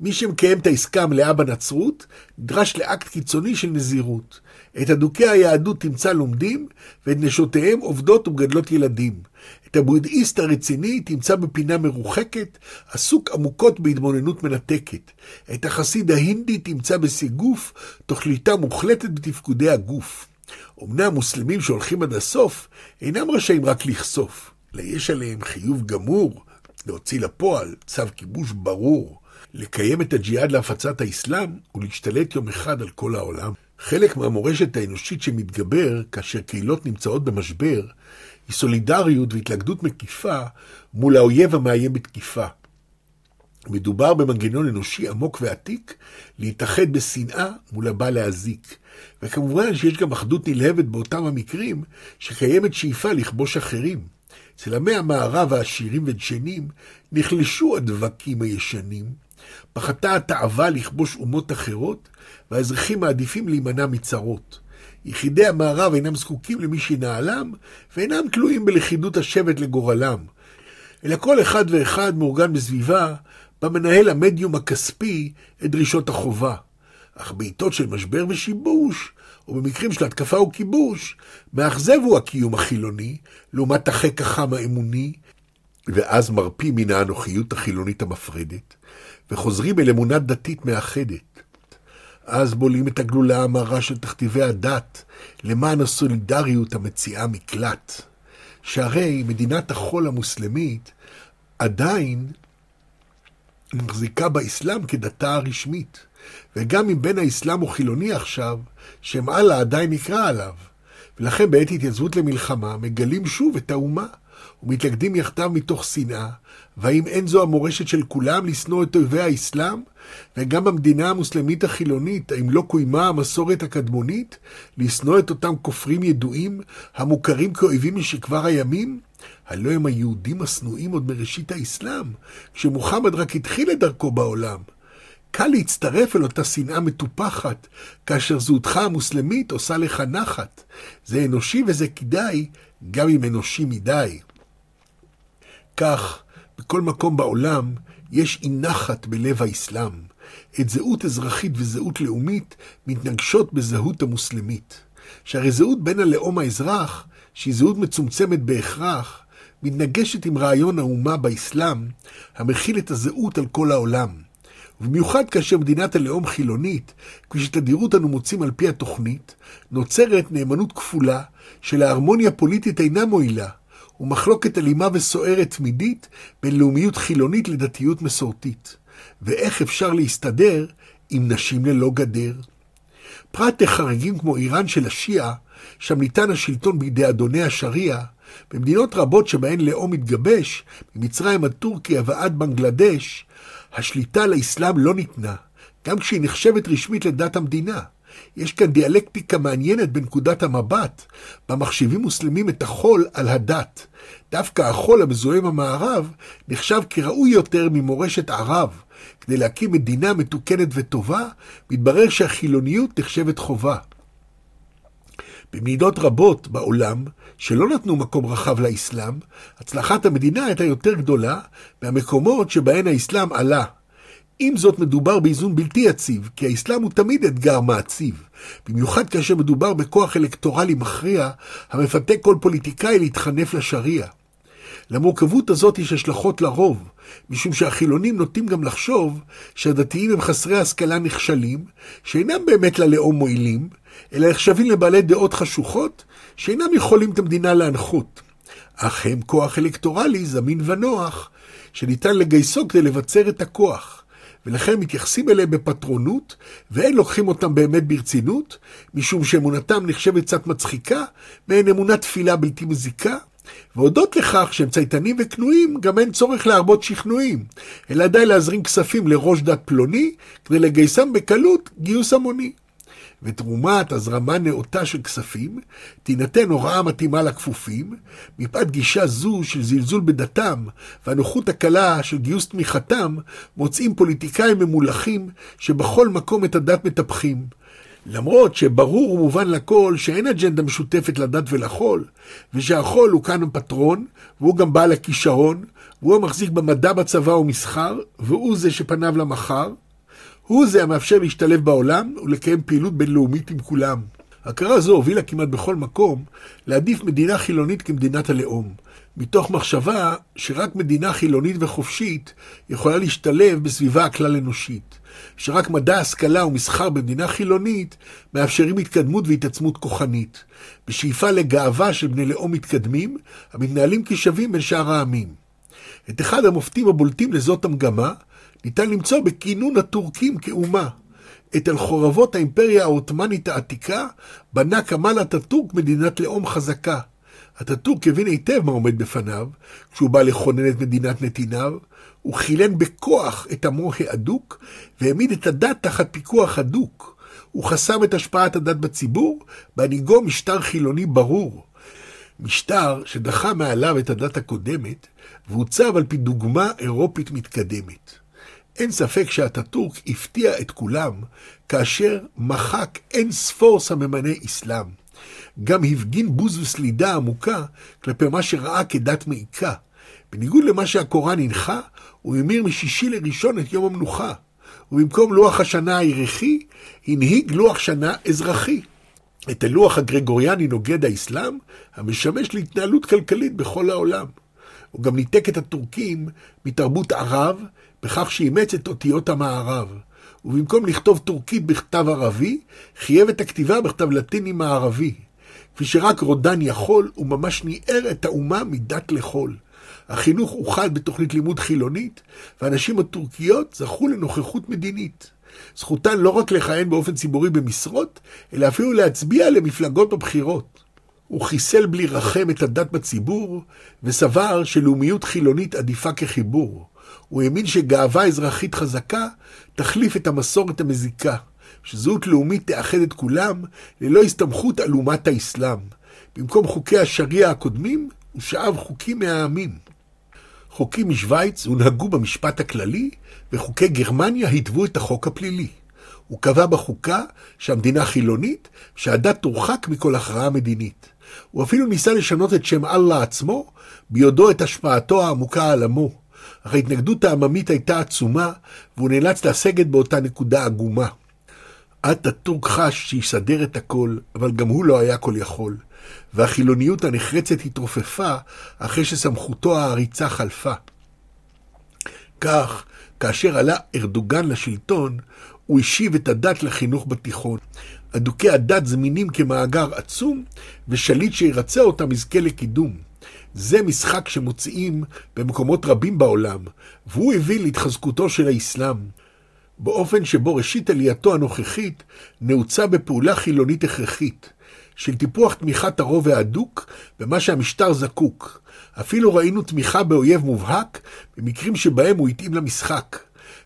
A: מי שמקיים את העסקה המלאה בנצרות, נדרש לאקט קיצוני של נזירות. את אדוקי היהדות תמצא לומדים, ואת נשותיהם עובדות ומגדלות ילדים. את הבודהיסט הרציני תמצא בפינה מרוחקת, עסוק עמוקות בהתבוננות מנתקת. את החסיד ההינדי תמצא בסיגוף, תוך שליטה מוחלטת בתפקודי הגוף. אמנם מוסלמים שהולכים עד הסוף, אינם רשאים רק לחשוף, אלא יש עליהם חיוב גמור להוציא לפועל צו כיבוש ברור. לקיים את הג'יהאד להפצת האסלאם ולהשתלט יום אחד על כל העולם. חלק מהמורשת האנושית שמתגבר כאשר קהילות נמצאות במשבר, היא סולידריות והתלכדות מקיפה מול האויב המאיים בתקיפה. מדובר במנגנון אנושי עמוק ועתיק להתאחד בשנאה מול הבא להזיק. וכמובן שיש גם אחדות נלהבת באותם המקרים שקיימת שאיפה לכבוש אחרים. אצל עמי המערב העשירים ודשנים נחלשו הדבקים הישנים, פחתה התאווה לכבוש אומות אחרות, והאזרחים מעדיפים להימנע מצרות. יחידי המערב אינם זקוקים למי שינהלם, ואינם תלויים בלכידות השבט לגורלם. אלא כל אחד ואחד מאורגן בסביבה, בה מנהל המדיום הכספי את דרישות החובה. אך בעיתות של משבר ושיבוש, או במקרים של התקפה וכיבוש, מאכזב הוא הקיום החילוני, לעומת החק החם האמוני, ואז מרפים מן האנוכיות החילונית המפרדת. וחוזרים אל אמונה דתית מאחדת. אז בולעים את הגלולה המרה של תכתיבי הדת למען הסולידריות המציעה מקלט. שהרי מדינת החול המוסלמית עדיין מחזיקה באסלאם כדתה הרשמית. וגם אם בין האסלאם הוא חילוני עכשיו, שם אללה עדיין נקרא עליו. ולכן בעת התייצבות למלחמה מגלים שוב את האומה. ומתלכדים יחדיו מתוך שנאה, והאם אין זו המורשת של כולם לשנוא את אויבי האסלאם? וגם במדינה המוסלמית החילונית, האם לא קוימה המסורת הקדמונית לשנוא את אותם כופרים ידועים, המוכרים כאויבים משכבר הימים? הלא הם היהודים השנואים עוד מראשית האסלאם, כשמוחמד רק התחיל את דרכו בעולם. קל להצטרף אל אותה שנאה מטופחת, כאשר זהותך המוסלמית עושה לך נחת. זה אנושי וזה כדאי, גם אם אנושי מדי. כך, בכל מקום בעולם יש אי נחת בלב האסלאם. את זהות אזרחית וזהות לאומית מתנגשות בזהות המוסלמית. שהרי זהות בין הלאום האזרח, שהיא זהות מצומצמת בהכרח, מתנגשת עם רעיון האומה באסלאם, המכיל את הזהות על כל העולם. ובמיוחד כאשר מדינת הלאום חילונית, כפי שתדירות אנו מוצאים על פי התוכנית, נוצרת נאמנות כפולה שלהרמוניה פוליטית אינה מועילה, ומחלוקת אלימה וסוערת תמידית בין לאומיות חילונית לדתיות מסורתית. ואיך אפשר להסתדר עם נשים ללא גדר? פרט לחריגים כמו איראן של השיעה, שם ניתן השלטון בידי אדוני השריעה, במדינות רבות שבהן לאום מתגבש, ממצרים עד טורקיה ועד בנגלדש, השליטה על האסלאם לא ניתנה, גם כשהיא נחשבת רשמית לדת המדינה. יש כאן דיאלקטיקה מעניינת בנקודת המבט, בה מחשיבים מוסלמים את החול על הדת. דווקא החול המזוהה עם המערב נחשב כראוי יותר ממורשת ערב. כדי להקים מדינה מתוקנת וטובה, מתברר שהחילוניות נחשבת חובה. במדינות רבות בעולם, שלא נתנו מקום רחב לאסלאם, הצלחת המדינה הייתה יותר גדולה מהמקומות שבהן האסלאם עלה. עם זאת מדובר באיזון בלתי יציב, כי האסלאם הוא תמיד אתגר מעציב, במיוחד כאשר מדובר בכוח אלקטורלי מכריע, המפתה כל פוליטיקאי להתחנף לשריעה. למורכבות הזאת יש השלכות לרוב, משום שהחילונים נוטים גם לחשוב שהדתיים הם חסרי השכלה נכשלים, שאינם באמת ללאום מועילים, אלא נחשבים לבעלי דעות חשוכות, שאינם יכולים את המדינה להנחות. אך הם כוח אלקטורלי זמין ונוח, שניתן לגייסו כדי לבצר את הכוח. ולכן מתייחסים אליהם בפטרונות, ואין לוקחים אותם באמת ברצינות, משום שאמונתם נחשבת קצת מצחיקה, מעין אמונת תפילה בלתי מזיקה, והודות לכך שהם צייתנים וכנועים, גם אין צורך להרבות שכנועים, אלא די להזרים כספים לראש דת פלוני, כדי לגייסם בקלות גיוס המוני. ותרומת הזרמה נאותה של כספים, תינתן הוראה מתאימה לכפופים, מפאת גישה זו של זלזול בדתם, והנוחות הקלה של גיוס תמיכתם, מוצאים פוליטיקאים ממולחים שבכל מקום את הדת מטפחים. למרות שברור ומובן לכל שאין אג'נדה משותפת לדת ולחול, ושהחול הוא כאן הפטרון, והוא גם בעל הכישרון, והוא המחזיק במדע בצבא ומסחר, והוא זה שפניו למחר, הוא זה המאפשר להשתלב בעולם ולקיים פעילות בינלאומית עם כולם. הכרה זו הובילה כמעט בכל מקום להעדיף מדינה חילונית כמדינת הלאום, מתוך מחשבה שרק מדינה חילונית וחופשית יכולה להשתלב בסביבה הכלל אנושית, שרק מדע, השכלה ומסחר במדינה חילונית מאפשרים התקדמות והתעצמות כוחנית, בשאיפה לגאווה של בני לאום מתקדמים, המתנהלים כשווים בין שאר העמים. את אחד המופתים הבולטים לזאת המגמה ניתן למצוא בכינון הטורקים כאומה. את אל חורבות האימפריה העות'מאנית העתיקה בנה כמאל אטאטורק מדינת לאום חזקה. אטאטורק הבין היטב מה עומד בפניו, כשהוא בא לכונן את מדינת נתיניו, הוא חילן בכוח את עמו ההדוק, והעמיד את הדת תחת פיקוח הדוק. הוא חסם את השפעת הדת בציבור, בהנהיגו משטר חילוני ברור. משטר שדחה מעליו את הדת הקודמת, ועוצב על פי דוגמה אירופית מתקדמת. אין ספק שאטאטורק הפתיע את כולם כאשר מחק אין ספור סממני אסלאם. גם הפגין בוז וסלידה עמוקה כלפי מה שראה כדת מעיקה. בניגוד למה שהקוראן הנחה, הוא המיר משישי לראשון את יום המנוחה. ובמקום לוח השנה הירחי, הנהיג לוח שנה אזרחי. את הלוח הגרגוריאני נוגד האסלאם, המשמש להתנהלות כלכלית בכל העולם. הוא גם ניתק את הטורקים מתרבות ערב, בכך שאימץ את אותיות המערב. ובמקום לכתוב טורקית בכתב ערבי, חייב את הכתיבה בכתב לטיני מערבי. כפי שרק רודן יכול, הוא ממש ניער את האומה מדת לחול. החינוך הוחל בתוכנית לימוד חילונית, והנשים הטורקיות זכו לנוכחות מדינית. זכותן לא רק לכהן באופן ציבורי במשרות, אלא אפילו להצביע למפלגות בבחירות. הוא חיסל בלי רחם את הדת בציבור, וסבר שלאומיות חילונית עדיפה כחיבור. הוא האמין שגאווה אזרחית חזקה תחליף את המסורת המזיקה, שזהות לאומית תאחד את כולם ללא הסתמכות על אומת האסלאם. במקום חוקי השריעה הקודמים, הוא שאב חוקים מהעמים. חוקים משוויץ הונהגו במשפט הכללי, וחוקי גרמניה התוו את החוק הפלילי. הוא קבע בחוקה שהמדינה חילונית, שהדת תורחק מכל הכרעה מדינית. הוא אפילו ניסה לשנות את שם אללה עצמו, ביודעו את השפעתו העמוקה על עמו. אך ההתנגדות העממית הייתה עצומה, והוא נאלץ לסגת באותה נקודה עגומה. אטאטורק חש שיסדר את הכל, אבל גם הוא לא היה כל יכול, והחילוניות הנחרצת התרופפה אחרי שסמכותו העריצה חלפה. כך, כאשר עלה ארדוגן לשלטון, הוא השיב את הדת לחינוך בתיכון. אדוקי הדת זמינים כמאגר עצום, ושליט שירצה אותם יזכה לקידום. זה משחק שמוציאים במקומות רבים בעולם, והוא הביא להתחזקותו של האסלאם. באופן שבו ראשית עלייתו הנוכחית נעוצה בפעולה חילונית הכרחית, של טיפוח תמיכת הרוב ההדוק במה שהמשטר זקוק. אפילו ראינו תמיכה באויב מובהק במקרים שבהם הוא התאים למשחק.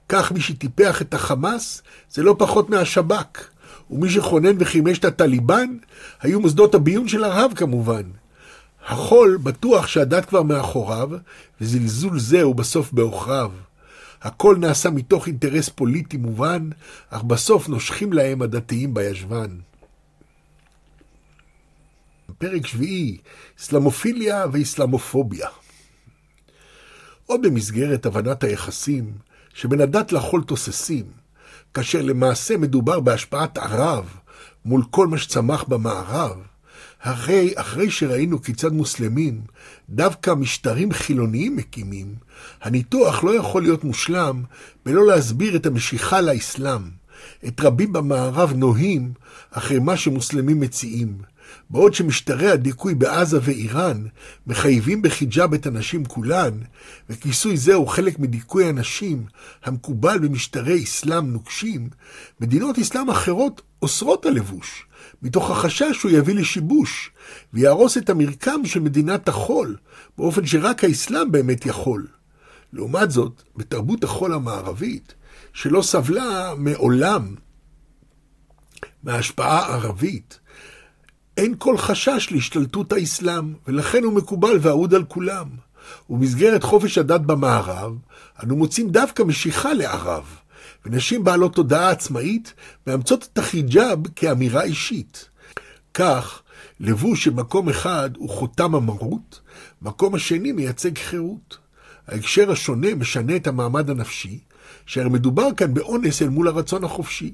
A: כך מי שטיפח את החמאס זה לא פחות מהשב"כ, ומי שכונן וחימש את הטליבן היו מוסדות הביון של הרהב כמובן. החול בטוח שהדת כבר מאחוריו, וזלזול זה הוא בסוף בעוכריו. הכל נעשה מתוך אינטרס פוליטי מובן, אך בסוף נושכים להם הדתיים בישבן. פרק שביעי, אסלאמופיליה ואסלאמופוביה. עוד במסגרת הבנת היחסים שבין הדת לחול תוססים, כאשר למעשה מדובר בהשפעת ערב מול כל מה שצמח במערב, הרי אחרי שראינו כיצד מוסלמים דווקא משטרים חילוניים מקימים, הניתוח לא יכול להיות מושלם בלא להסביר את המשיכה לאסלאם. את רבים במערב נוהים אחרי מה שמוסלמים מציעים, בעוד שמשטרי הדיכוי בעזה ואיראן מחייבים בחיג'אב את הנשים כולן, וכיסוי זה הוא חלק מדיכוי הנשים המקובל במשטרי אסלאם נוקשים, מדינות אסלאם אחרות אוסרות הלבוש, מתוך החשש שהוא יביא לשיבוש, ויהרוס את המרקם של מדינת החול, באופן שרק האסלאם באמת יכול. לעומת זאת, בתרבות החול המערבית, שלא סבלה מעולם מההשפעה הערבית, אין כל חשש להשתלטות האסלאם, ולכן הוא מקובל ואהוד על כולם. ובמסגרת חופש הדת במערב, אנו מוצאים דווקא משיכה לערב, ונשים בעלות תודעה עצמאית מאמצות את החיג'אב כאמירה אישית. כך, לבוש שמקום אחד הוא חותם המרות, מקום השני מייצג חירות. ההקשר השונה משנה את המעמד הנפשי, שהרי מדובר כאן באונס אל מול הרצון החופשי.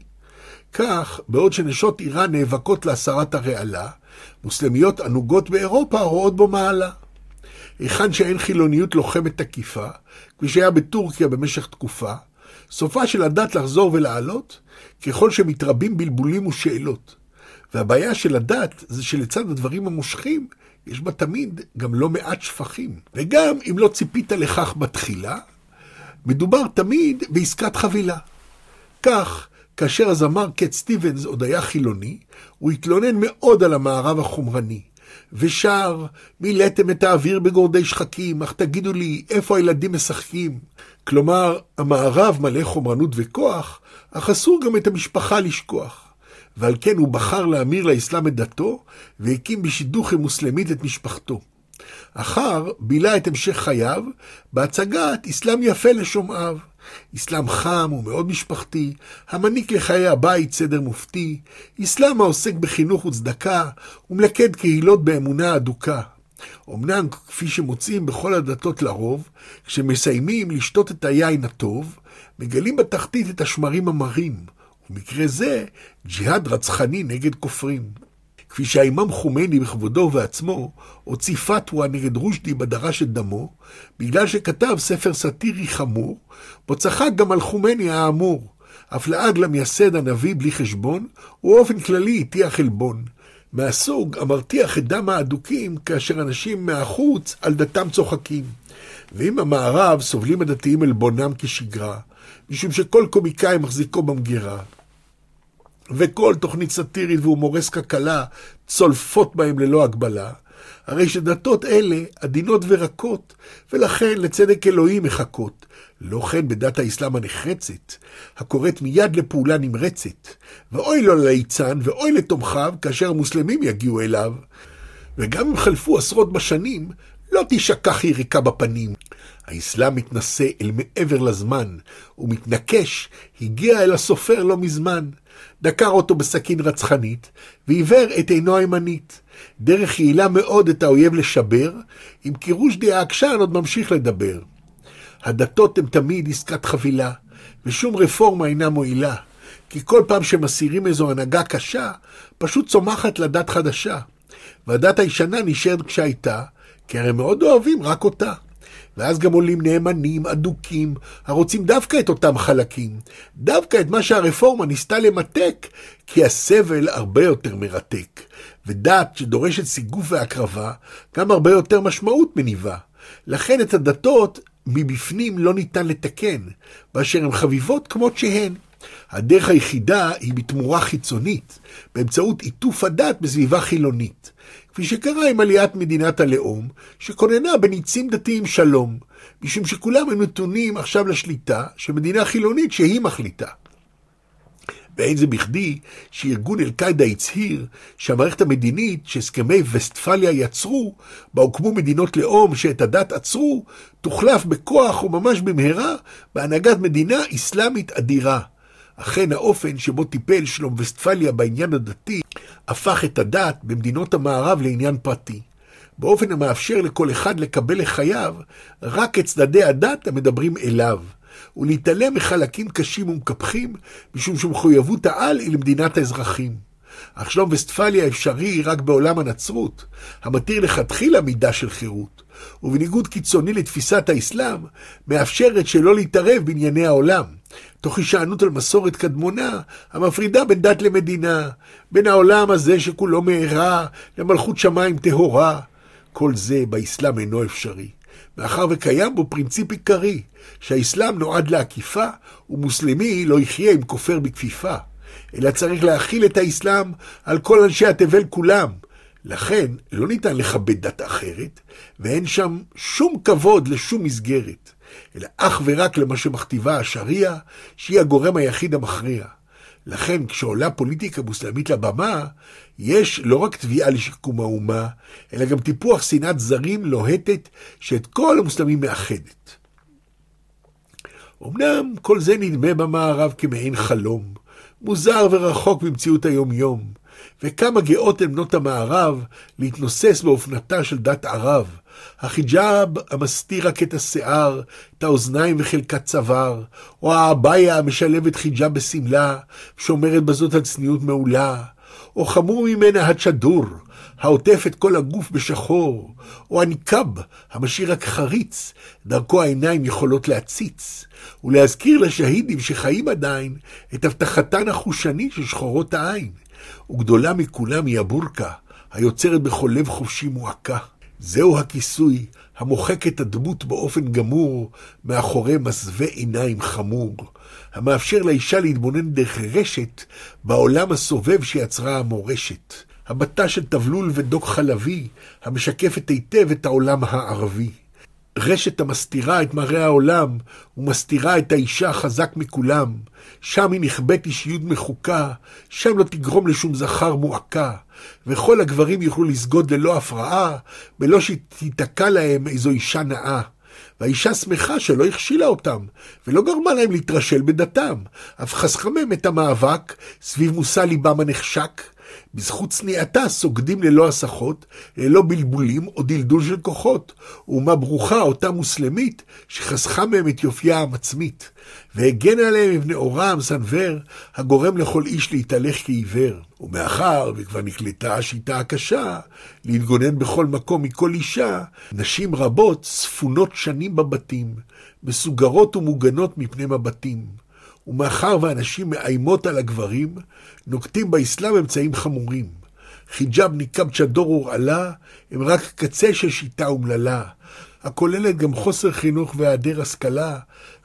A: כך, בעוד שנשות איראן נאבקות להסרת הרעלה, מוסלמיות ענוגות באירופה רואות בו מעלה. היכן שאין חילוניות לוחמת תקיפה, כפי שהיה בטורקיה במשך תקופה, סופה של הדת לחזור ולעלות, ככל שמתרבים בלבולים ושאלות. והבעיה של הדת זה שלצד הדברים המושכים, יש בה תמיד גם לא מעט שפכים. וגם אם לא ציפית לכך בתחילה, מדובר תמיד בעסקת חבילה. כך, כאשר הזמר קט סטיבנס עוד היה חילוני, הוא התלונן מאוד על המערב החומרני, ושר, מילאתם את האוויר בגורדי שחקים, אך תגידו לי, איפה הילדים משחקים? כלומר, המערב מלא חומרנות וכוח, אך אסור גם את המשפחה לשכוח. ועל כן הוא בחר להמיר לאסלאם את דתו, והקים בשידוכי מוסלמית את משפחתו. אחר בילה את המשך חייו בהצגת אסלאם יפה לשומעיו. אסלאם חם ומאוד משפחתי, המעניק לחיי הבית סדר מופתי, אסלאם העוסק בחינוך וצדקה, ומלכד קהילות באמונה אדוקה. אמנם, כפי שמוצאים בכל הדתות לרוב, כשמסיימים לשתות את היין הטוב, מגלים בתחתית את השמרים המרים, ובמקרה זה, ג'יהאד רצחני נגד כופרים. כפי שהאימאם חומייני בכבודו ובעצמו הוציא פתווה נגד רושדי בדרש את דמו, בגלל שכתב ספר סאטירי חמור, בו צחק גם על חומייני האמור. אף לעג למייסד הנביא בלי חשבון, ובאופן כללי הטיח עלבון. מהסוג המרתיח את דם האדוקים כאשר אנשים מהחוץ על דתם צוחקים. ואם המערב סובלים הדתיים עלבונם כשגרה, משום שכל קומיקאי מחזיקו במגירה, וכל תוכנית סאטירית והומורסקה קלה צולפות בהם ללא הגבלה, הרי שדתות אלה עדינות ורקות, ולכן לצדק אלוהים מחכות. לא כן בדת האסלאם הנחרצת, הקוראת מיד לפעולה נמרצת. ואוי לו לליצן ואוי לתומכיו כאשר המוסלמים יגיעו אליו. וגם אם חלפו עשרות בשנים, לא תשכח יריקה בפנים. האסלאם מתנשא אל מעבר לזמן, ומתנקש, הגיע אל הסופר לא מזמן. דקר אותו בסכין רצחנית, ועיוור את עינו הימנית. דרך יעילה מאוד את האויב לשבר, אם כי רושדי העקשן עוד ממשיך לדבר. הדתות הן תמיד עסקת חבילה, ושום רפורמה אינה מועילה, כי כל פעם שמסירים איזו הנהגה קשה, פשוט צומחת לדת חדשה. והדת הישנה נשארת כשהייתה, כי הרי מאוד אוהבים רק אותה. ואז גם עולים נאמנים, אדוקים, הרוצים דווקא את אותם חלקים, דווקא את מה שהרפורמה ניסתה למתק, כי הסבל הרבה יותר מרתק. ודת שדורשת סיגוף והקרבה, גם הרבה יותר משמעות מניבה. לכן את הדתות מבפנים לא ניתן לתקן, באשר הן חביבות כמות שהן. הדרך היחידה היא בתמורה חיצונית, באמצעות עיטוף הדת בסביבה חילונית. כפי שקרה עם עליית מדינת הלאום, שכוננה בניצים דתיים שלום, משום שכולם הם נתונים עכשיו לשליטה של מדינה חילונית שהיא מחליטה. ואין זה בכדי שארגון אל-קאעידה הצהיר שהמערכת המדינית שהסכמי וסטפליה יצרו, בה הוקמו מדינות לאום שאת הדת עצרו, תוחלף בכוח וממש במהרה בהנהגת מדינה אסלאמית אדירה. אכן האופן שבו טיפל שלום וסטפליה בעניין הדתי הפך את הדת במדינות המערב לעניין פרטי, באופן המאפשר לכל אחד לקבל לחייו רק את צדדי הדת המדברים אליו, ולהתעלם מחלקים קשים ומקפחים, משום שמחויבות העל היא למדינת האזרחים. אך שלום וסטפליה אפשרי רק בעולם הנצרות, המתיר לכתחילה מידה של חירות, ובניגוד קיצוני לתפיסת האסלאם, מאפשרת שלא להתערב בענייני העולם, תוך הישענות על מסורת קדמונה, המפרידה בין דת למדינה, בין העולם הזה שכולו מהרה למלכות שמיים טהורה. כל זה באסלאם אינו אפשרי, מאחר וקיים בו פרינציפ עיקרי, שהאסלאם נועד לעקיפה, ומוסלמי לא יחיה עם כופר בכפיפה, אלא צריך להכיל את האסלאם על כל אנשי התבל כולם. לכן לא ניתן לכבד דת אחרת, ואין שם שום כבוד לשום מסגרת. אלא אך ורק למה שמכתיבה השריעה, שהיא הגורם היחיד המכריע. לכן כשעולה פוליטיקה מוסלמית לבמה, יש לא רק תביעה לשיקום האומה, אלא גם טיפוח שנאת זרים לוהטת שאת כל המוסלמים מאחדת. אמנם כל זה נדמה במערב כמעין חלום, מוזר ורחוק ממציאות היום-יום, וכמה גאות הן בנות המערב להתנוסס באופנתה של דת ערב, החיג'אב המסתיר רק את השיער, את האוזניים וחלקת צוואר, או האביה המשלבת חיג'אב בשמלה, שאומרת בזאת על צניעות מעולה, או חמור ממנה הצ'דור, העוטף את כל הגוף בשחור, או הניקאב, המשאיר רק חריץ, דרכו העיניים יכולות להציץ, ולהזכיר לשהידים שחיים עדיין את הבטחתן החושנית של שחורות העין, וגדולה מכולם היא הבורקה, היוצרת בכל לב חופשי מועקה. זהו הכיסוי המוחק את הדמות באופן גמור מאחורי מסווה עיניים חמור, המאפשר לאישה להתבונן דרך רשת בעולם הסובב שיצרה המורשת. הבטה של תבלול ודוק חלבי, המשקפת היטב את העולם הערבי. רשת המסתירה את מראה העולם, ומסתירה את האישה חזק מכולם. שם היא נכבאת אישיות מחוקה, שם לא תגרום לשום זכר מועקה. וכל הגברים יוכלו לסגוד ללא הפרעה, בלא שתיתקע להם איזו אישה נאה. והאישה שמחה שלא הכשילה אותם, ולא גרמה להם להתרשל בדתם, אף חסכה מהם את המאבק סביב מושא ליבם הנחשק, בזכות צניעתה סוגדים ללא הסחות, ללא בלבולים או דלדול של כוחות, אומה ברוכה, אותה מוסלמית, שחסכה מהם את יופייה המצמית, והגנה עליהם מפני אורה המסנוור, הגורם לכל איש להתהלך כעיוור. ומאחר וכבר נקלטה השיטה הקשה, להתגונן בכל מקום מכל אישה, נשים רבות ספונות שנים בבתים, מסוגרות ומוגנות מפני מבטים. ומאחר ואנשים מאיימות על הגברים, נוקטים באסלאם אמצעים חמורים. חיג'אב, ניקאב, צ'דור ורעלה הם רק קצה של שיטה אומללה, הכוללת גם חוסר חינוך והיעדר השכלה,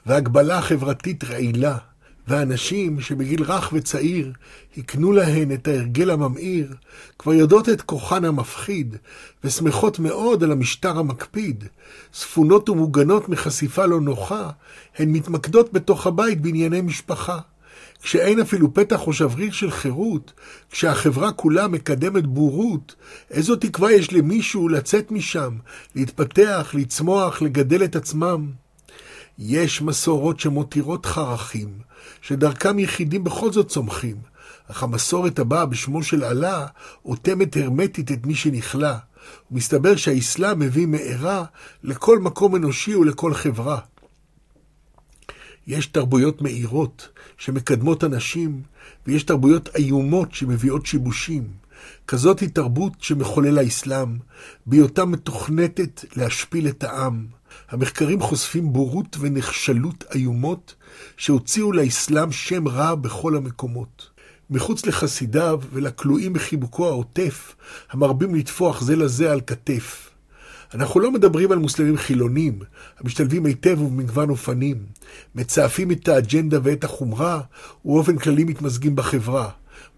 A: והגבלה חברתית רעילה. והנשים שבגיל רך וצעיר הקנו להן את ההרגל הממאיר, כבר יודעות את כוחן המפחיד, ושמחות מאוד על המשטר המקפיד. ספונות ומוגנות מחשיפה לא נוחה, הן מתמקדות בתוך הבית בענייני משפחה. כשאין אפילו פתח או שבריר של חירות, כשהחברה כולה מקדמת בורות, איזו תקווה יש למישהו לצאת משם, להתפתח, לצמוח, לגדל את עצמם? יש מסורות שמותירות חרכים, שדרכם יחידים בכל זאת צומחים, אך המסורת הבאה בשמו של אללה אוטמת הרמטית את מי שנכלא. ומסתבר שהאסלאם מביא מארה לכל מקום אנושי ולכל חברה. יש תרבויות מאירות שמקדמות אנשים, ויש תרבויות איומות שמביאות שיבושים. כזאת היא תרבות שמחולל האסלאם, בהיותה מתוכנתת להשפיל את העם. המחקרים חושפים בורות ונחשלות איומות שהוציאו לאסלאם שם רע בכל המקומות. מחוץ לחסידיו ולכלואים בחיבוקו העוטף, המרבים לטפוח זה לזה על כתף. אנחנו לא מדברים על מוסלמים חילונים, המשתלבים היטב ובמגוון אופנים, מצאפים את האג'נדה ואת החומרה, ובאופן כללי מתמזגים בחברה.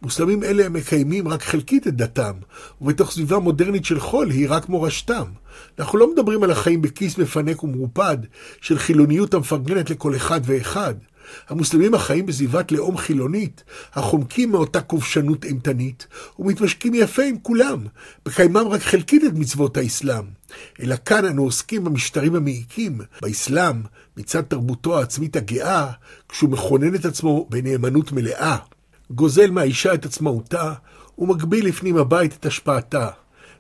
A: מוסלמים אלה מקיימים רק חלקית את דתם, ובתוך סביבה מודרנית של חול היא רק מורשתם. אנחנו לא מדברים על החיים בכיס מפנק ומרופד, של חילוניות המפרגנת לכל אחד ואחד. המוסלמים החיים בסביבת לאום חילונית, החומקים מאותה כובשנות אימתנית, ומתמשקים יפה עם כולם, בקיימם רק חלקית את מצוות האסלאם. אלא כאן אנו עוסקים במשטרים המעיקים, באסלאם, מצד תרבותו העצמית הגאה, כשהוא מכונן את עצמו בנאמנות מלאה. גוזל מהאישה את עצמאותה, ומגביל לפנים הבית את השפעתה.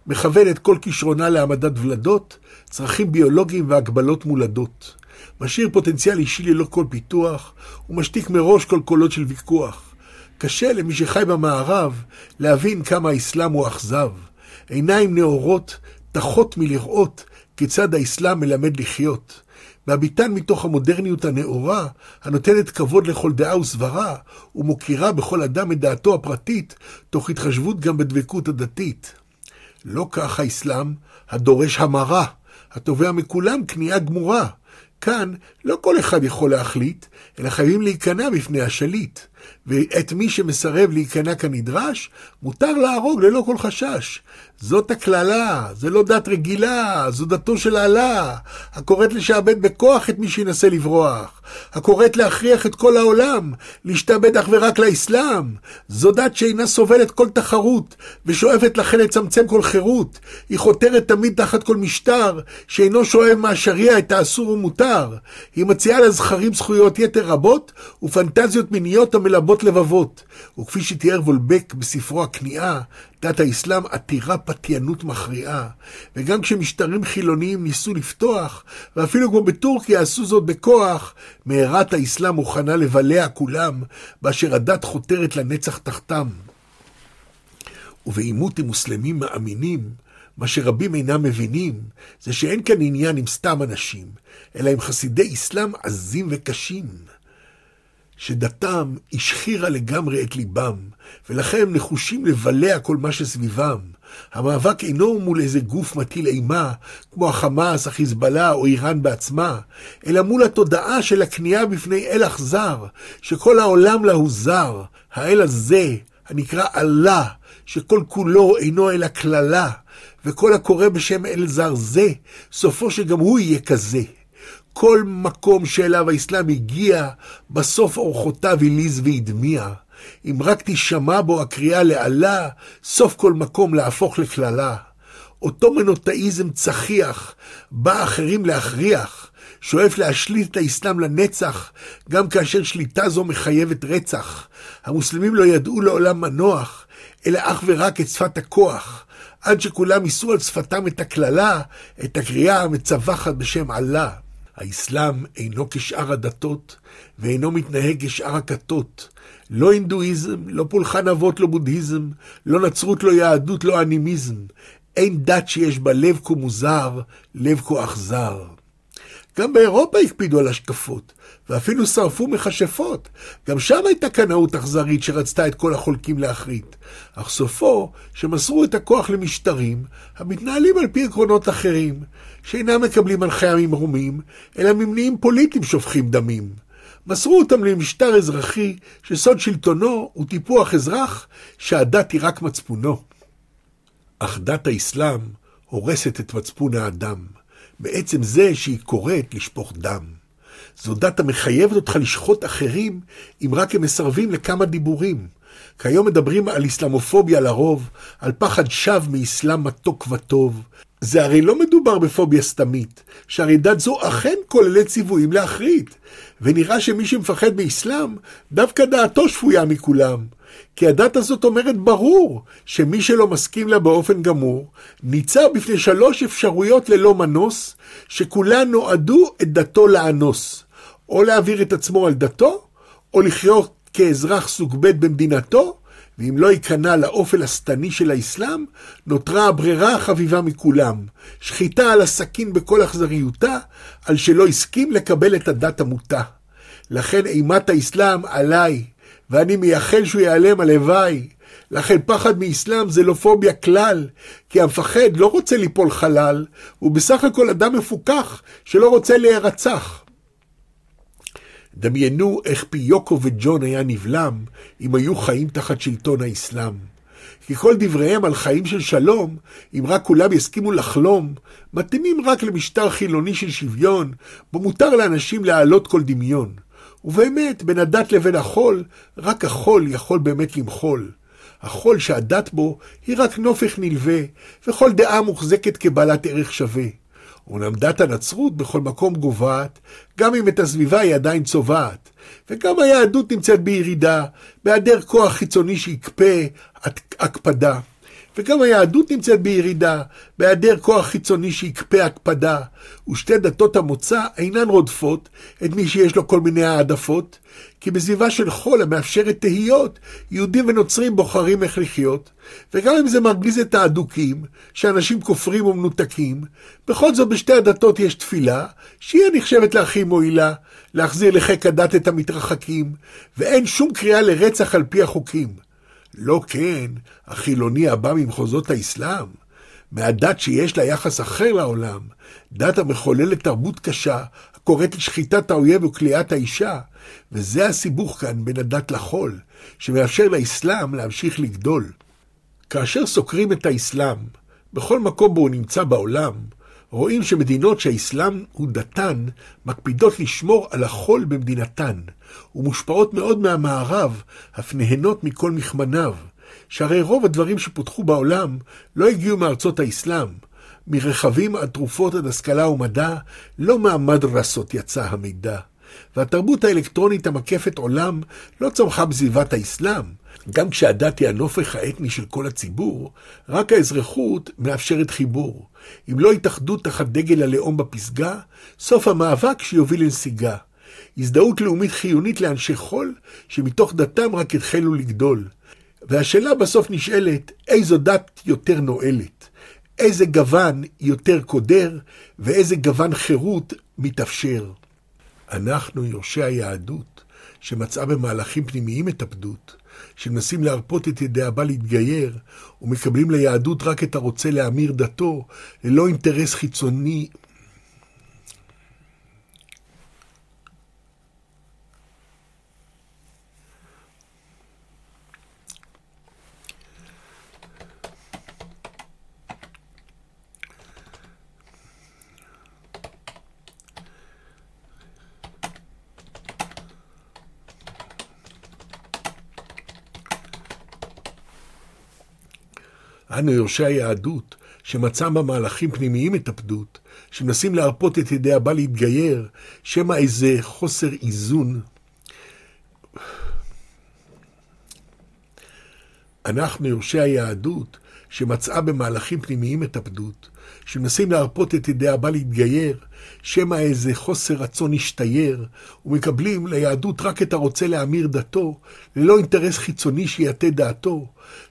A: מכוון את כל כישרונה להעמדת ולדות, צרכים ביולוגיים והגבלות מולדות. משאיר פוטנציאל אישי ללא כל פיתוח, ומשתיק מראש כל קולות של ויכוח. קשה למי שחי במערב להבין כמה האסלאם הוא אכזב. עיניים נאורות, תחות מלראות כיצד האסלאם מלמד לחיות. מביטן מתוך המודרניות הנאורה, הנותנת כבוד לכל דעה וסברה, ומוקירה בכל אדם את דעתו הפרטית, תוך התחשבות גם בדבקות הדתית. לא כך האסלאם, הדורש המרה, התובע מכולם כניעה גמורה. כאן לא כל אחד יכול להחליט, אלא חייבים להיכנע בפני השליט. ואת מי שמסרב להיכנע כנדרש, מותר להרוג ללא כל חשש. זאת הקללה, זה לא דת רגילה, זו דתו של האלה, הקוראת לשעבד בכוח את מי שינסה לברוח, הקוראת להכריח את כל העולם, להשתעבד אך ורק לאסלאם. זו דת שאינה סובלת כל תחרות, ושואפת לכן לצמצם כל חירות. היא חותרת תמיד תחת כל משטר, שאינו שואב מהשריעה את האסור ומותר. היא מציעה לזכרים זכויות יתר רבות, ופנטזיות מיניות המלבות לבבות. וכפי שתיאר וולבק בספרו הכניעה, דת האסלאם עתירה פתיינות מכריעה, וגם כשמשטרים חילוניים ניסו לפתוח, ואפילו כמו בטורקיה עשו זאת בכוח, מהרת האסלאם מוכנה לבלע כולם, באשר הדת חותרת לנצח תחתם. ובעימות עם מוסלמים מאמינים, מה שרבים אינם מבינים, זה שאין כאן עניין עם סתם אנשים, אלא עם חסידי אסלאם עזים וקשים. שדתם השחירה לגמרי את ליבם, ולכן הם נחושים לבלע כל מה שסביבם. המאבק אינו מול איזה גוף מטיל אימה, כמו החמאס, החיזבאללה או איראן בעצמה, אלא מול התודעה של הכניעה בפני אל אכזר, שכל העולם לה הוא זר, האל הזה, הנקרא אללה, שכל כולו אינו אלא קללה, וכל הקורא בשם אל זר זה, סופו שגם הוא יהיה כזה. כל מקום שאליו האסלאם הגיע, בסוף אורחותיו הליז והדמיע. אם רק תשמע בו הקריאה לאללה, סוף כל מקום להפוך לקללה. אותו מנותאיזם צחיח, בא אחרים להכריח, שואף להשליט את האסלאם לנצח, גם כאשר שליטה זו מחייבת רצח. המוסלמים לא ידעו לעולם מנוח, אלא אך ורק את שפת הכוח, עד שכולם יישאו על שפתם את הקללה, את הקריאה המצווחת בשם אללה. האסלאם אינו כשאר הדתות, ואינו מתנהג כשאר הכתות. לא הינדואיזם, לא פולחן אבות, לא בודהיזם, לא נצרות, לא יהדות, לא אנימיזם. אין דת שיש בה לב כה מוזר, לב כה אכזר. גם באירופה הקפידו על השקפות, ואפילו שרפו מכשפות. גם שם הייתה קנאות אכזרית שרצתה את כל החולקים להחריט. אך סופו, שמסרו את הכוח למשטרים המתנהלים על פי עקרונות אחרים, שאינם מקבלים הנחיה ממרומים, אלא ממניעים פוליטיים שופכים דמים. מסרו אותם למשטר אזרחי שסוד שלטונו הוא טיפוח אזרח שהדת היא רק מצפונו. אך דת האסלאם הורסת את מצפון האדם. בעצם זה שהיא קוראת לשפוך דם. זו דת המחייבת אותך לשחוט אחרים אם רק הם מסרבים לכמה דיבורים. כיום מדברים על אסלאמופוביה לרוב, על פחד שווא מאסלאם מתוק וטוב. זה הרי לא מדובר בפוביה סתמית, שהרי דת זו אכן כוללת ציוויים להחריט, ונראה שמי שמפחד מאסלאם, דווקא דעתו שפויה מכולם. כי הדת הזאת אומרת ברור שמי שלא מסכים לה באופן גמור, ניצב בפני שלוש אפשרויות ללא מנוס, שכולן נועדו את דתו לאנוס. או להעביר את עצמו על דתו, או לחיות כאזרח סוג ב' במדינתו, ואם לא ייכנע לאופל השטני של האסלאם, נותרה הברירה החביבה מכולם, שחיטה על הסכין בכל אכזריותה, על שלא הסכים לקבל את הדת המוטה. לכן אימת האסלאם עליי, ואני מייחל שהוא ייעלם הלוואי. לכן פחד מאסלאם זה לא פוביה כלל, כי המפחד לא רוצה ליפול חלל, הוא בסך הכל אדם מפוכח שלא רוצה להירצח. דמיינו איך פיוקו וג'ון היה נבלם אם היו חיים תחת שלטון האסלאם. כי כל דבריהם על חיים של שלום, אם רק כולם יסכימו לחלום, מתאימים רק למשטר חילוני של שוויון, בו מותר לאנשים להעלות כל דמיון. ובאמת, בין הדת לבין החול, רק החול יכול באמת למחול. החול שהדת בו היא רק נופך נלווה, וכל דעה מוחזקת כבעלת ערך שווה. אומנם דת הנצרות בכל מקום גוועת, גם אם את הסביבה היא עדיין צובעת. וגם היהדות נמצאת בירידה, בהיעדר כוח חיצוני שיקפה הקפדה. וגם היהדות נמצאת בירידה, בהיעדר כוח חיצוני שיקפה הקפדה, ושתי דתות המוצא אינן רודפות את מי שיש לו כל מיני העדפות, כי בסביבה של חול המאפשרת תהיות, יהודים ונוצרים בוחרים איך לחיות, וגם אם זה מרגיז את האדוקים, שאנשים כופרים ומנותקים, בכל זאת בשתי הדתות יש תפילה, שהיא הנחשבת להכי מועילה, להחזיר לחיק הדת את המתרחקים, ואין שום קריאה לרצח על פי החוקים. לא כן החילוני הבא ממחוזות האסלאם. מהדת שיש לה יחס אחר לעולם, דת המחוללת תרבות קשה, הקוראת לשחיטת האויב וכליאת האישה, וזה הסיבוך כאן בין הדת לחול, שמאפשר לאסלאם להמשיך לגדול. כאשר סוקרים את האסלאם, בכל מקום בו הוא נמצא בעולם, רואים שמדינות שהאסלאם הוא דתן, מקפידות לשמור על החול במדינתן, ומושפעות מאוד מהמערב, אף נהנות מכל מכמניו, שהרי רוב הדברים שפותחו בעולם לא הגיעו מארצות האסלאם. מרכבים עד תרופות עד השכלה ומדע, לא מהמדרסות יצא המידע. והתרבות האלקטרונית המקפת עולם לא צמחה בסביבת האסלאם. גם כשהדת היא הנופך האתני של כל הציבור, רק האזרחות מאפשרת חיבור. אם לא התאחדות תחת דגל הלאום בפסגה, סוף המאבק שיוביל לנסיגה. הזדהות לאומית חיונית לאנשי חול, שמתוך דתם רק התחלו לגדול. והשאלה בסוף נשאלת, איזו דת יותר נועלת? איזה גוון יותר קודר, ואיזה גוון חירות מתאפשר? אנחנו יורשי היהדות, שמצאה במהלכים פנימיים התאבדות, שמנסים להרפות את ידי הבא להתגייר, ומקבלים ליהדות רק את הרוצה להמיר דתו, ללא אינטרס חיצוני אנו יורשי היהדות, שמצא בה מהלכים פנימיים התאבדות, שמנסים להרפות את ידי הבא להתגייר, שמא איזה חוסר איזון. אנחנו יורשי היהדות, שמצאה במהלכים פנימיים התאבדות, שמנסים להרפות את ידי הבא להתגייר, שמא איזה חוסר רצון השתייר, ומקבלים ליהדות רק את הרוצה להמיר דתו, ללא אינטרס חיצוני שיטה דעתו.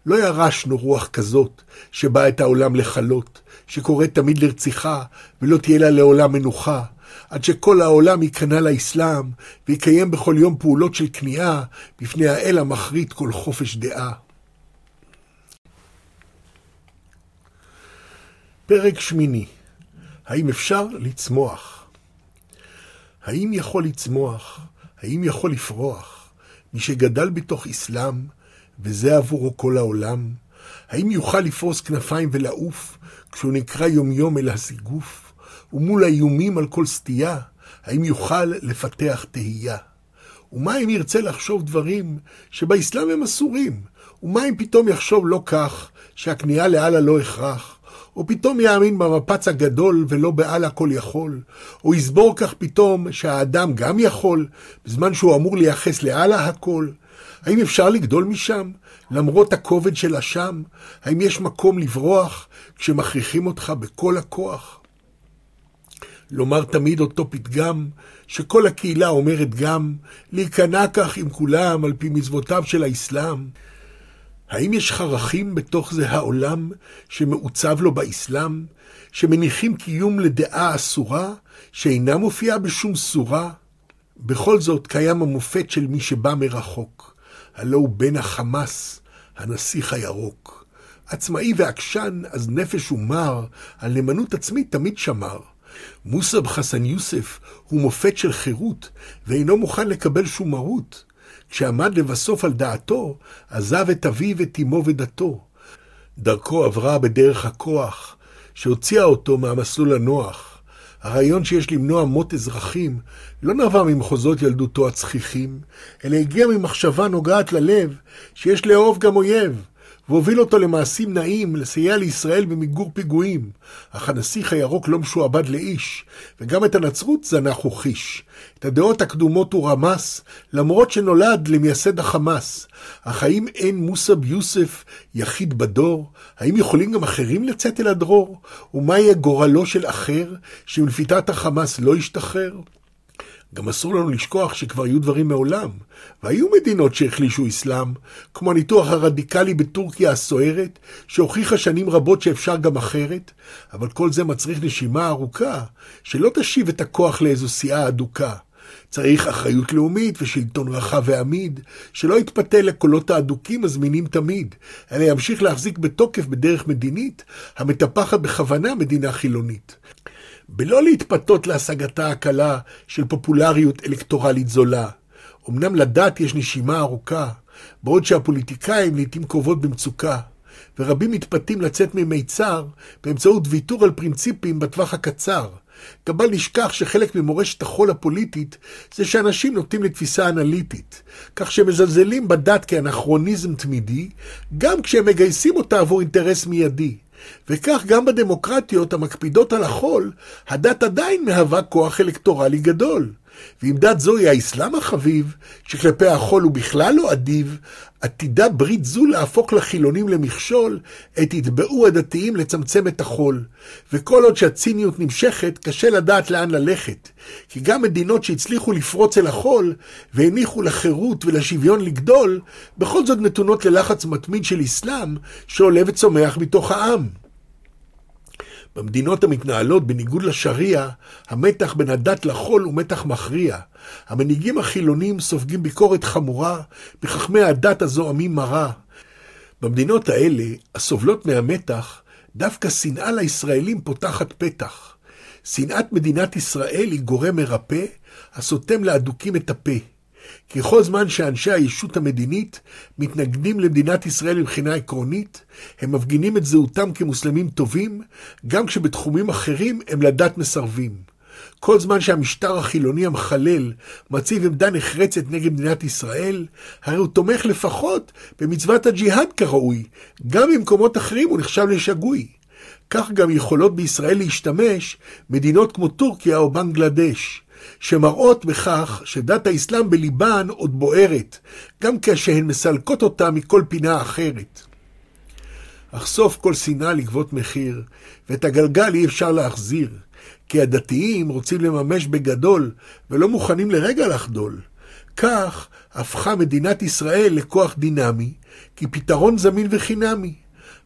A: לא ירשנו רוח כזאת, שבאה את העולם לכלות, שקוראת תמיד לרציחה, ולא תהיה לה לעולם מנוחה. עד שכל העולם ייכנע לאסלאם, ויקיים בכל יום פעולות של כניעה, בפני האל המחריט כל חופש דעה. פרק שמיני, האם אפשר לצמוח? האם יכול לצמוח? האם יכול לפרוח? מי שגדל בתוך אסלאם, וזה עבורו כל העולם? האם יוכל לפרוס כנפיים ולעוף, כשהוא נקרא יומיום אל הסיגוף? ומול האיומים על כל סטייה, האם יוכל לפתח תהייה? ומה אם ירצה לחשוב דברים שבאסלאם הם אסורים? ומה אם פתאום יחשוב לא כך, שהכניעה לאללה לא הכרח? או פתאום יאמין במפץ הגדול ולא בעל הכל יכול, או יסבור כך פתאום שהאדם גם יכול, בזמן שהוא אמור לייחס לאללה הכל. האם אפשר לגדול משם, למרות הכובד של אשם? האם יש מקום לברוח כשמכריחים אותך בכל הכוח? לומר תמיד אותו פתגם, שכל הקהילה אומרת גם, להיכנע כך עם כולם על פי מצוותיו של האסלאם. האם יש חרכים בתוך זה העולם שמעוצב לו באסלאם, שמניחים קיום לדעה אסורה, שאינה מופיעה בשום סורה? בכל זאת קיים המופת של מי שבא מרחוק, הלא הוא בן החמאס, הנסיך הירוק. עצמאי ועקשן, אז נפש ומר, על נאמנות עצמית תמיד שמר. מוסב חסן יוסף הוא מופת של חירות, ואינו מוכן לקבל שום מרות. כשעמד לבסוף על דעתו, עזב את אביו, את אמו ודתו. דרכו עברה בדרך הכוח, שהוציאה אותו מהמסלול הנוח. הרעיון שיש למנוע מות אזרחים לא נבע ממחוזות ילדותו הצחיחים, אלא הגיע ממחשבה נוגעת ללב שיש לאהוב גם אויב, והוביל אותו למעשים נעים, לסייע לישראל במיגור פיגועים. אך הנסיך הירוק לא משועבד לאיש, וגם את הנצרות זנח הוא חיש. את הדעות הקדומות הוא רמס, למרות שנולד למייסד החמאס. אך האם אין מוסא ביוסף יחיד בדור? האם יכולים גם אחרים לצאת אל הדרור? ומה יהיה גורלו של אחר, שמלפיתת החמאס לא ישתחרר? גם אסור לנו לשכוח שכבר היו דברים מעולם, והיו מדינות שהחלישו אסלאם, כמו הניתוח הרדיקלי בטורקיה הסוערת, שהוכיחה שנים רבות שאפשר גם אחרת, אבל כל זה מצריך נשימה ארוכה, שלא תשיב את הכוח לאיזו סיעה אדוקה. צריך אחריות לאומית ושלטון רחב ועמיד, שלא יתפתה לקולות האדוקים הזמינים תמיד, אלא ימשיך להחזיק בתוקף בדרך מדינית, המטפחת בכוונה מדינה חילונית. בלא להתפתות להשגתה הקלה של פופולריות אלקטורלית זולה. אמנם לדת יש נשימה ארוכה, בעוד שהפוליטיקאים לעתים קרובות במצוקה, ורבים מתפתים לצאת ממיצר באמצעות ויתור על פרינציפים בטווח הקצר. גם בל נשכח שחלק ממורשת החול הפוליטית זה שאנשים נוטים לתפיסה אנליטית, כך שהם מזלזלים בדת כאנכרוניזם תמידי, גם כשהם מגייסים אותה עבור אינטרס מיידי. וכך גם בדמוקרטיות המקפידות על החול, הדת עדיין מהווה כוח אלקטורלי גדול. ואם דת זוהי האסלאם החביב, שכלפי החול הוא בכלל לא אדיב, עתידה ברית זו להפוך לחילונים למכשול, עת יתבעו הדתיים לצמצם את החול. וכל עוד שהציניות נמשכת, קשה לדעת לאן ללכת. כי גם מדינות שהצליחו לפרוץ אל החול, והניחו לחירות ולשוויון לגדול, בכל זאת נתונות ללחץ מתמיד של אסלאם, שעולה וצומח מתוך העם. במדינות המתנהלות בניגוד לשריעה, המתח בין הדת לחול הוא מתח מכריע. המנהיגים החילונים סופגים ביקורת חמורה, בחכמי הדת הזועמים מרה. במדינות האלה, הסובלות מהמתח, דווקא שנאה לישראלים פותחת פתח. שנאת מדינת ישראל היא גורם מרפא, הסותם לאדוקים את הפה. ככל זמן שאנשי הישות המדינית מתנגדים למדינת ישראל מבחינה עקרונית, הם מפגינים את זהותם כמוסלמים טובים, גם כשבתחומים אחרים הם לדת מסרבים. כל זמן שהמשטר החילוני המחלל מציב עמדה נחרצת נגד מדינת ישראל, הרי הוא תומך לפחות במצוות הג'יהאד כראוי, גם במקומות אחרים הוא נחשב לשגוי. כך גם יכולות בישראל להשתמש מדינות כמו טורקיה או בנגלדש. שמראות בכך שדת האסלאם בליבן עוד בוערת, גם כשהן מסלקות אותה מכל פינה אחרת. אך סוף כל שנאה לגבות מחיר, ואת הגלגל אי אפשר להחזיר, כי הדתיים רוצים לממש בגדול, ולא מוכנים לרגע לחדול. כך הפכה מדינת ישראל לכוח דינמי, כי פתרון זמין וחינמי,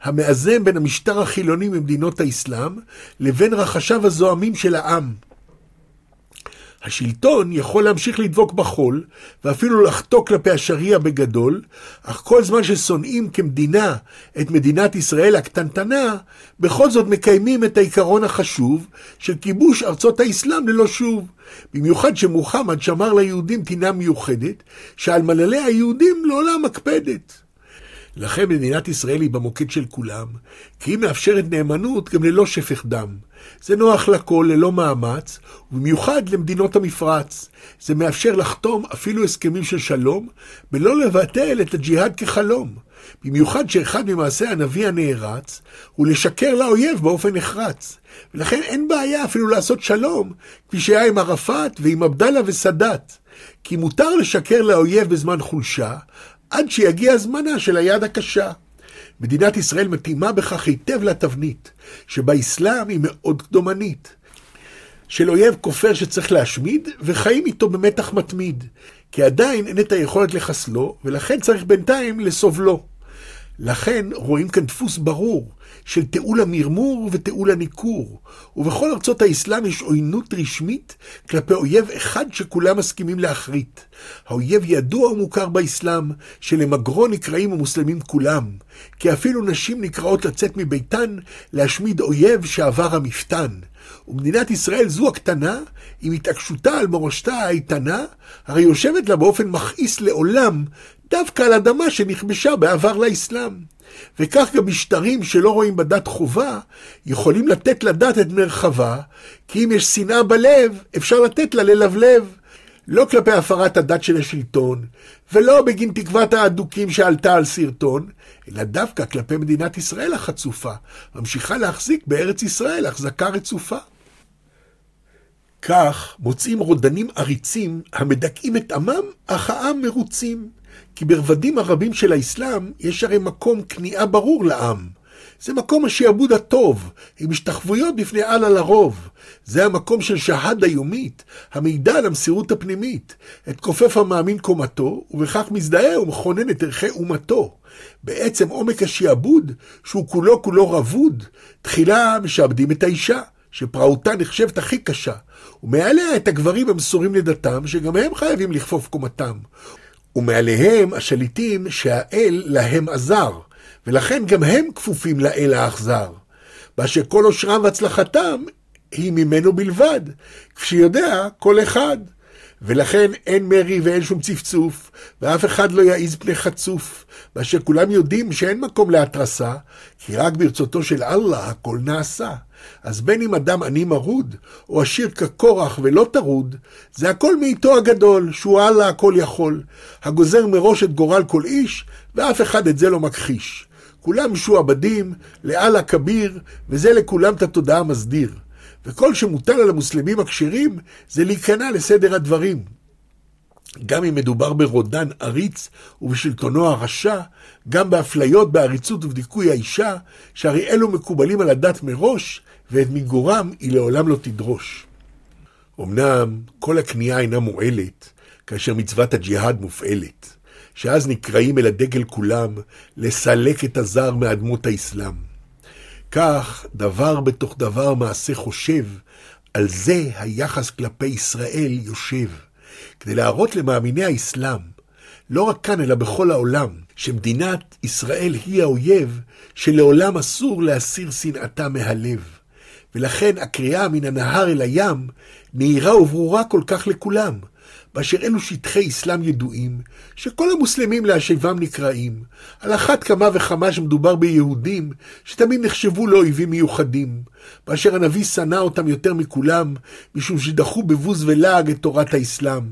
A: המאזן בין המשטר החילוני ממדינות האסלאם, לבין רחשיו הזועמים של העם. השלטון יכול להמשיך לדבוק בחול, ואפילו לחטוא כלפי השריעה בגדול, אך כל זמן ששונאים כמדינה את מדינת ישראל הקטנטנה, בכל זאת מקיימים את העיקרון החשוב של כיבוש ארצות האסלאם ללא שוב. במיוחד שמוחמד שמר ליהודים טינה מיוחדת, שעל מללי היהודים לעולם מקפדת. לכן מדינת ישראל היא במוקד של כולם, כי היא מאפשרת נאמנות גם ללא שפך דם. זה נוח לכל, ללא מאמץ, ובמיוחד למדינות המפרץ. זה מאפשר לחתום אפילו הסכמים של שלום, ולא לבטל את הג'יהאד כחלום. במיוחד שאחד ממעשי הנביא הנערץ הוא לשקר לאויב באופן נחרץ. ולכן אין בעיה אפילו לעשות שלום, כפי שהיה עם ערפאת ועם עבדאללה וסאדאת. כי מותר לשקר לאויב בזמן חולשה, עד שיגיע זמנה של היד הקשה. מדינת ישראל מתאימה בכך היטב לתבנית, שבאסלאם היא מאוד קדומנית. של אויב כופר שצריך להשמיד, וחיים איתו במתח מתמיד, כי עדיין אין את היכולת לחסלו, ולכן צריך בינתיים לסובלו. לכן רואים כאן דפוס ברור של תיעול המרמור ותיעול הניכור, ובכל ארצות האסלאם יש עוינות רשמית כלפי אויב אחד שכולם מסכימים להחריט. האויב ידוע ומוכר באסלאם, שלמגרו נקראים המוסלמים כולם, כי אפילו נשים נקראות לצאת מביתן להשמיד אויב שעבר המפתן. ומדינת ישראל זו הקטנה, עם התעקשותה על מורשתה האיתנה, הרי יושבת לה באופן מכעיס לעולם דווקא על אדמה שנכבשה בעבר לאסלאם. וכך גם משטרים שלא רואים בדת חובה, יכולים לתת לדת את מרחבה, כי אם יש שנאה בלב, אפשר לתת לה ללבלב. לא כלפי הפרת הדת של השלטון, ולא בגין תקוות האדוקים שעלתה על סרטון, אלא דווקא כלפי מדינת ישראל החצופה, ממשיכה להחזיק בארץ ישראל החזקה רצופה. כך מוצאים רודנים עריצים המדכאים את עמם, אך העם מרוצים. כי ברבדים הרבים של האסלאם יש הרי מקום כניעה ברור לעם. זה מקום השעבוד הטוב, עם השתחוויות בפני אללה לרוב. זה המקום של שהדה יומית, המעידה על המסירות הפנימית. את כופף המאמין קומתו, ובכך מזדהה ומכונן את ערכי אומתו. בעצם עומק השעבוד, שהוא כולו כולו רבוד, תחילה משעבדים את האישה, שפרעותה נחשבת הכי קשה, ומעליה את הגברים המסורים לדתם, שגם הם חייבים לכפוף קומתם. ומעליהם השליטים שהאל להם עזר, ולכן גם הם כפופים לאל האכזר. באשר כל עושרם והצלחתם היא ממנו בלבד, כפי שיודע כל אחד. ולכן אין מרי ואין שום צפצוף, ואף אחד לא יעז פני חצוף, באשר כולם יודעים שאין מקום להתרסה, כי רק ברצותו של אללה הכל נעשה. אז בין אם אדם עני מרוד, או עשיר כקורח ולא טרוד, זה הכל מאיתו הגדול, שהוא אללה הכל יכול, הגוזר מראש את גורל כל איש, ואף אחד את זה לא מכחיש. כולם משועבדים לאללה כביר, וזה לכולם את התודעה מסדיר. וכל שמוטל על המוסלמים הכשרים זה להיכנע לסדר הדברים. גם אם מדובר ברודן עריץ ובשלטונו הרשע, גם באפליות, בעריצות ובדיכוי האישה, שהרי אלו מקובלים על הדת מראש, ואת מיגורם היא לעולם לא תדרוש. אמנם כל הכניעה אינה מועלת, כאשר מצוות הג'יהאד מופעלת, שאז נקראים אל הדגל כולם לסלק את הזר מאדמות האסלאם. כך, דבר בתוך דבר מעשה חושב, על זה היחס כלפי ישראל יושב, כדי להראות למאמיני האסלאם, לא רק כאן אלא בכל העולם, שמדינת ישראל היא האויב שלעולם אסור להסיר שנאתה מהלב. ולכן הקריאה מן הנהר אל הים נהירה וברורה כל כך לכולם, באשר אלו שטחי אסלאם ידועים, שכל המוסלמים להשיבם נקראים, על אחת כמה וכמה שמדובר ביהודים, שתמיד נחשבו לאויבים מיוחדים, באשר הנביא שנא אותם יותר מכולם, משום שדחו בבוז ולעג את תורת האסלאם,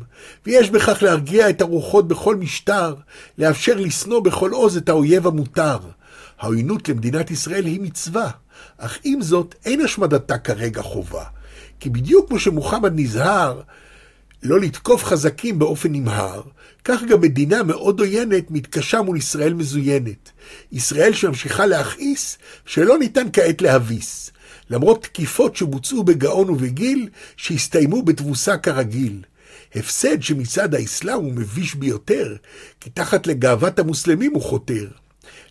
A: ויש בכך להרגיע את הרוחות בכל משטר, לאפשר לשנוא בכל עוז את האויב המותר. העוינות למדינת ישראל היא מצווה, אך עם זאת אין השמדתה כרגע חובה. כי בדיוק כמו שמוחמד נזהר לא לתקוף חזקים באופן נמהר, כך גם מדינה מאוד עוינת מתקשה מול ישראל מזוינת. ישראל שממשיכה להכעיס, שלא ניתן כעת להביס. למרות תקיפות שבוצעו בגאון ובגיל, שהסתיימו בתבוסה כרגיל. הפסד שמצד האסלאם הוא מביש ביותר, כי תחת לגאוות המוסלמים הוא חותר.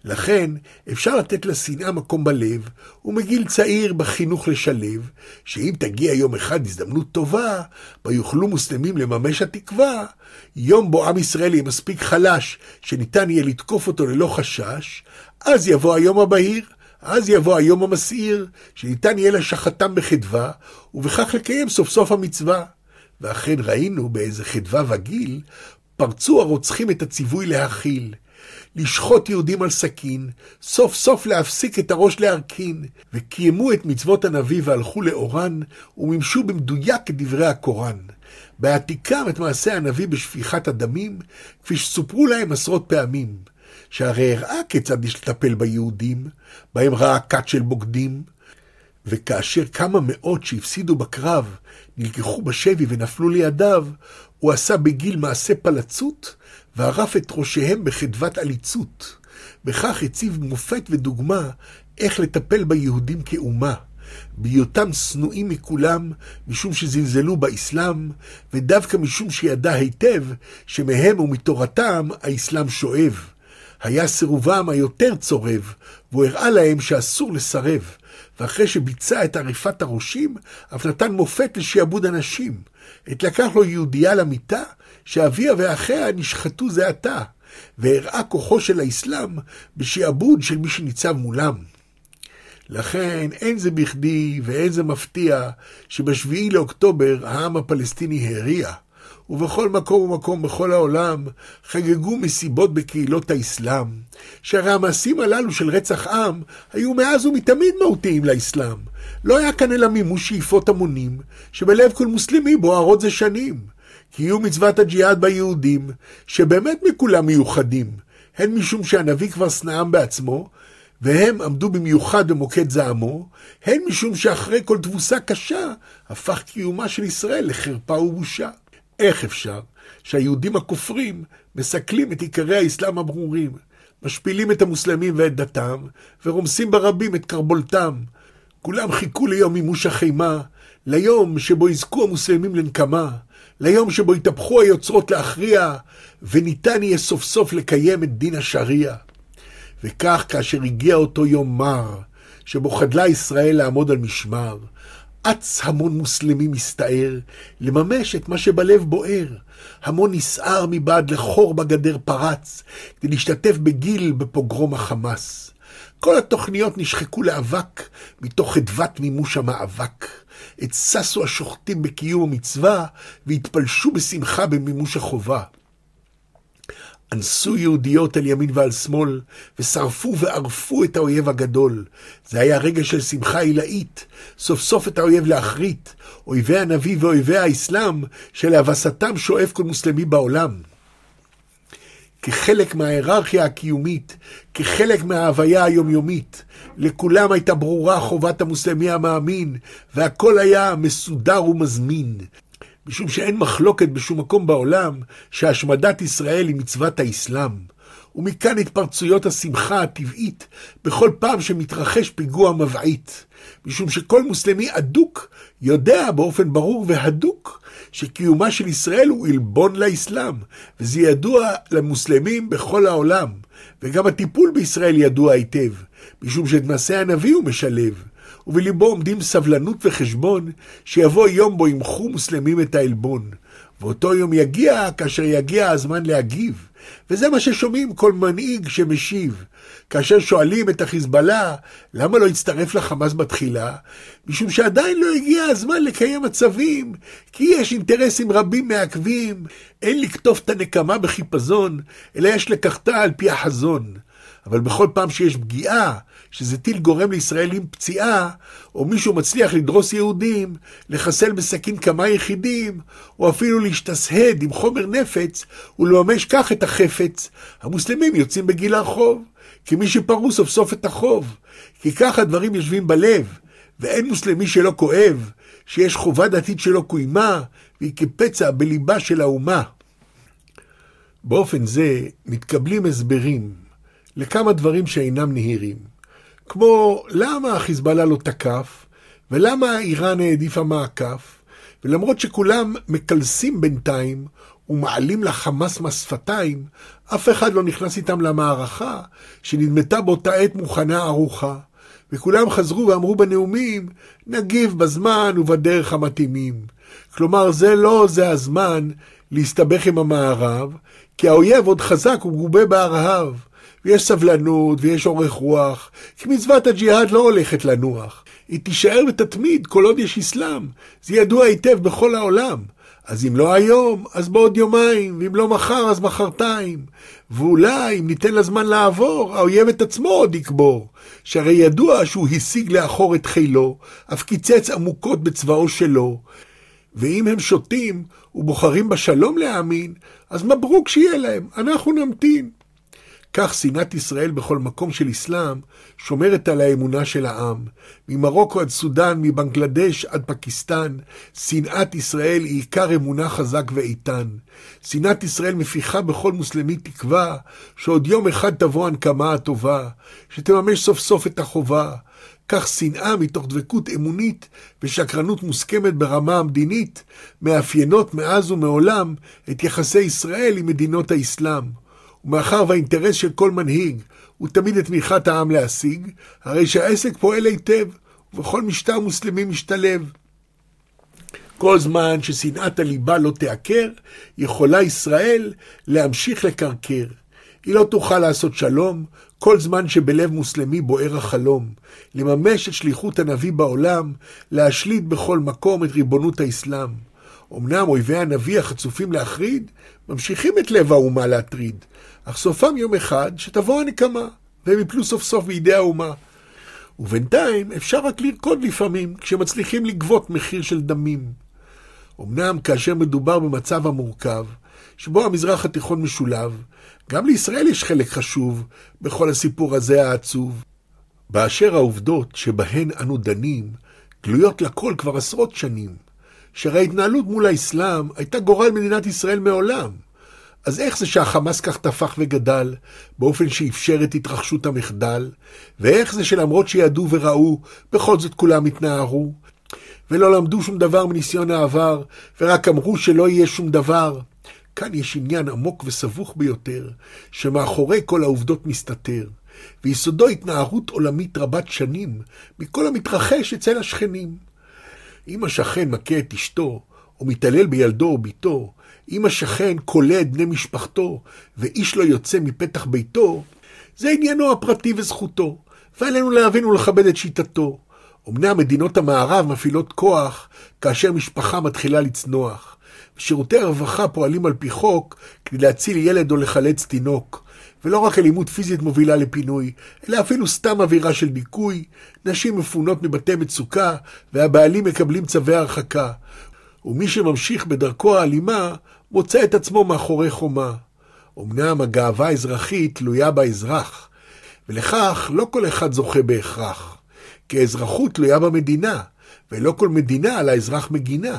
A: לכן אפשר לתת לשנאה מקום בלב, ומגיל צעיר בחינוך לשלב, שאם תגיע יום אחד הזדמנות טובה, בה יוכלו מוסלמים לממש התקווה, יום בו עם ישראל יהיה מספיק חלש, שניתן יהיה לתקוף אותו ללא חשש, אז יבוא היום הבהיר, אז יבוא היום המסעיר, שניתן יהיה לשחתם בחדווה, ובכך לקיים סוף סוף המצווה. ואכן ראינו באיזה חדווה וגיל, פרצו הרוצחים את הציווי להכיל. לשחוט יהודים על סכין, סוף סוף להפסיק את הראש להרכין, וקיימו את מצוות הנביא והלכו לאורן, ומימשו במדויק את דברי הקוראן. בהעתיקם את מעשה הנביא בשפיכת הדמים, כפי שסופרו להם עשרות פעמים. שהרי הראה כיצד יש לטפל ביהודים, בהם ראה כת של בוגדים, וכאשר כמה מאות שהפסידו בקרב נלקחו בשבי ונפלו לידיו, הוא עשה בגיל מעשה פלצות, וערף את ראשיהם בחדוות עליצות. בכך הציב מופת ודוגמה איך לטפל ביהודים כאומה. בהיותם שנואים מכולם, משום שזלזלו באסלאם, ודווקא משום שידע היטב שמהם ומתורתם האסלאם שואב. היה סירובם היותר צורב, והוא הראה להם שאסור לסרב. ואחרי שביצע את עריפת הראשים, אף נתן מופת לשעבוד הנשים. עת לקח לו יהודייה למיטה, שאביה ואחיה נשחטו זה עתה, והראה כוחו של האסלאם בשעבוד של מי שניצב מולם. לכן אין זה בכדי ואין זה מפתיע שבשביעי לאוקטובר העם הפלסטיני הריע, ובכל מקום ומקום בכל העולם חגגו מסיבות בקהילות האסלאם, שהרי המעשים הללו של רצח עם היו מאז ומתמיד מהותיים לאסלאם. לא היה כאן אלא מימוש שאיפות המונים, שבלב כל מוסלמי בוערות זה שנים. קיום מצוות הג'יהאד ביהודים, שבאמת מכולם מיוחדים, הן משום שהנביא כבר שנאם בעצמו, והם עמדו במיוחד במוקד זעמו, הן משום שאחרי כל תבוסה קשה, הפך קיומה של ישראל לחרפה ובושה. איך אפשר שהיהודים הכופרים מסכלים את עיקרי האסלאם הברורים, משפילים את המוסלמים ואת דתם, ורומסים ברבים את קרבולתם. כולם חיכו ליום מימוש החימה, ליום שבו יזכו המוסלמים לנקמה, ליום שבו יתהפכו היוצרות להכריע, וניתן יהיה סוף סוף לקיים את דין השריעה. וכך כאשר הגיע אותו יום מר, שבו חדלה ישראל לעמוד על משמר, אץ המון מוסלמי מסתער, לממש את מה שבלב בוער. המון נסער מבעד לחור בגדר פרץ, כדי להשתתף בגיל בפוגרום החמאס. כל התוכניות נשחקו לאבק מתוך חדוות מימוש המאבק. התססו השוחטים בקיום המצווה, והתפלשו בשמחה במימוש החובה. אנסו יהודיות על ימין ועל שמאל, ושרפו וערפו את האויב הגדול. זה היה רגע של שמחה עילאית, סוף סוף את האויב להחריט, אויבי הנביא ואויבי האסלאם, שלהבסתם שואף כל מוסלמי בעולם. כחלק מההיררכיה הקיומית, כחלק מההוויה היומיומית. לכולם הייתה ברורה חובת המוסלמי המאמין, והכל היה מסודר ומזמין. משום שאין מחלוקת בשום מקום בעולם שהשמדת ישראל היא מצוות האסלאם. ומכאן התפרצויות השמחה הטבעית בכל פעם שמתרחש פיגוע מבעית. משום שכל מוסלמי אדוק יודע באופן ברור והדוק שקיומה של ישראל הוא עלבון לאסלאם, וזה ידוע למוסלמים בכל העולם, וגם הטיפול בישראל ידוע היטב, משום שאת מעשה הנביא הוא משלב, ובליבו עומדים סבלנות וחשבון, שיבוא יום בו ימחו מוסלמים את העלבון. ואותו יום יגיע כאשר יגיע הזמן להגיב. וזה מה ששומעים כל מנהיג שמשיב. כאשר שואלים את החיזבאללה, למה לא הצטרף לחמאס בתחילה? משום שעדיין לא הגיע הזמן לקיים מצבים, כי יש אינטרסים רבים מעכבים. אין לקטוף את הנקמה בחיפזון, אלא יש לקחתה על פי החזון. אבל בכל פעם שיש פגיעה, שזה טיל גורם לישראלים פציעה, או מישהו מצליח לדרוס יהודים, לחסל בסכין כמה יחידים, או אפילו להשתסהד עם חומר נפץ, ולממש כך את החפץ, המוסלמים יוצאים בגיל הרחוב, כמי שפרעו סוף סוף את החוב. כי כך הדברים יושבים בלב, ואין מוסלמי שלא כואב, שיש חובה דתית שלא קוימה, והיא כפצע בליבה של האומה. באופן זה מתקבלים הסברים לכמה דברים שאינם נהירים, כמו למה החיזבאללה לא תקף, ולמה איראן העדיפה מעקף, ולמרות שכולם מקלסים בינתיים ומעלים לחמאס מהשפתיים, אף אחד לא נכנס איתם למערכה שנדמתה באותה עת מוכנה ערוכה. וכולם חזרו ואמרו בנאומים, נגיב בזמן ובדרך המתאימים. כלומר, זה לא זה הזמן להסתבך עם המערב, כי האויב עוד חזק ומגובה בארהב. ויש סבלנות, ויש אורך רוח, כי מצוות הג'יהאד לא הולכת לנוח. היא תישאר ותתמיד כל עוד יש אסלאם. זה ידוע היטב בכל העולם. אז אם לא היום, אז בעוד יומיים, ואם לא מחר, אז מחרתיים. ואולי, אם ניתן לזמן לעבור, האויב את עצמו עוד יקבור. שהרי ידוע שהוא השיג לאחור את חילו, אף קיצץ עמוקות בצבאו שלו. ואם הם שותים ובוחרים בשלום להאמין, אז מברוק שיהיה להם, אנחנו נמתין. כך שנאת ישראל בכל מקום של אסלאם שומרת על האמונה של העם. ממרוקו עד סודאן, מבנגלדש עד פקיסטן, שנאת ישראל היא עיקר אמונה חזק ואיתן. שנאת ישראל מפיחה בכל מוסלמי תקווה שעוד יום אחד תבוא הנקמה הטובה, שתממש סוף סוף את החובה. כך שנאה מתוך דבקות אמונית ושקרנות מוסכמת ברמה המדינית מאפיינות מאז ומעולם את יחסי ישראל עם מדינות האסלאם. ומאחר והאינטרס של כל מנהיג הוא תמיד את תמיכת העם להשיג, הרי שהעסק פועל היטב, ובכל משטר מוסלמי משתלב. כל זמן ששנאת הליבה לא תעקר, יכולה ישראל להמשיך לקרקר. היא לא תוכל לעשות שלום כל זמן שבלב מוסלמי בוער החלום, לממש את שליחות הנביא בעולם, להשליט בכל מקום את ריבונות האסלאם. אמנם אויבי הנביא החצופים להחריד, ממשיכים את לב האומה להטריד, אך סופם יום אחד שתבוא הנקמה, והם יפלו סוף סוף בידי האומה. ובינתיים אפשר רק לרקוד לפעמים, כשמצליחים לגבות מחיר של דמים. אמנם כאשר מדובר במצב המורכב, שבו המזרח התיכון משולב, גם לישראל יש חלק חשוב בכל הסיפור הזה העצוב. באשר העובדות שבהן אנו דנים, גלויות לכל כבר עשרות שנים, שהרי ההתנהלות מול האסלאם הייתה גורל מדינת ישראל מעולם. אז איך זה שהחמאס כך טפח וגדל, באופן שאפשר את התרחשות המחדל? ואיך זה שלמרות שידעו וראו, בכל זאת כולם התנערו? ולא למדו שום דבר מניסיון העבר, ורק אמרו שלא יהיה שום דבר? כאן יש עניין עמוק וסבוך ביותר, שמאחורי כל העובדות מסתתר, ויסודו התנערות עולמית רבת שנים, מכל המתרחש אצל השכנים. אם השכן מכה את אשתו, או מתעלל בילדו או ביתו, אם השכן כולא את בני משפחתו, ואיש לא יוצא מפתח ביתו, זה עניינו הפרטי וזכותו, ועלינו להבין ולכבד את שיטתו. אמנם מדינות המערב מפעילות כוח כאשר משפחה מתחילה לצנוח, ושירותי הרווחה פועלים על פי חוק כדי להציל ילד או לחלץ תינוק. ולא רק אלימות פיזית מובילה לפינוי, אלא אפילו סתם אווירה של דיכוי, נשים מפונות מבתי מצוקה, והבעלים מקבלים צווי הרחקה. ומי שממשיך בדרכו האלימה, מוצא את עצמו מאחורי חומה. אמנם הגאווה האזרחית תלויה באזרח, ולכך לא כל אחד זוכה בהכרח. כי האזרחות תלויה במדינה, ולא כל מדינה על האזרח מגינה.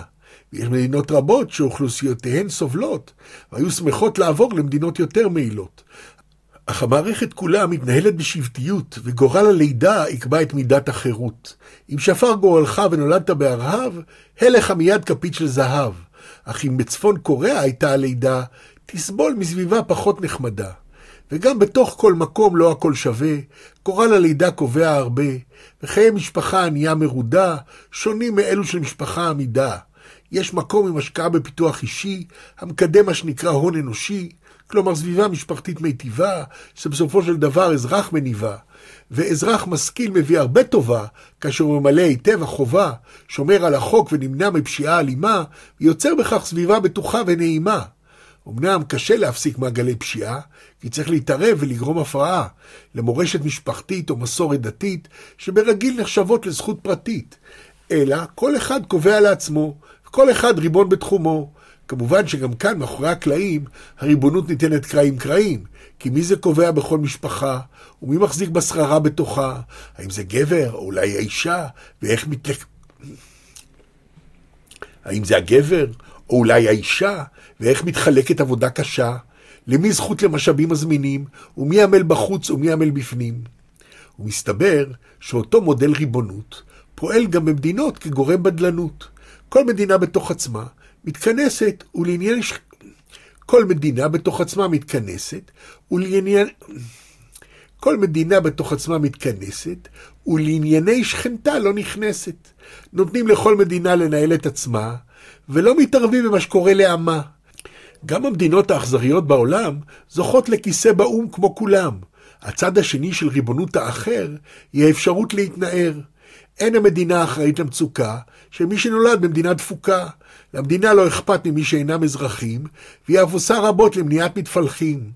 A: ויש מדינות רבות שאוכלוסיותיהן סובלות, והיו שמחות לעבור למדינות יותר מעילות. אך המערכת כולה מתנהלת בשבטיות, וגורל הלידה יקבע את מידת החירות. אם שפר גורלך ונולדת בארהב, הלך מיד כפית של זהב. אך אם בצפון קוריאה הייתה הלידה, תסבול מסביבה פחות נחמדה. וגם בתוך כל מקום לא הכל שווה, גורל הלידה קובע הרבה, וחיי משפחה ענייה מרודה, שונים מאלו של משפחה עמידה. יש מקום עם השקעה בפיתוח אישי, המקדם מה שנקרא הון אנושי, כלומר סביבה משפחתית מיטיבה, שבסופו של דבר אזרח מניבה. ואזרח משכיל מביא הרבה טובה, כאשר הוא ממלא היטב החובה, שומר על החוק ונמנע מפשיעה אלימה, ויוצר בכך סביבה בטוחה ונעימה. אמנם קשה להפסיק מעגלי פשיעה, כי צריך להתערב ולגרום הפרעה למורשת משפחתית או מסורת דתית, שברגיל נחשבות לזכות פרטית. אלא כל אחד קובע לעצמו, וכל אחד ריבון בתחומו. כמובן שגם כאן, מאחורי הקלעים, הריבונות ניתנת קרעים קרעים, כי מי זה קובע בכל משפחה, ומי מחזיק בשררה בתוכה, האם זה גבר, או אולי האישה, ואיך מתלק... האם זה הגבר, או אולי האישה, ואיך מתחלקת עבודה קשה, למי זכות למשאבים מזמינים, ומי עמל בחוץ ומי עמל בפנים. ומסתבר שאותו מודל ריבונות פועל גם במדינות כגורם בדלנות. כל מדינה בתוך עצמה מתכנסת ולעניין... כל מדינה בתוך עצמה מתכנסת ולעניין... כל מדינה בתוך עצמה מתכנסת, ולענייני שכנתה לא נכנסת. נותנים לכל מדינה לנהל את עצמה, ולא מתערבים במה שקורה לעמה. גם המדינות האכזריות בעולם זוכות לכיסא באו"ם כמו כולם. הצד השני של ריבונות האחר היא האפשרות להתנער. אין המדינה אחראית למצוקה של מי שנולד במדינה דפוקה. למדינה לא אכפת ממי שאינם אזרחים, והיא אף עושה רבות למניעת מתפלחים.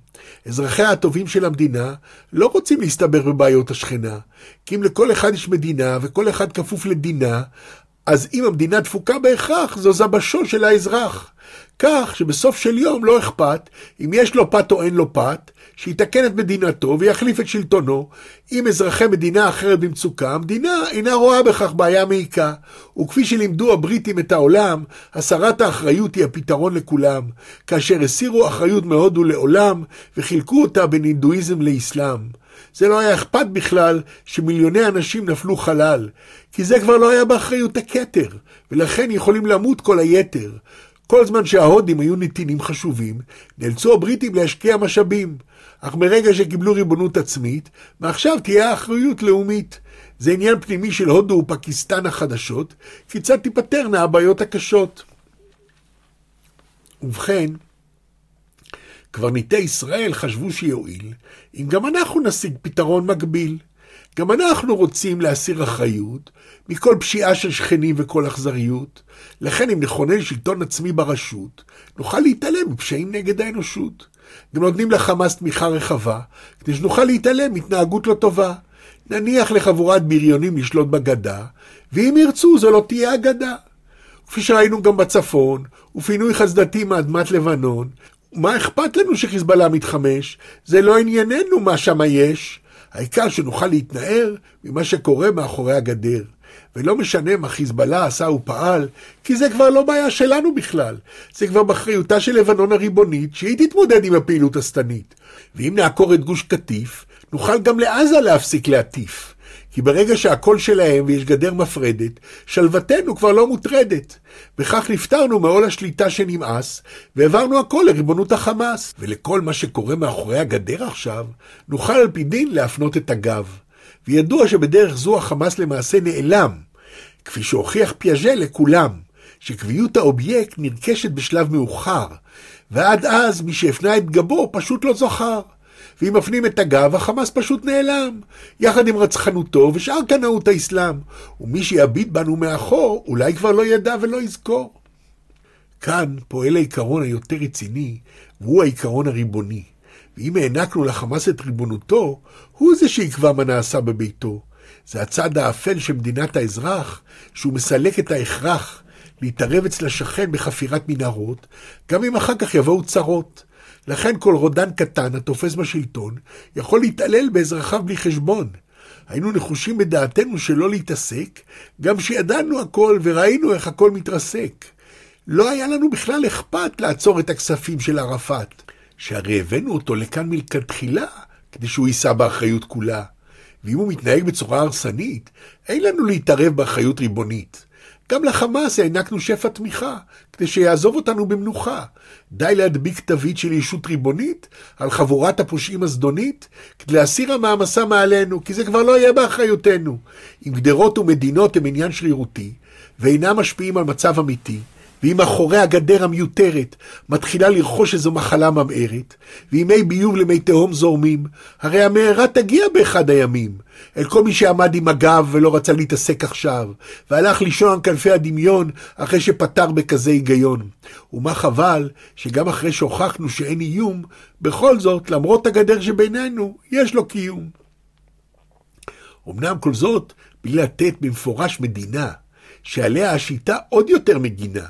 A: אזרחיה הטובים של המדינה לא רוצים להסתבר בבעיות השכנה, כי אם לכל אחד יש מדינה וכל אחד כפוף לדינה, אז אם המדינה דפוקה בהכרח, זו זבשו של האזרח. כך שבסוף של יום לא אכפת אם יש לו פת או אין לו פת, שיתקן את מדינתו ויחליף את שלטונו. אם אזרחי מדינה אחרת במצוקה, המדינה אינה רואה בכך בעיה מעיקה. וכפי שלימדו הבריטים את העולם, הסרת האחריות היא הפתרון לכולם, כאשר הסירו אחריות מהודו לעולם וחילקו אותה בין הינדואיזם לאסלאם. זה לא היה אכפת בכלל שמיליוני אנשים נפלו חלל, כי זה כבר לא היה באחריות הכתר, ולכן יכולים למות כל היתר. כל זמן שההודים היו נתינים חשובים, נאלצו הבריטים להשקיע משאבים. אך מרגע שקיבלו ריבונות עצמית, מעכשיו תהיה אחריות לאומית. זה עניין פנימי של הודו ופקיסטן החדשות, כיצד תיפתרנה הבעיות הקשות. ובכן, קברניטי ישראל חשבו שיועיל אם גם אנחנו נשיג פתרון מקביל. גם אנחנו רוצים להסיר אחריות מכל פשיעה של שכנים וכל אכזריות, לכן אם נכונן שלטון עצמי ברשות, נוכל להתעלם מפשעים נגד האנושות. גם נותנים לחמאס תמיכה רחבה, כדי שנוכל להתעלם מהתנהגות לא טובה. נניח לחבורת בריונים לשלוט בגדה, ואם ירצו זו לא תהיה אגדה. כפי שראינו גם בצפון, ופינוי חסדתי מאדמת לבנון, מה אכפת לנו שחיזבאללה מתחמש? זה לא ענייננו מה שמה יש. העיקר שנוכל להתנער ממה שקורה מאחורי הגדר. ולא משנה מה חיזבאללה עשה ופעל, כי זה כבר לא בעיה שלנו בכלל. זה כבר באחריותה של לבנון הריבונית, שהיא תתמודד עם הפעילות השטנית. ואם נעקור את גוש קטיף, נוכל גם לעזה להפסיק להטיף. כי ברגע שהכל שלהם ויש גדר מפרדת, שלוותנו כבר לא מוטרדת. וכך נפטרנו מעול השליטה שנמאס, והעברנו הכל לריבונות החמאס. ולכל מה שקורה מאחורי הגדר עכשיו, נוכל על פי דין להפנות את הגב. וידוע שבדרך זו החמאס למעשה נעלם. כפי שהוכיח פיאז'ה לכולם, שקביעות האובייקט נרכשת בשלב מאוחר, ועד אז מי שהפנה את גבו פשוט לא זוכר. ואם מפנים את הגב, החמאס פשוט נעלם, יחד עם רצחנותו ושאר קנאות האסלאם, ומי שיביט בנו מאחור, אולי כבר לא ידע ולא יזכור. כאן פועל העיקרון היותר רציני, והוא העיקרון הריבוני. ואם הענקנו לחמאס את ריבונותו, הוא זה שיקבע מה נעשה בביתו. זה הצד האפל של מדינת האזרח, שהוא מסלק את ההכרח להתערב אצל השכן בחפירת מנהרות, גם אם אחר כך יבואו צרות. לכן כל רודן קטן התופס בשלטון יכול להתעלל באזרחיו בלי חשבון. היינו נחושים בדעתנו שלא להתעסק, גם שידענו הכל וראינו איך הכל מתרסק. לא היה לנו בכלל אכפת לעצור את הכספים של ערפאת, שהרי הבאנו אותו לכאן מלכתחילה, כדי שהוא יישא באחריות כולה. ואם הוא מתנהג בצורה הרסנית, אין לנו להתערב באחריות ריבונית. גם לחמאס הענקנו שפע תמיכה, כדי שיעזוב אותנו במנוחה. די להדביק תווית של ישות ריבונית על חבורת הפושעים הזדונית, כדי להסיר המעמסה מעלינו, כי זה כבר לא יהיה באחריותנו. אם גדרות ומדינות הם עניין שרירותי, ואינם משפיעים על מצב אמיתי, ואם מאחורי הגדר המיותרת מתחילה לרכוש איזו מחלה ממארת, ואם מי ביוב למי תהום זורמים, הרי המארה תגיע באחד הימים, אל כל מי שעמד עם הגב ולא רצה להתעסק עכשיו, והלך לישון על כנפי הדמיון אחרי שפתר בכזה היגיון. ומה חבל שגם אחרי שהוכחנו שאין איום, בכל זאת, למרות הגדר שבינינו, יש לו קיום. אמנם כל זאת בלי לתת במפורש מדינה, שעליה השיטה עוד יותר מגינה,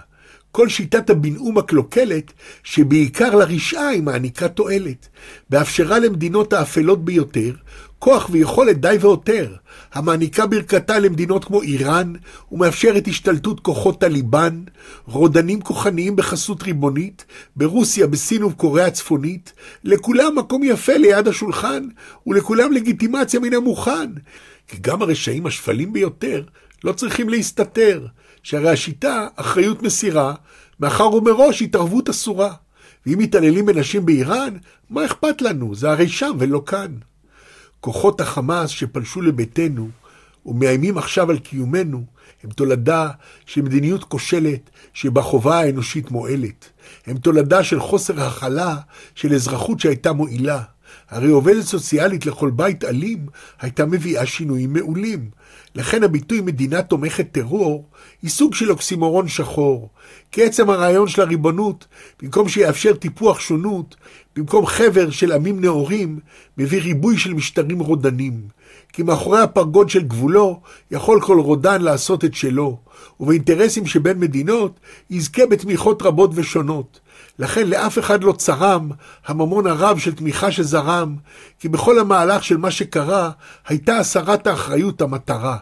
A: כל שיטת הבנאום הקלוקלת, שבעיקר לרשעה היא מעניקה תועלת, באפשרה למדינות האפלות ביותר, כוח ויכולת די ועותר, המעניקה ברכתה למדינות כמו איראן, ומאפשרת השתלטות כוחות טליבן, רודנים כוחניים בחסות ריבונית, ברוסיה, בסין ובקוריאה הצפונית, לכולם מקום יפה ליד השולחן, ולכולם לגיטימציה מן המוכן. כי גם הרשעים השפלים ביותר לא צריכים להסתתר, שהרי השיטה, אחריות מסירה, מאחר ומראש התערבות אסורה. ואם מתעללים בנשים באיראן, מה אכפת לנו? זה הרי שם ולא כאן. כוחות החמאס שפלשו לביתנו ומאיימים עכשיו על קיומנו, הם תולדה של מדיניות כושלת שבה חובה האנושית מועלת. הם תולדה של חוסר הכלה של אזרחות שהייתה מועילה. הרי עובדת סוציאלית לכל בית אלים הייתה מביאה שינויים מעולים. לכן הביטוי מדינה תומכת טרור היא סוג של אוקסימורון שחור. כי עצם הרעיון של הריבונות, במקום שיאפשר טיפוח שונות, במקום חבר של עמים נאורים, מביא ריבוי של משטרים רודנים. כי מאחורי הפרגוד של גבולו, יכול כל רודן לעשות את שלו, ובאינטרסים שבין מדינות, יזכה בתמיכות רבות ושונות. לכן לאף אחד לא צרם הממון הרב של תמיכה שזרם, כי בכל המהלך של מה שקרה, הייתה הסרת האחריות המטרה.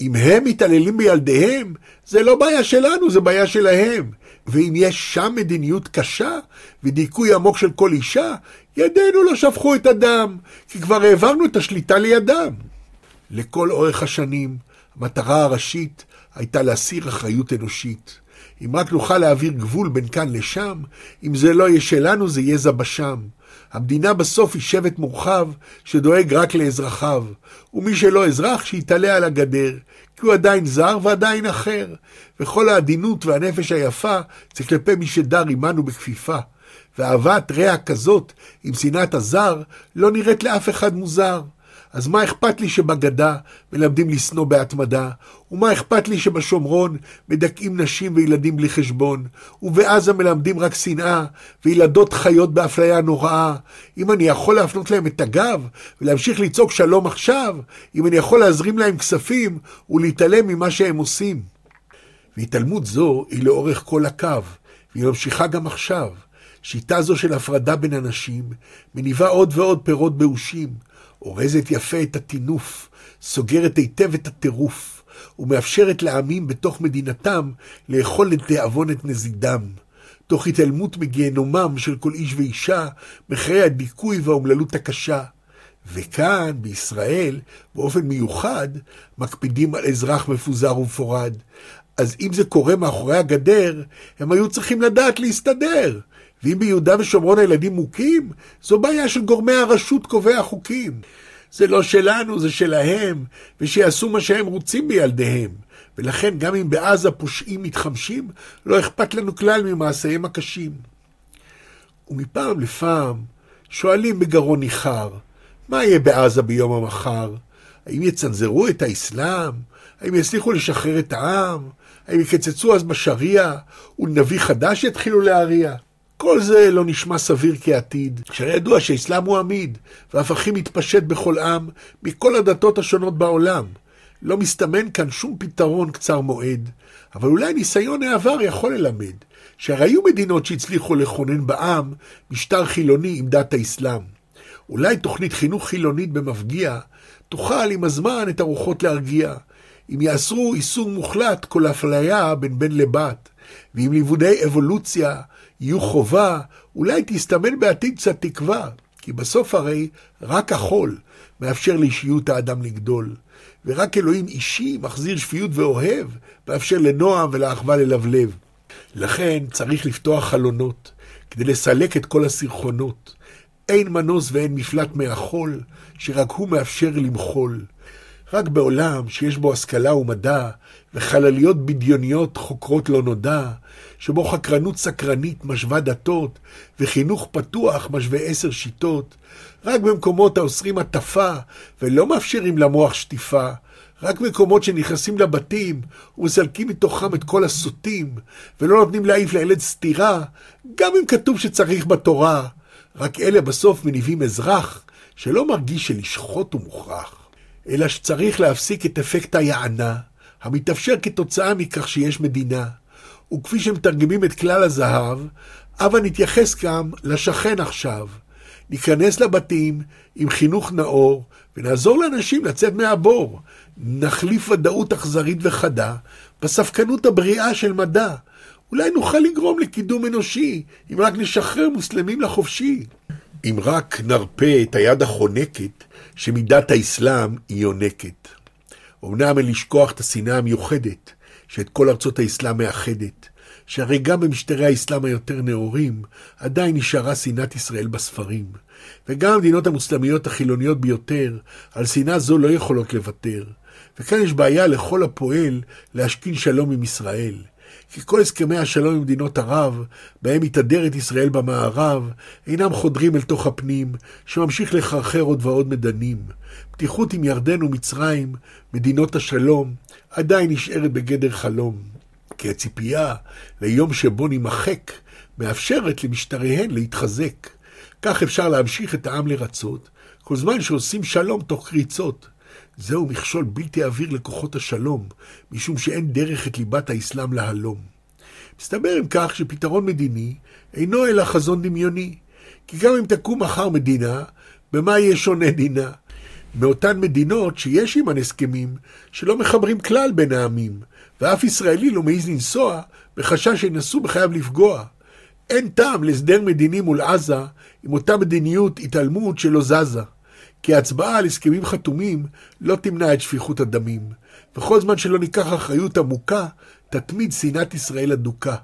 A: אם הם מתעללים בילדיהם, זה לא בעיה שלנו, זה בעיה שלהם. ואם יש שם מדיניות קשה ודיכוי עמוק של כל אישה, ידינו לא שפכו את הדם, כי כבר העברנו את השליטה לידם. לכל אורך השנים, המטרה הראשית הייתה להסיר אחריות אנושית. אם רק נוכל להעביר גבול בין כאן לשם, אם זה לא יהיה שלנו, זה יהיה זבשם. המדינה בסוף היא שבט מורחב שדואג רק לאזרחיו, ומי שלא אזרח שיתעלה על הגדר, כי הוא עדיין זר ועדיין אחר, וכל העדינות והנפש היפה זה כלפי מי שדר עמנו בכפיפה. ואהבת רע כזאת עם שנאת הזר לא נראית לאף אחד מוזר. אז מה אכפת לי שבגדה מלמדים לשנוא בהתמדה? ומה אכפת לי שבשומרון מדכאים נשים וילדים בלי חשבון? ובעזה מלמדים רק שנאה, וילדות חיות באפליה נוראה? אם אני יכול להפנות להם את הגב, ולהמשיך לצעוק שלום עכשיו, אם אני יכול להזרים להם כספים, ולהתעלם ממה שהם עושים. והתעלמות זו היא לאורך כל הקו, והיא ממשיכה גם עכשיו. שיטה זו של הפרדה בין אנשים מניבה עוד ועוד פירות באושים. אורזת יפה את הטינוף, סוגרת היטב את הטירוף, ומאפשרת לעמים בתוך מדינתם לאכול לתיאבון את נזידם. תוך התעלמות מגיהנומם של כל איש ואישה, מחיי הדיכוי והאומללות הקשה. וכאן, בישראל, באופן מיוחד, מקפידים על אזרח מפוזר ומפורד. אז אם זה קורה מאחורי הגדר, הם היו צריכים לדעת להסתדר. ואם ביהודה ושומרון הילדים מוכים, זו בעיה של גורמי הרשות קובעי החוקים. זה לא שלנו, זה שלהם, ושיעשו מה שהם רוצים בילדיהם. ולכן גם אם בעזה פושעים מתחמשים, לא אכפת לנו כלל ממעשיהם הקשים. ומפעם לפעם שואלים בגרון ניחר, מה יהיה בעזה ביום המחר? האם יצנזרו את האסלאם? האם יצליחו לשחרר את העם? האם יקצצו אז בשריעה, ונביא חדש יתחילו להריע? כל זה לא נשמע סביר כעתיד, שהרי ידוע שהאסלאם הוא עמיד, ואף הכי מתפשט בכל עם, מכל הדתות השונות בעולם. לא מסתמן כאן שום פתרון קצר מועד, אבל אולי ניסיון העבר יכול ללמד, שהרי היו מדינות שהצליחו לכונן בעם משטר חילוני עם דת האסלאם. אולי תוכנית חינוך חילונית במפגיע תוכל עם הזמן את הרוחות להרגיע, אם יאסרו איסור מוחלט כל אפליה בין בן לבת, ואם לימודי אבולוציה יהיו חובה, אולי תסתמן בעתיד קצת תקווה, כי בסוף הרי רק החול מאפשר לאישיות האדם לגדול, ורק אלוהים אישי מחזיר שפיות ואוהב, מאפשר לנועם ולאחווה ללבלב. לכן צריך לפתוח חלונות, כדי לסלק את כל הסרחונות. אין מנוס ואין מפלט מהחול, שרק הוא מאפשר למחול. רק בעולם שיש בו השכלה ומדע, וחלליות בדיוניות חוקרות לא נודע, שבו חקרנות סקרנית משווה דתות, וחינוך פתוח משווה עשר שיטות, רק במקומות האוסרים הטפה, ולא מאפשרים למוח שטיפה, רק מקומות שנכנסים לבתים ומסלקים מתוכם את כל הסוטים, ולא נותנים להעיף לילד סתירה, גם אם כתוב שצריך בתורה. רק אלה בסוף מניבים אזרח שלא מרגיש שלשחוט הוא מוכרח, אלא שצריך להפסיק את אפקט היענה, המתאפשר כתוצאה מכך שיש מדינה. וכפי שמתרגמים את כלל הזהב, הבה נתייחס גם לשכן עכשיו. ניכנס לבתים עם חינוך נאור, ונעזור לאנשים לצאת מהבור. נחליף ודאות אכזרית וחדה בספקנות הבריאה של מדע. אולי נוכל לגרום לקידום אנושי, אם רק נשחרר מוסלמים לחופשי. אם רק נרפה את היד החונקת, שמידת האסלאם היא יונקת. אמנם אין לשכוח את השנאה המיוחדת, שאת כל ארצות האסלאם מאחדת, שהרי גם במשטרי האסלאם היותר נאורים, עדיין נשארה שנאת ישראל בספרים. וגם המדינות המוסלמיות החילוניות ביותר, על שנאה זו לא יכולות לוותר. וכאן יש בעיה לכל הפועל להשכין שלום עם ישראל. כי כל הסכמי השלום עם מדינות ערב, בהם מתהדרת ישראל במערב, אינם חודרים אל תוך הפנים, שממשיך לחרחר עוד ועוד מדנים. פתיחות עם ירדן ומצרים, מדינות השלום, עדיין נשארת בגדר חלום. כי הציפייה ליום שבו נימחק, מאפשרת למשטריהן להתחזק. כך אפשר להמשיך את העם לרצות, כל זמן שעושים שלום תוך קריצות. זהו מכשול בלתי עביר לכוחות השלום, משום שאין דרך את ליבת האסלאם להלום. מסתבר אם כך שפתרון מדיני אינו אלא חזון דמיוני, כי גם אם תקום מחר מדינה, במה יהיה שונה דינה? מאותן מדינות שיש עימן הסכמים שלא מחברים כלל בין העמים, ואף ישראלי לא מעז לנסוע בחשש שינסו בחייו לפגוע. אין טעם להסדר מדיני מול עזה עם אותה מדיניות התעלמות שלא זזה. כי ההצבעה על הסכמים חתומים לא תמנע את שפיכות הדמים, וכל זמן שלא ניקח אחריות עמוקה, תתמיד שנאת ישראל אדוקה.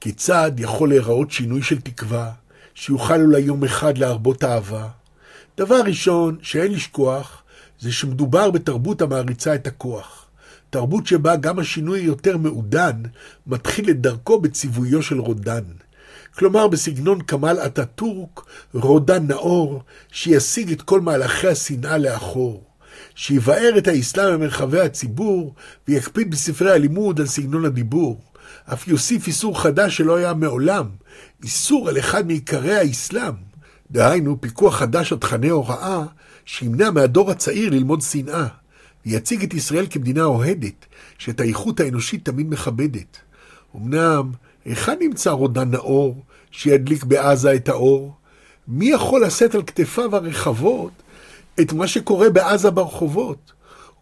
A: כיצד יכול להיראות שינוי של תקווה, שיוכל אולי יום אחד להרבות אהבה? דבר ראשון שאין לשכוח, זה שמדובר בתרבות המעריצה את הכוח. תרבות שבה גם השינוי היותר מעודן מתחיל את דרכו בציוויו של רודן. כלומר בסגנון כמאל אטאטורק, רודן נאור, שישיג את כל מהלכי השנאה לאחור. שיבער את האסלאם במרחבי הציבור, ויקפיד בספרי הלימוד על סגנון הדיבור. אף יוסיף איסור חדש שלא היה מעולם, איסור על אחד מעיקרי האסלאם. דהיינו, פיקוח חדש על תכני הוראה, שימנע מהדור הצעיר ללמוד שנאה, ויציג את ישראל כמדינה אוהדת, שאת האיכות האנושית תמיד מכבדת. אמנם, היכן נמצא רודן נאור, שידליק בעזה את האור? מי יכול לשאת על כתפיו הרחבות את מה שקורה בעזה ברחובות?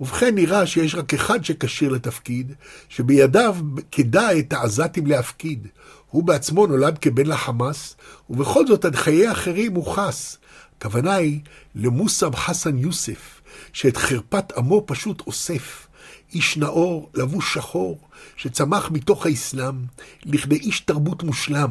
A: ובכן נראה שיש רק אחד שכשיר לתפקיד, שבידיו כדאי את העזתים להפקיד. הוא בעצמו נולד כבן לחמאס, ובכל זאת עד חיי אחרים הוא חס. הכוונה היא למוסב חסן יוסף, שאת חרפת עמו פשוט אוסף. איש נאור, לבוש שחור, שצמח מתוך האסלאם, לכדי איש תרבות מושלם.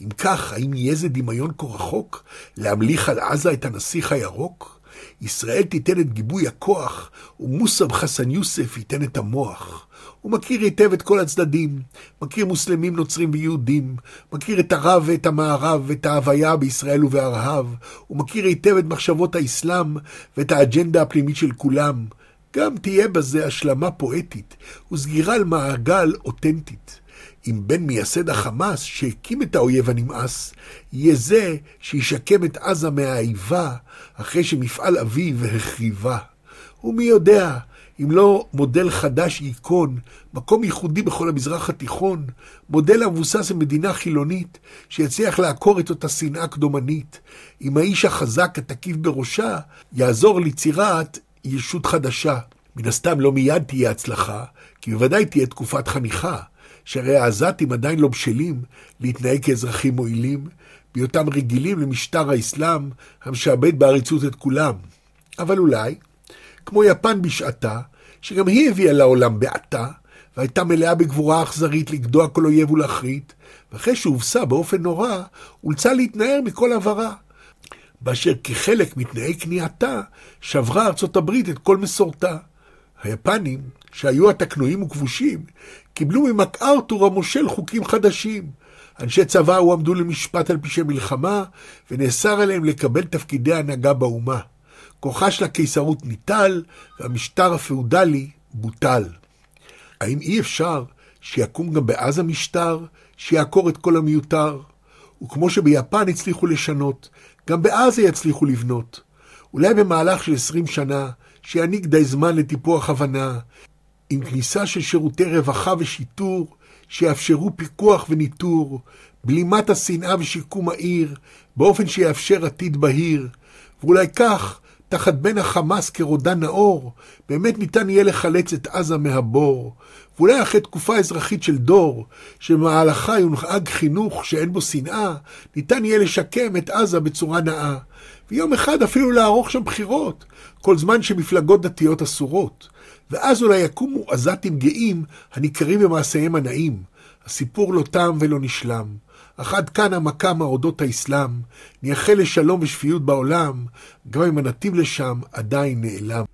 A: אם כך, האם יהיה זה דמיון כה רחוק, להמליך על עזה את הנסיך הירוק? ישראל תיתן את גיבוי הכוח, ומוסב חסן יוסף ייתן את המוח. הוא מכיר היטב את כל הצדדים, מכיר מוסלמים, נוצרים ויהודים, מכיר את הרב ואת המערב ואת ההוויה בישראל ובארהב, הוא מכיר היטב את מחשבות האסלאם ואת האג'נדה הפנימית של כולם. גם תהיה בזה השלמה פואטית וסגירה על מעגל אותנטית. אם בן מייסד החמאס שהקים את האויב הנמאס, יהיה זה שישקם את עזה מהאיבה אחרי שמפעל אביו החריבה. ומי יודע, אם לא מודל חדש ייכון, מקום ייחודי בכל המזרח התיכון, מודל המבוסס במדינה חילונית, שיצליח לעקור את אותה שנאה קדומנית. אם האיש החזק התקיף בראשה, יעזור ליצירת ישות חדשה. מן הסתם לא מיד תהיה הצלחה, כי בוודאי תהיה תקופת חניכה, שהרי העזתים עדיין לא בשלים להתנהג כאזרחים מועילים, בהיותם רגילים למשטר האסלאם המשעבד בעריצות את כולם. אבל אולי, כמו יפן בשעתה, שגם היא הביאה לעולם בעתה, והייתה מלאה בגבורה אכזרית לגדוע כל אויב ולהחריט, ואחרי שהובסה באופן נורא, אולצה להתנער מכל עברה. באשר כחלק מתנאי כניעתה, שברה ארצות הברית את כל מסורתה. היפנים, שהיו התקנועים וכבושים, קיבלו ממקארתור המושל חוקים חדשים. אנשי צבא הועמדו למשפט על פשעי מלחמה, ונאסר עליהם לקבל תפקידי הנהגה באומה. כוחה של הקיסרות ניטל, והמשטר הפאודלי בוטל. האם אי אפשר שיקום גם בעזה משטר שיעקור את כל המיותר? וכמו שביפן הצליחו לשנות, גם בעזה יצליחו לבנות. אולי במהלך של עשרים שנה, שיעניק די זמן לטיפוח הבנה, עם כניסה של שירותי רווחה ושיטור, שיאפשרו פיקוח וניטור, בלימת השנאה ושיקום העיר, באופן שיאפשר עתיד בהיר, ואולי כך, תחת בן החמאס כרודן נאור, באמת ניתן יהיה לחלץ את עזה מהבור. ואולי אחרי תקופה אזרחית של דור, שבמהלכה יונהג חינוך שאין בו שנאה, ניתן יהיה לשקם את עזה בצורה נאה. ויום אחד אפילו לערוך שם בחירות, כל זמן שמפלגות דתיות אסורות. ואז אולי יקומו עזתים גאים הניכרים במעשיהם הנאים. הסיפור לא תם ולא נשלם. אך עד כאן המקם אודות האסלאם, נייחל לשלום ושפיות בעולם, גם אם הנתיב לשם עדיין נעלם.